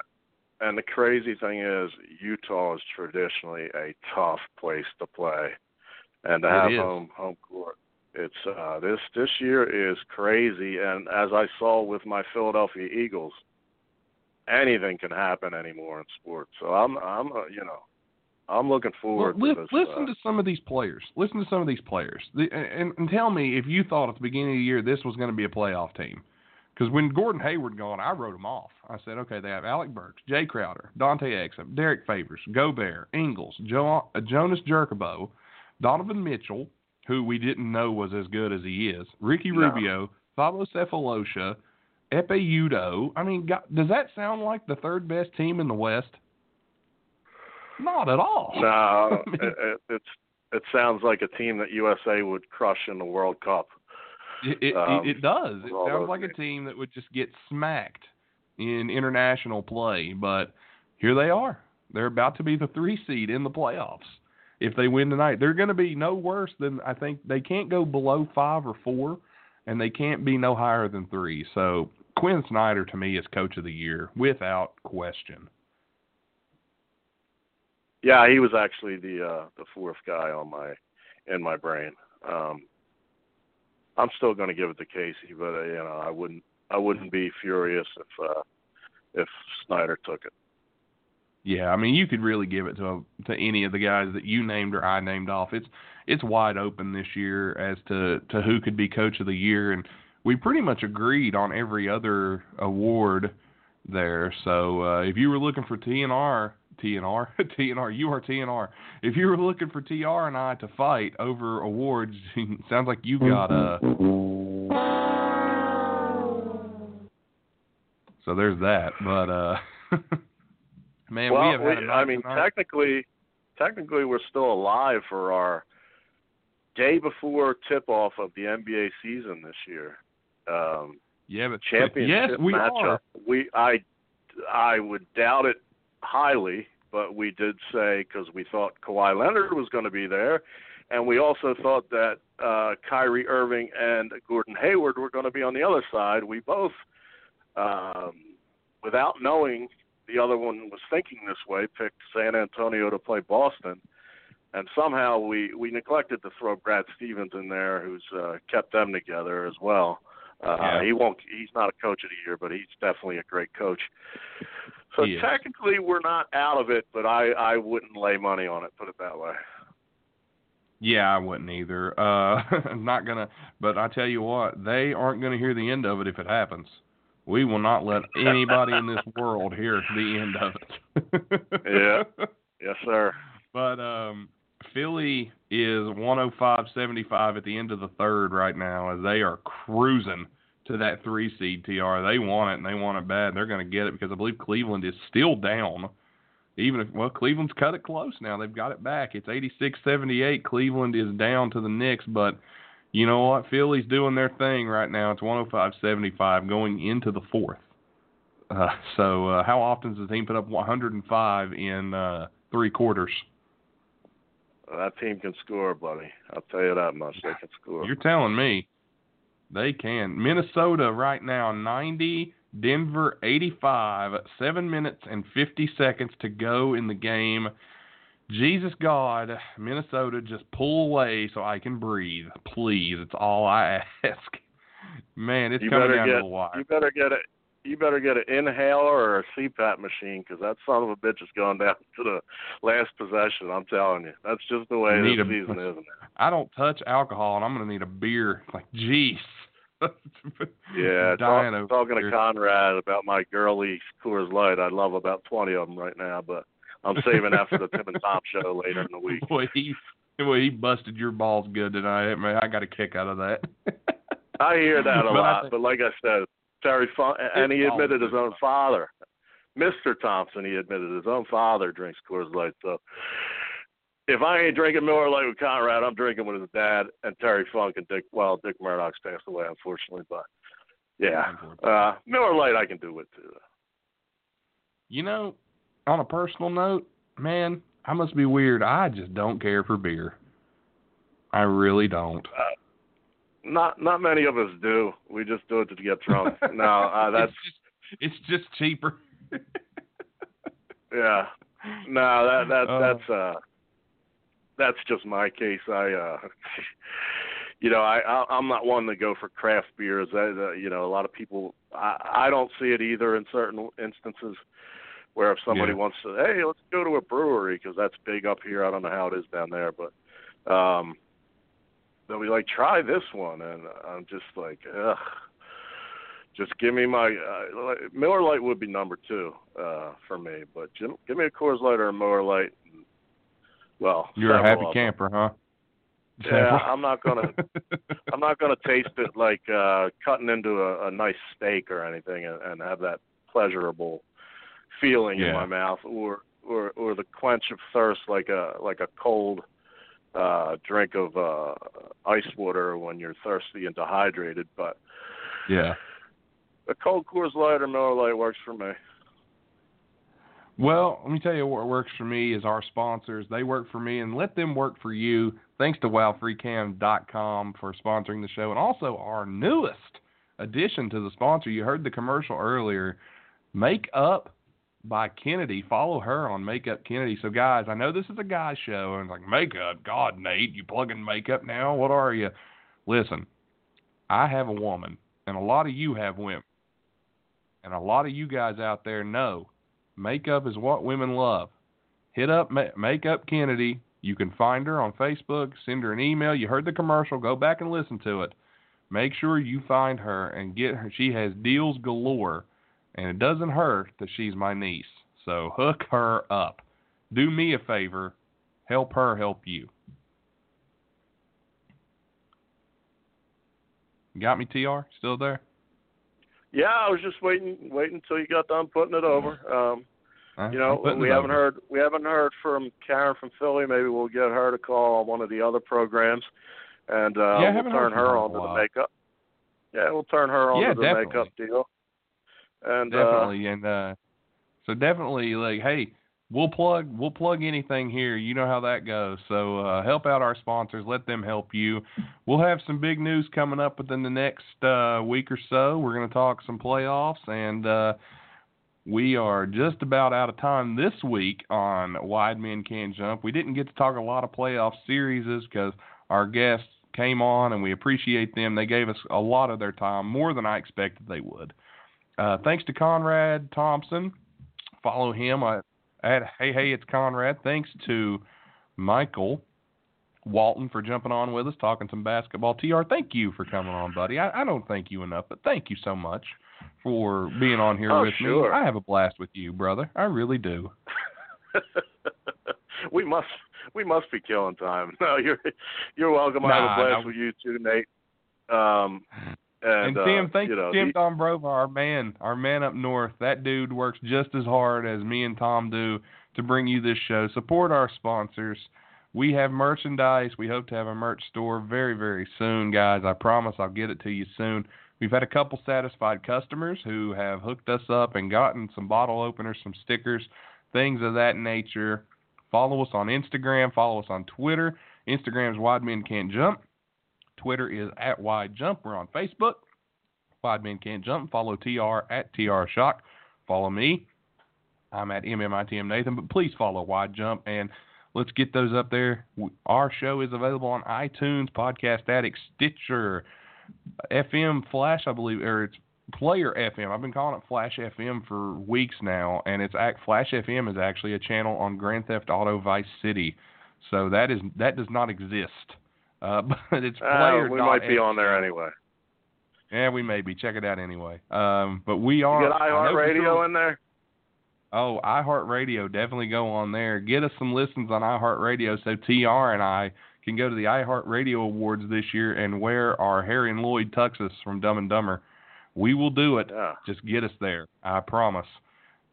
and the crazy thing is, Utah is traditionally a tough place to play, and to It have is. home home court. It's uh, this this year is crazy, and as I saw with my Philadelphia Eagles, anything can happen anymore in sports. So I'm I'm uh, you know I'm looking forward Well, to this. listen uh, to some of these players. Listen to some of these players, the, and, and tell me if you thought at the beginning of the year this was going to be a playoff team. Because when Gordon Hayward gone, I wrote them off. I said, okay, they have Alec Burks, Jae Crowder, Dante Exum, Derrick Favors, Gobert, Ingles, jo- uh, Jonas Jerebko, Donovan Mitchell, who we didn't know was as good as he is, Ricky No. Rubio, Thabo Sefolosha, Ekpe Udoh. I mean, God, does that sound like the third best team in the West? Not at all. no, [LAUGHS] I mean- it, it, it sounds like a team that USA would crush in the World Cup. It it, Um, it, does. It sounds like a team that would just get smacked in international play, but here they are. They're about to be the three seed in the playoffs. If they win tonight, they're going to be no worse than I think they can't go below five or four, and they can't be no higher than three. So Quin Snyder to me is coach of the year without question. Yeah, he was actually the uh the fourth guy on my in my brain. Um I'm still going to give it to Casey, but uh, you know, I wouldn't I wouldn't be furious if uh if Snyder took it. Yeah, I mean, you could really give it to to any of the guys that you named or I named off. It's it's wide open this year as to to who could be coach of the year, and we pretty much agreed on every other award there. So uh, if you were looking for TNR, TNR, [LAUGHS] TNR, you are TNR. If you were looking for TR and I to fight over awards, [LAUGHS] sounds like you got a. So there's that, but uh. [LAUGHS] Man, well, we have had night I mean, tonight. technically technically we're still alive for our day before tip off of the NBA season this year. Um yeah, but championship yes, we matchup. are. We I I would doubt it highly, but we did say because we thought Kawhi Leonard was going to be there, and we also thought that uh, Kyrie Irving and Gordon Hayward were going to be on the other side. We both, um, without knowing the other one was thinking this way, picked San Antonio to play Boston. And somehow we, we neglected to throw Brad Stevens in there, who's uh, kept them together as well. Uh, Yeah. He won't. He's not a coach of the year, but he's definitely a great coach. So is. technically, we're not out of it, but I I wouldn't lay money on it. Put it that way. Yeah, I wouldn't either. Uh, [LAUGHS] not gonna. But I tell you what, they aren't gonna hear the end of it if it happens. We will not let [LAUGHS] anybody in this world hear the end of it. Yeah. [LAUGHS] Yes, sir. But um, Philly is 105.75 at the end of the third right now, as they are cruising to that three seed TR. They want it and they want it bad. They're going to get it because I believe Cleveland is still down. Even if well, Cleveland's cut it close now. They've got it back. It's 86-78. Cleveland is down to the Knicks, but you know what? Philly's doing their thing right now. It's 105-75 going into the fourth. Uh, so uh, how often does the team put up 105 in uh, three quarters? That team can score, buddy. I'll tell you that much. They can score. You're telling me they can. Minnesota right now 90, Denver 85, 7 minutes and 50 seconds to go in the game. Jesus God, Minnesota just pull away so I can breathe. Please, it's all I ask. Man, it's you coming down get to the wire. you better get it. You better get an inhaler or a CPAP machine because that son of a bitch is going down [LAUGHS] to the last possession. I'm telling you, that's just the way a- season is. [LAUGHS] I don't touch alcohol, and I'm going to need a beer. Like, jeez. [LAUGHS] Yeah, talk, talking here. to Conrad about my girly Coors Light. I love about 20 of them right now, but I'm saving for the Tim and Tom show later in the week. [LAUGHS] Boy, he, boy, he busted your balls good tonight. Man, I got a kick out of that. [LAUGHS] I hear that a But lot, think- but like I said, Terry Funk, and he admitted his own father, Mr. Thompson. He admitted his own father drinks Coors Light. So if I ain't drinking Miller Lite with Conrad, I'm drinking with his dad and Terry Funk and Dick. Well, Dick Murdoch's passed away, unfortunately, but yeah, uh, Miller Lite I can do with too. You know, on a personal note, man, I must be weird. I just don't care for beer. I really don't. Not not many of us do. We just do it to get drunk. [LAUGHS] no, uh, that's it's just, it's just cheaper. [LAUGHS] yeah. No, that that Uh. that's uh that's just my case. I uh [LAUGHS] you know, I, I I'm not one to go for craft beers. I, uh, you know, a lot of people I I don't see it either in certain instances where if somebody Yeah. wants to, hey, let's go to a brewery because that's big up here. I don't know how it is down there, but um they'll be like, try this one, and I'm just like, ugh. Just give me my uh, Miller Lite would be number two uh, for me, but give, give me a Coors Light or a Miller Lite. Well, You're a happy camper, huh? Yeah, I'm not gonna [LAUGHS] I'm not gonna taste it like uh, cutting into a, a nice steak or anything, and, and have that pleasurable feeling in my mouth, or or or the quench of thirst like a like a cold uh drink of uh ice water when you're thirsty and dehydrated. But yeah. a cold Coors Light or Miller Lite works for me. Well, let me tell you what works for me is our sponsors. They work for me, and let them work for you. Thanks to WowFreeCam.com for sponsoring the show, and also our newest addition to the sponsor. You heard the commercial earlier. Makeup by Kennedy. Follow her on Makeup Kennedy. So, guys, I know this is a guy show, and it's like makeup. God, Nate, you plugging makeup now? What are you? Listen, I have a woman, and a lot of you have women, and a lot of you guys out there know Makeup is what women love. Hit up Ma- Makeup Kennedy. You can find her on Facebook. Send her an email. You heard the commercial. Go back and listen to it. Make sure you find her and get her. She has deals galore, and it doesn't hurt that she's my niece. So hook her up. Do me a favor. Help her help you. Got me, TR? Still there? Yeah, I was just waiting waiting until you got done putting it over. Um You know, we haven't over. heard we haven't heard from Karen from Philly. Maybe we'll get her to call on one of the other programs, and uh, Yeah, we'll turn her her in a on to the makeup. Yeah, we'll turn her on Yeah, to the definitely. makeup deal. And uh, definitely and uh so definitely like hey we'll plug we'll plug anything here you know how that goes so uh help out our sponsors let them help you we'll have some big news coming up within the next uh week or so we're going to talk some playoffs and uh we are just about out of time this week on Wide Men Can Jump. We didn't get to talk a lot of playoff series because our guests came on and we appreciate them. They gave us a lot of their time, more than I expected they would. Uh, thanks to Conrad Thompson follow him at, at Hey Hey It's Conrad. Thanks to Michael Walton for jumping on with us, talking some basketball. TR, thank you for coming on, buddy. I, I don't thank you enough, but thank you so much for being on here Oh, with sure. me. I have a blast with you, brother. I really do. [LAUGHS] we must we must be killing time. [LAUGHS] No, you're you're welcome. I have a blast no. with you too, Nate. Um, and, And, Tim, uh, thank you know, Tim the- Dombrova, our man, our man up north. That dude works just as hard as me and Tom do to bring you this show. Support our sponsors. We have merchandise. We hope to have a merch store very, very soon, guys. I promise I'll get it to you soon. We've had a couple satisfied customers who have hooked us up and gotten some bottle openers, some stickers, things of that nature. Follow us on Instagram. Follow us on Twitter. Instagram's Wide Men Can't Jump. Twitter is at Wide Jump. We're on Facebook. Wide Men Can't Jump. Follow TR at TR Shock. Follow me. I'm at MMITM Nathan, but please follow Wide Jump and let's get those up there. Our show is available on iTunes, Podcast Addict, Stitcher, FM Flash, I believe, or it's Player FM. I've been calling it Flash FM for weeks now, and it's act Flash FM is actually a channel on Grand Theft Auto Vice City. So that is that does not exist. Uh, [LAUGHS] but it's uh, player. we might be on there anyway. Yeah, we may be. Check it out anyway. Um, but we are. You got I iHeartRadio in there. Oh, iHeartRadio, definitely go on there. Get us some listens on iHeartRadio so TR and I can go to the iHeartRadio Awards this year and wear our Harry and Lloyd tuxes from Dumb and Dumber. We will do it. Yeah. Just get us there. I promise.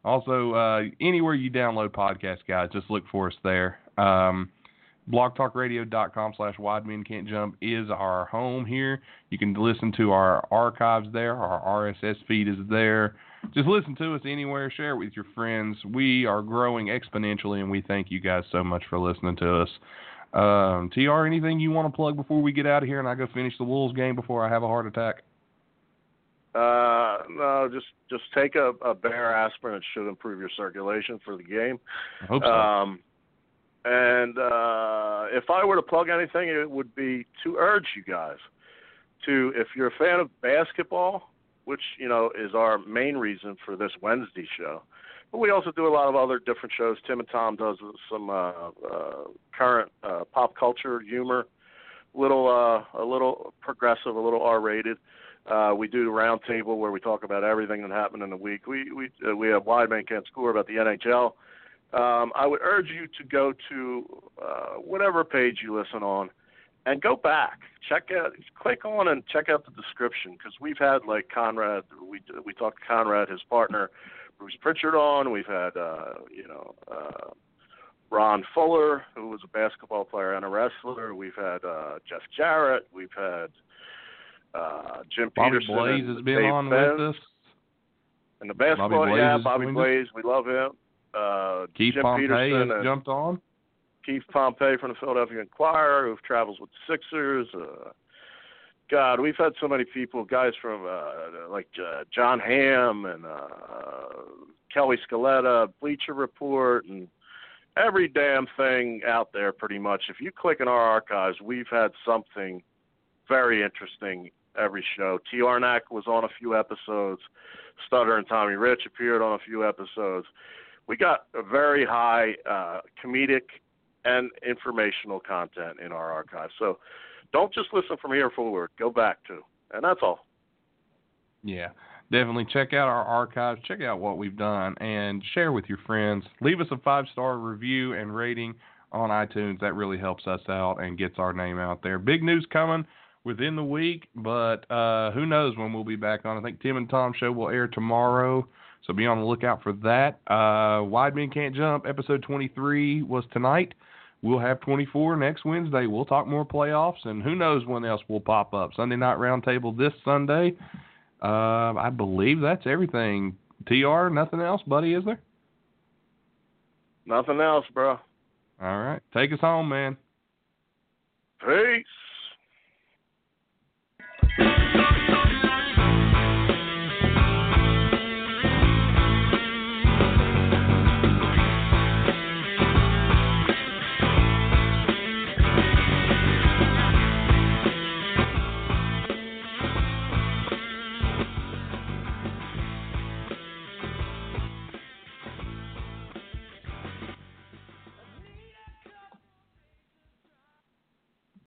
Also, uh, anywhere you download podcasts, guys, just look for us there. Um, blogtalkradio.com slash wide men can't jump is our home here. You can listen to our archives there. Our RSS feed is there. Just listen to us anywhere. Share it with your friends. We are growing exponentially, and we thank you guys so much for listening to us. Um, TR, anything you want to plug before we get out of here and I go finish the Wolves game before I have a heart attack? Uh, no, just just take a, a Bayer aspirin. It should improve your circulation for the game. I hope so. Um, and uh, if I were to plug anything, it would be to urge you guys to, if you're a fan of basketball, which you know is our main reason for this Wednesday show, but we also do a lot of other different shows. Tim and Tom does some uh, uh, current uh, pop culture humor, little uh, a little progressive, a little R-rated. Uh, we do the round table where we talk about everything that happened in the week. We we uh, we have wide man can't score about the NHL. Um, I would urge you to go to uh, whatever page you listen on and go back, check out, click on and check out the description because we've had like Conrad. We we talked to Conrad, his partner Bruce Pritchard on. We've had uh, you know. Uh, Ron Fuller, who was a basketball player and a wrestler. We've had uh, Jeff Jarrett. We've had uh, Jim Bobby Petersen. Blaze and has been Dave on Benz. with us. And the basketball, Blaze yeah, Bobby. Blaze, we love him. Uh, Keith Jim Pompey Petersen has jumped on. Keith Pompey from the Philadelphia Inquirer, who travels with the Sixers. Uh, God, we've had so many people, guys from uh, like uh, John Hamm and uh, Kelly Scaletta, Bleacher Report, and every damn thing out there, pretty much. If you click in our archives, we've had something very interesting every show. T. Arnack was on a few episodes. Stutter and Tommy Rich appeared on a few episodes. We got a very high uh, comedic and informational content in our archive. So don't just listen from here forward. Go back to. And that's all. Yeah, definitely check out our archives, check out what we've done, and share with your friends. Leave us a five star review and rating on iTunes. That really helps us out and gets our name out there. Big news coming within the week, but uh, who knows when we'll be back on. I think Tim and Tom show will air tomorrow, so be on the lookout for that. Uh, Wide Men Can't Jump episode 23 was tonight. We'll have 24 next Wednesday. We'll talk more playoffs, and who knows when else will pop up. Sunday Night Roundtable this Sunday. Uh, I believe that's everything. TR, nothing else, buddy, is there? Nothing else, bro. All right. Take us home, man. Peace.